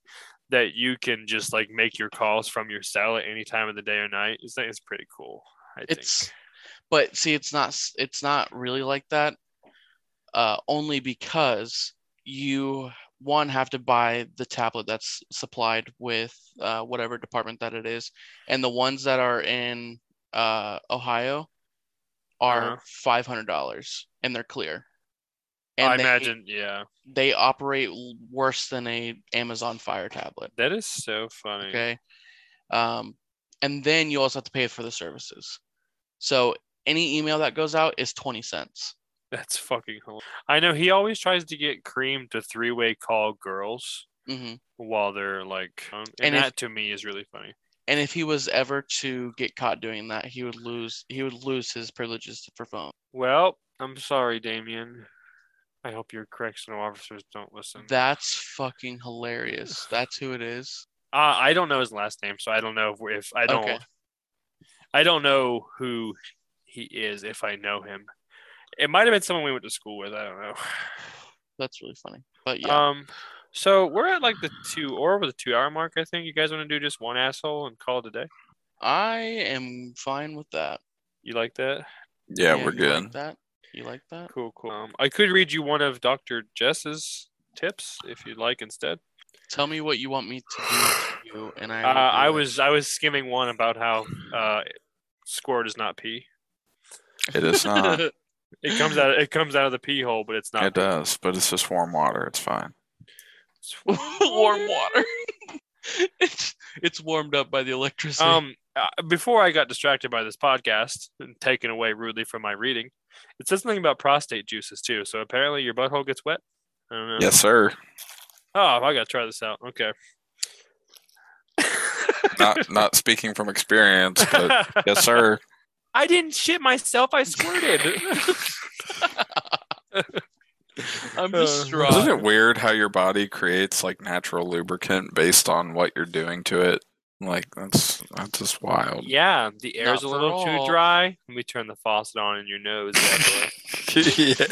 that you can just like make your calls from your cell at any time of the day or night is is pretty cool. I think. but see it's not it's not really like that uh only because you one have to buy the tablet that's supplied with uh whatever department that it is and the ones that are in uh ohio are Uh-huh. five hundred dollars and they're clear And I they, imagine, yeah, they operate worse than a amazon fire tablet that is so funny. Okay. Um, and then you also have to pay for the services. So any email that goes out is 20 cents. That's fucking. Hilarious. I know he always tries to get Cream to three way call girls hmm while they're like, and, And if- that to me is really funny. And if he was ever to get caught doing that, he would lose he would lose his privileges for phone. Well, I'm sorry, Damien. I hope your correctional officers don't listen. That's fucking hilarious. That's who it is. uh, I don't know his last name, so I don't know if, if I don't. Okay. I don't know who he is. If I know him, it might have been someone we went to school with. I don't know. That's really funny. But yeah, Um, so we're at like the two or over the two hour mark. I think you guys want to do just one asshole and call it a day. I am fine with that. You like that? Yeah, we're you good. Like that? You like that? Cool, cool. Um, I could read you one of Dr. Jess's tips if you'd like instead. Tell me what you want me to do to you, and I. Uh, I it. was I was skimming one about how uh, squirt does not pee. It is not. It comes out it comes out of the pee hole, but it's not. it does, but it's just warm water. It's fine. It's warm water. it's it's warmed up by the electricity. Um, uh, before I got distracted by this podcast and taken away rudely from my reading, it says something about prostate juices too. So apparently your butthole gets wet. I don't know. Yes, sir. Oh, I gotta try this out. Okay. Not not speaking from experience, but yes, sir. I didn't shit myself. I squirted. I'm uh, distraught. Isn't it weird how your body creates like natural lubricant based on what you're doing to it? Like that's that's just wild. yeah, the air's Not a little all. too dry. Let me turn the faucet on in your nose. yeah.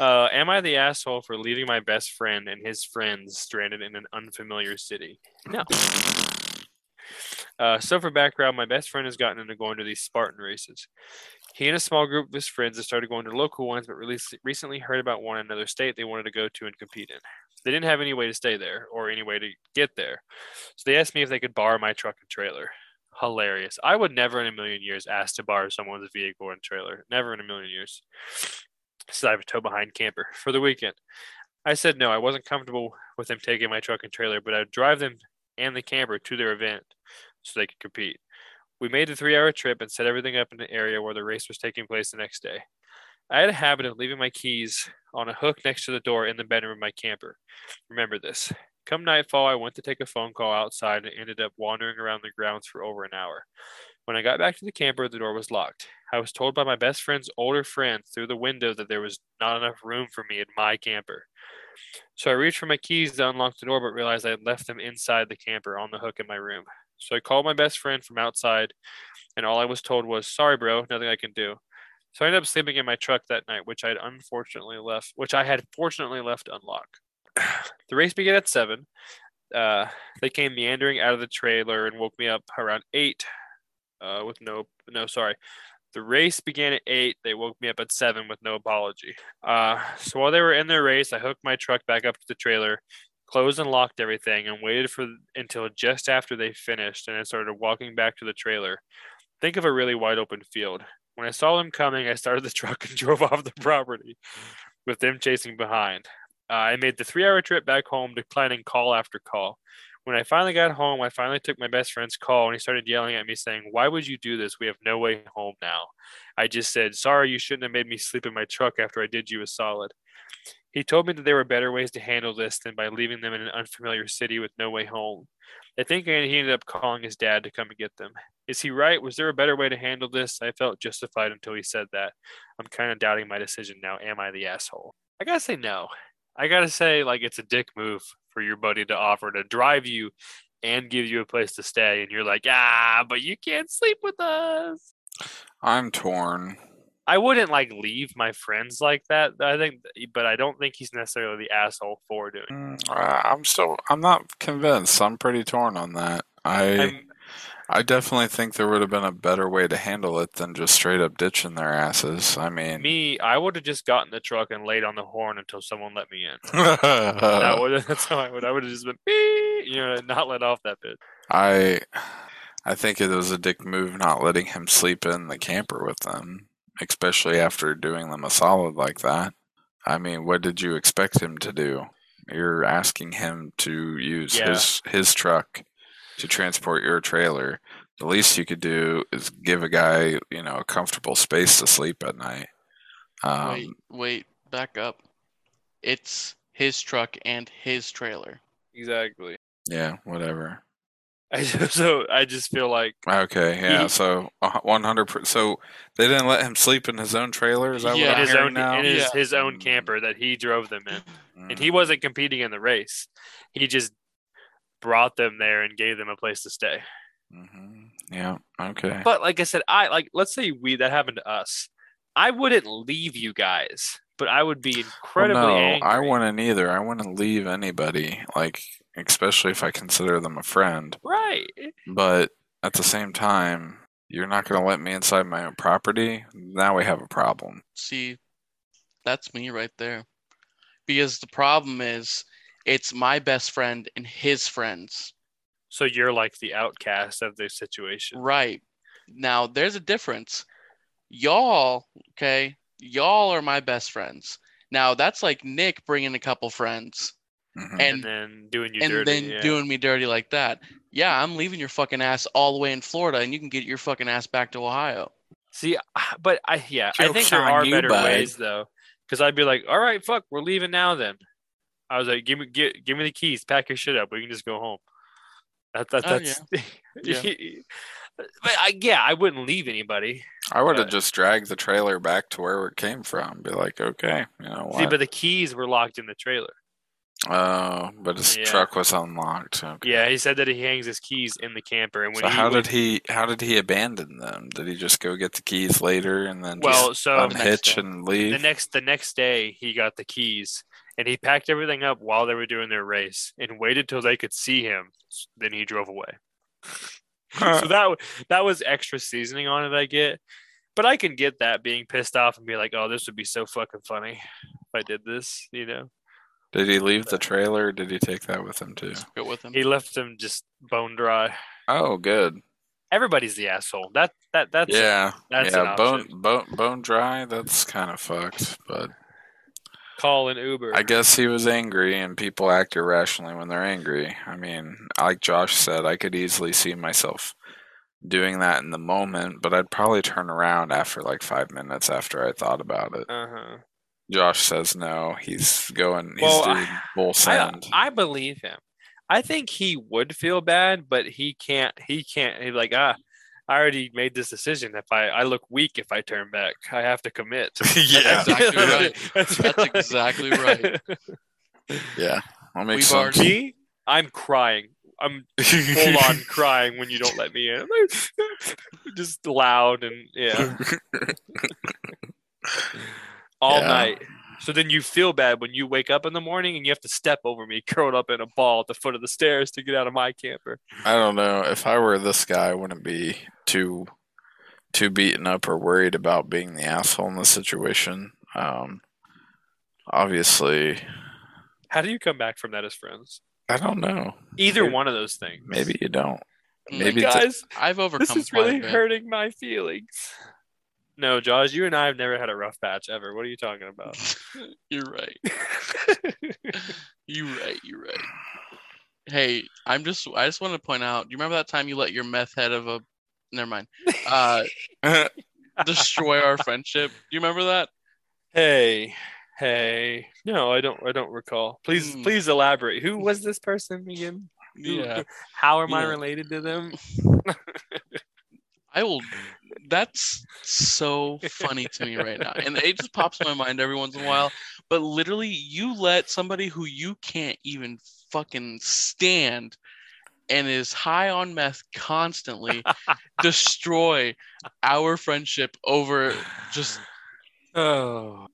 Uh, am I the asshole for leaving my best friend and his friends stranded in an unfamiliar city? No. Uh, so, for background, my best friend has gotten into going to these Spartan races. He and a small group of his friends have started going to local ones, but recently heard about one in another state they wanted to go to and compete in. They didn't have any way to stay there or any way to get there. So, they asked me if they could borrow my truck and trailer. Hilarious. I would never in a million years ask to borrow someone's vehicle and trailer. Never in a million years. So I have a tow behind camper for the weekend. I said no, I wasn't comfortable with them taking my truck and trailer, but I'd drive them and the camper to their event so they could compete. We made the three hour trip and set everything up in the area where the race was taking place the next day. I had a habit of leaving my keys on a hook next to the door in the bedroom of my camper. Remember this. Come nightfall, I went to take a phone call outside and ended up wandering around the grounds for over an hour. When I got back to the camper, the door was locked. I was told by my best friend's older friend through the window that there was not enough room for me in my camper. So I reached for my keys to unlock the door, but realized I had left them inside the camper on the hook in my room. So I called my best friend from outside, and all I was told was, "Sorry, bro, nothing I can do." So I ended up sleeping in my truck that night, which I had unfortunately left, which I had fortunately left unlocked. the race began at seven. Uh, they came meandering out of the trailer and woke me up around eight. Uh, with no, no, sorry. The race began at eight. They woke me up at seven with no apology. Uh, so while they were in their race, I hooked my truck back up to the trailer, closed and locked everything, and waited for until just after they finished, and I started walking back to the trailer. Think of a really wide open field. When I saw them coming, I started the truck and drove off the property. with them chasing behind. Uh, I made the three hour trip back home, declining call after call. When I finally got home, I finally took my best friend's call and he started yelling at me, saying, Why would you do this? We have no way home now. I just said, Sorry, you shouldn't have made me sleep in my truck after I did you a solid. He told me that there were better ways to handle this than by leaving them in an unfamiliar city with no way home. I think he ended up calling his dad to come and get them. Is he right? Was there a better way to handle this? I felt justified until he said that. I'm kind of doubting my decision now. Am I the asshole? I gotta say no. I gotta say, like, it's a dick move for your buddy to offer to drive you and give you a place to stay. And you're like, ah, but you can't sleep with us. I'm torn. I wouldn't like leave my friends like that. I think, but I don't think he's necessarily the asshole for doing. it. Mm, uh, I'm still. I'm not convinced. I'm pretty torn on that. I. I'm, I definitely think there would have been a better way to handle it than just straight up ditching their asses. I mean, me, I would have just gotten the truck and laid on the horn until someone let me in. that would that's how I would. I would have just been, "Beep," you know, not let off that bit. I I think it was a dick move not letting him sleep in the camper with them, especially after doing them a solid like that. I mean, what did you expect him to do? You're asking him to use Yeah. his his truck to transport your trailer. The least you could do is give a guy, you know, a comfortable space to sleep at night. Um, wait, wait, back up. It's his truck and his trailer. Exactly. yeah, whatever. I just, so I just feel like Okay, yeah. He- so one hundred. percent So they didn't let him sleep in his own trailer. Is that Yeah. what in I'm his own now? in his, Yeah. his own camper that he drove them in, and he Mm, wasn't competing in the race. He just brought them there and gave them a place to stay. mhm. Yeah. Okay. But like I said, I like let's say we that happened to us. I wouldn't leave you guys, but I would be Well, incredibly no, angry. I wouldn't either. I wouldn't leave anybody. Like, especially if I consider them a friend. right. But at the same time, you're not going to let me inside my own property. Now we have a problem. See, that's me right there. Because the problem is, it's my best friend and his friends. So you're like the outcast of the situation. Right. Now, there's a difference. Y'all, okay, y'all are my best friends. Now, that's like Nick bringing a couple friends Mhm. And, and then doing you and dirty. then yeah. doing me dirty like that. Yeah, I'm leaving your fucking ass all the way in Florida, and you can get your fucking ass back to Ohio. See, ah, but I yeah, I think there are you, better bud. ways though, because I'd be like, all right, fuck, we're leaving now. Then I was like, give me get, give me the keys, pack your shit up, we can just go home. That, that Oh, that's Yeah. but I, yeah, I wouldn't leave anybody. I would have just dragged the trailer back to where it came from. Be like, okay, you know See, but the keys were locked in the trailer. Oh, but his Yeah. truck was unlocked. Okay. Yeah, he said that he hangs his keys in the camper, and when So he how would- did he? How did he abandon them? Did he just go get the keys later and then well, just so next unhitch day. and leave? the next the next day he got the keys and he packed everything up while they were doing their race and waited till they could see him then he drove away so that that was extra seasoning on it i get but i can get that being pissed off and be like oh this would be so fucking funny if i did this you know Did he leave the trailer? or Did he take that with him too? Go with him. he left him just bone dry Oh, good. everybody's the asshole that that that's yeah, that's yeah. Bone, bone, bone dry. That's kind of fucked. But call an uber I guess he was angry, and people act irrationally when they're angry. I mean, like Josh said, I could easily see myself doing that in the moment, but I'd probably turn around after like five minutes after I thought about it. uh-huh Josh says no. He's going. He's Well, doing full I. I believe him. I think he would feel bad, but he can't. He can't. He's like, ah, I already made this decision. If I, I look weak if I turn back. I have to commit. yeah, Exactly right. That's, That's exactly right. yeah. That makes We've sense. already- Me, I'm crying. I'm full on crying when you don't let me in. Just loud and yeah, all Yeah. night. So then you feel bad when you wake up in the morning and you have to step over me, curled up in a ball at the foot of the stairs to get out of my camper. I don't know. If I were this guy, I wouldn't be too too beaten up or worried about being the asshole in the situation. Um, obviously, How do you come back from that as friends? I don't know. Either Maybe- one of those things. Maybe you don't. Mm, Maybe guys, I've overcome this is really hurting my feelings. No, Josh, you and I have never had a rough patch ever. What are you talking about? You're right. You're right. You're right. Hey, I'm just. I just want to point out. Do you remember that time you let your meth head of a? Never mind. Uh, destroy our friendship. Do you remember that? hey, hey. No, I don't. I don't recall. Please, Hmm. please elaborate. Who was this person again? Yeah. How am I related to them? I will. That's so funny to me right now, and it just pops in my mind every once in a while. But literally, you let somebody who you can't even fucking stand and is high on meth constantly destroy our friendship over just. Oh,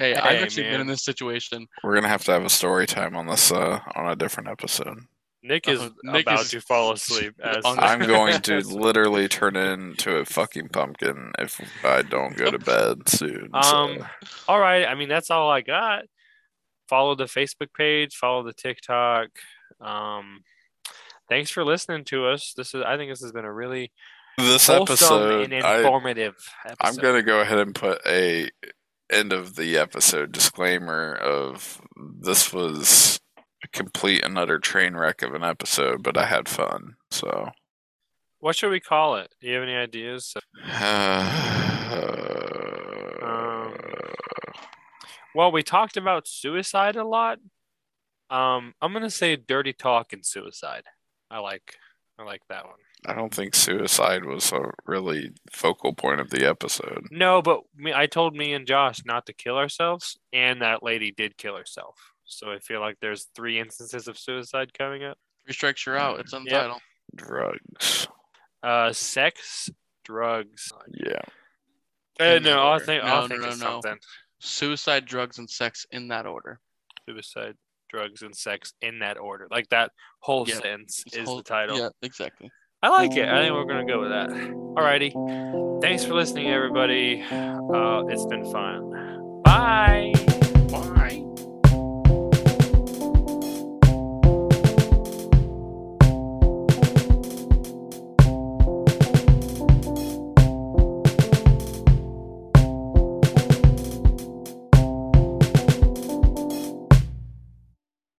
Hey, Hey, I've actually been in this situation. We're gonna have to have a story time on this uh, on a different episode. Nick is Uh, Nick about is to fall asleep. As I'm going to literally turn into a fucking pumpkin if I don't go to bed soon. so- Um, all right. I mean, that's all I got. Follow the Facebook page. Follow the TikTok. Um, thanks for listening to us. This is. I think this has been a really this wholesome episode, and I, informative. episode. I'm gonna go ahead and put a end of the episode disclaimer of this was a complete and utter train wreck of an episode, but I had fun. So, What should we call it? Do you have any ideas? um, Well, we talked about suicide a lot. Um, I'm gonna say dirty talk and suicide. I like. I like that one. I don't think suicide was a really focal point of the episode. No, but me, I told me and Josh not to kill ourselves, and that lady did kill herself. So I feel like there's three instances of suicide coming up. Three strikes, you're out. It's Yep. untitled. Drugs. Uh, sex, drugs. Yeah. Uh, In no, I'll think. No, I'll no, think no, of no. something. Suicide, drugs, and sex in that order. Suicide, drugs, and sex in that order. Like that whole Yeah. sentence It's is whole- the title. Yeah, exactly. I like it. I think we're gonna go with that. Alrighty. Thanks for listening, everybody. Uh, it's been fun. Bye.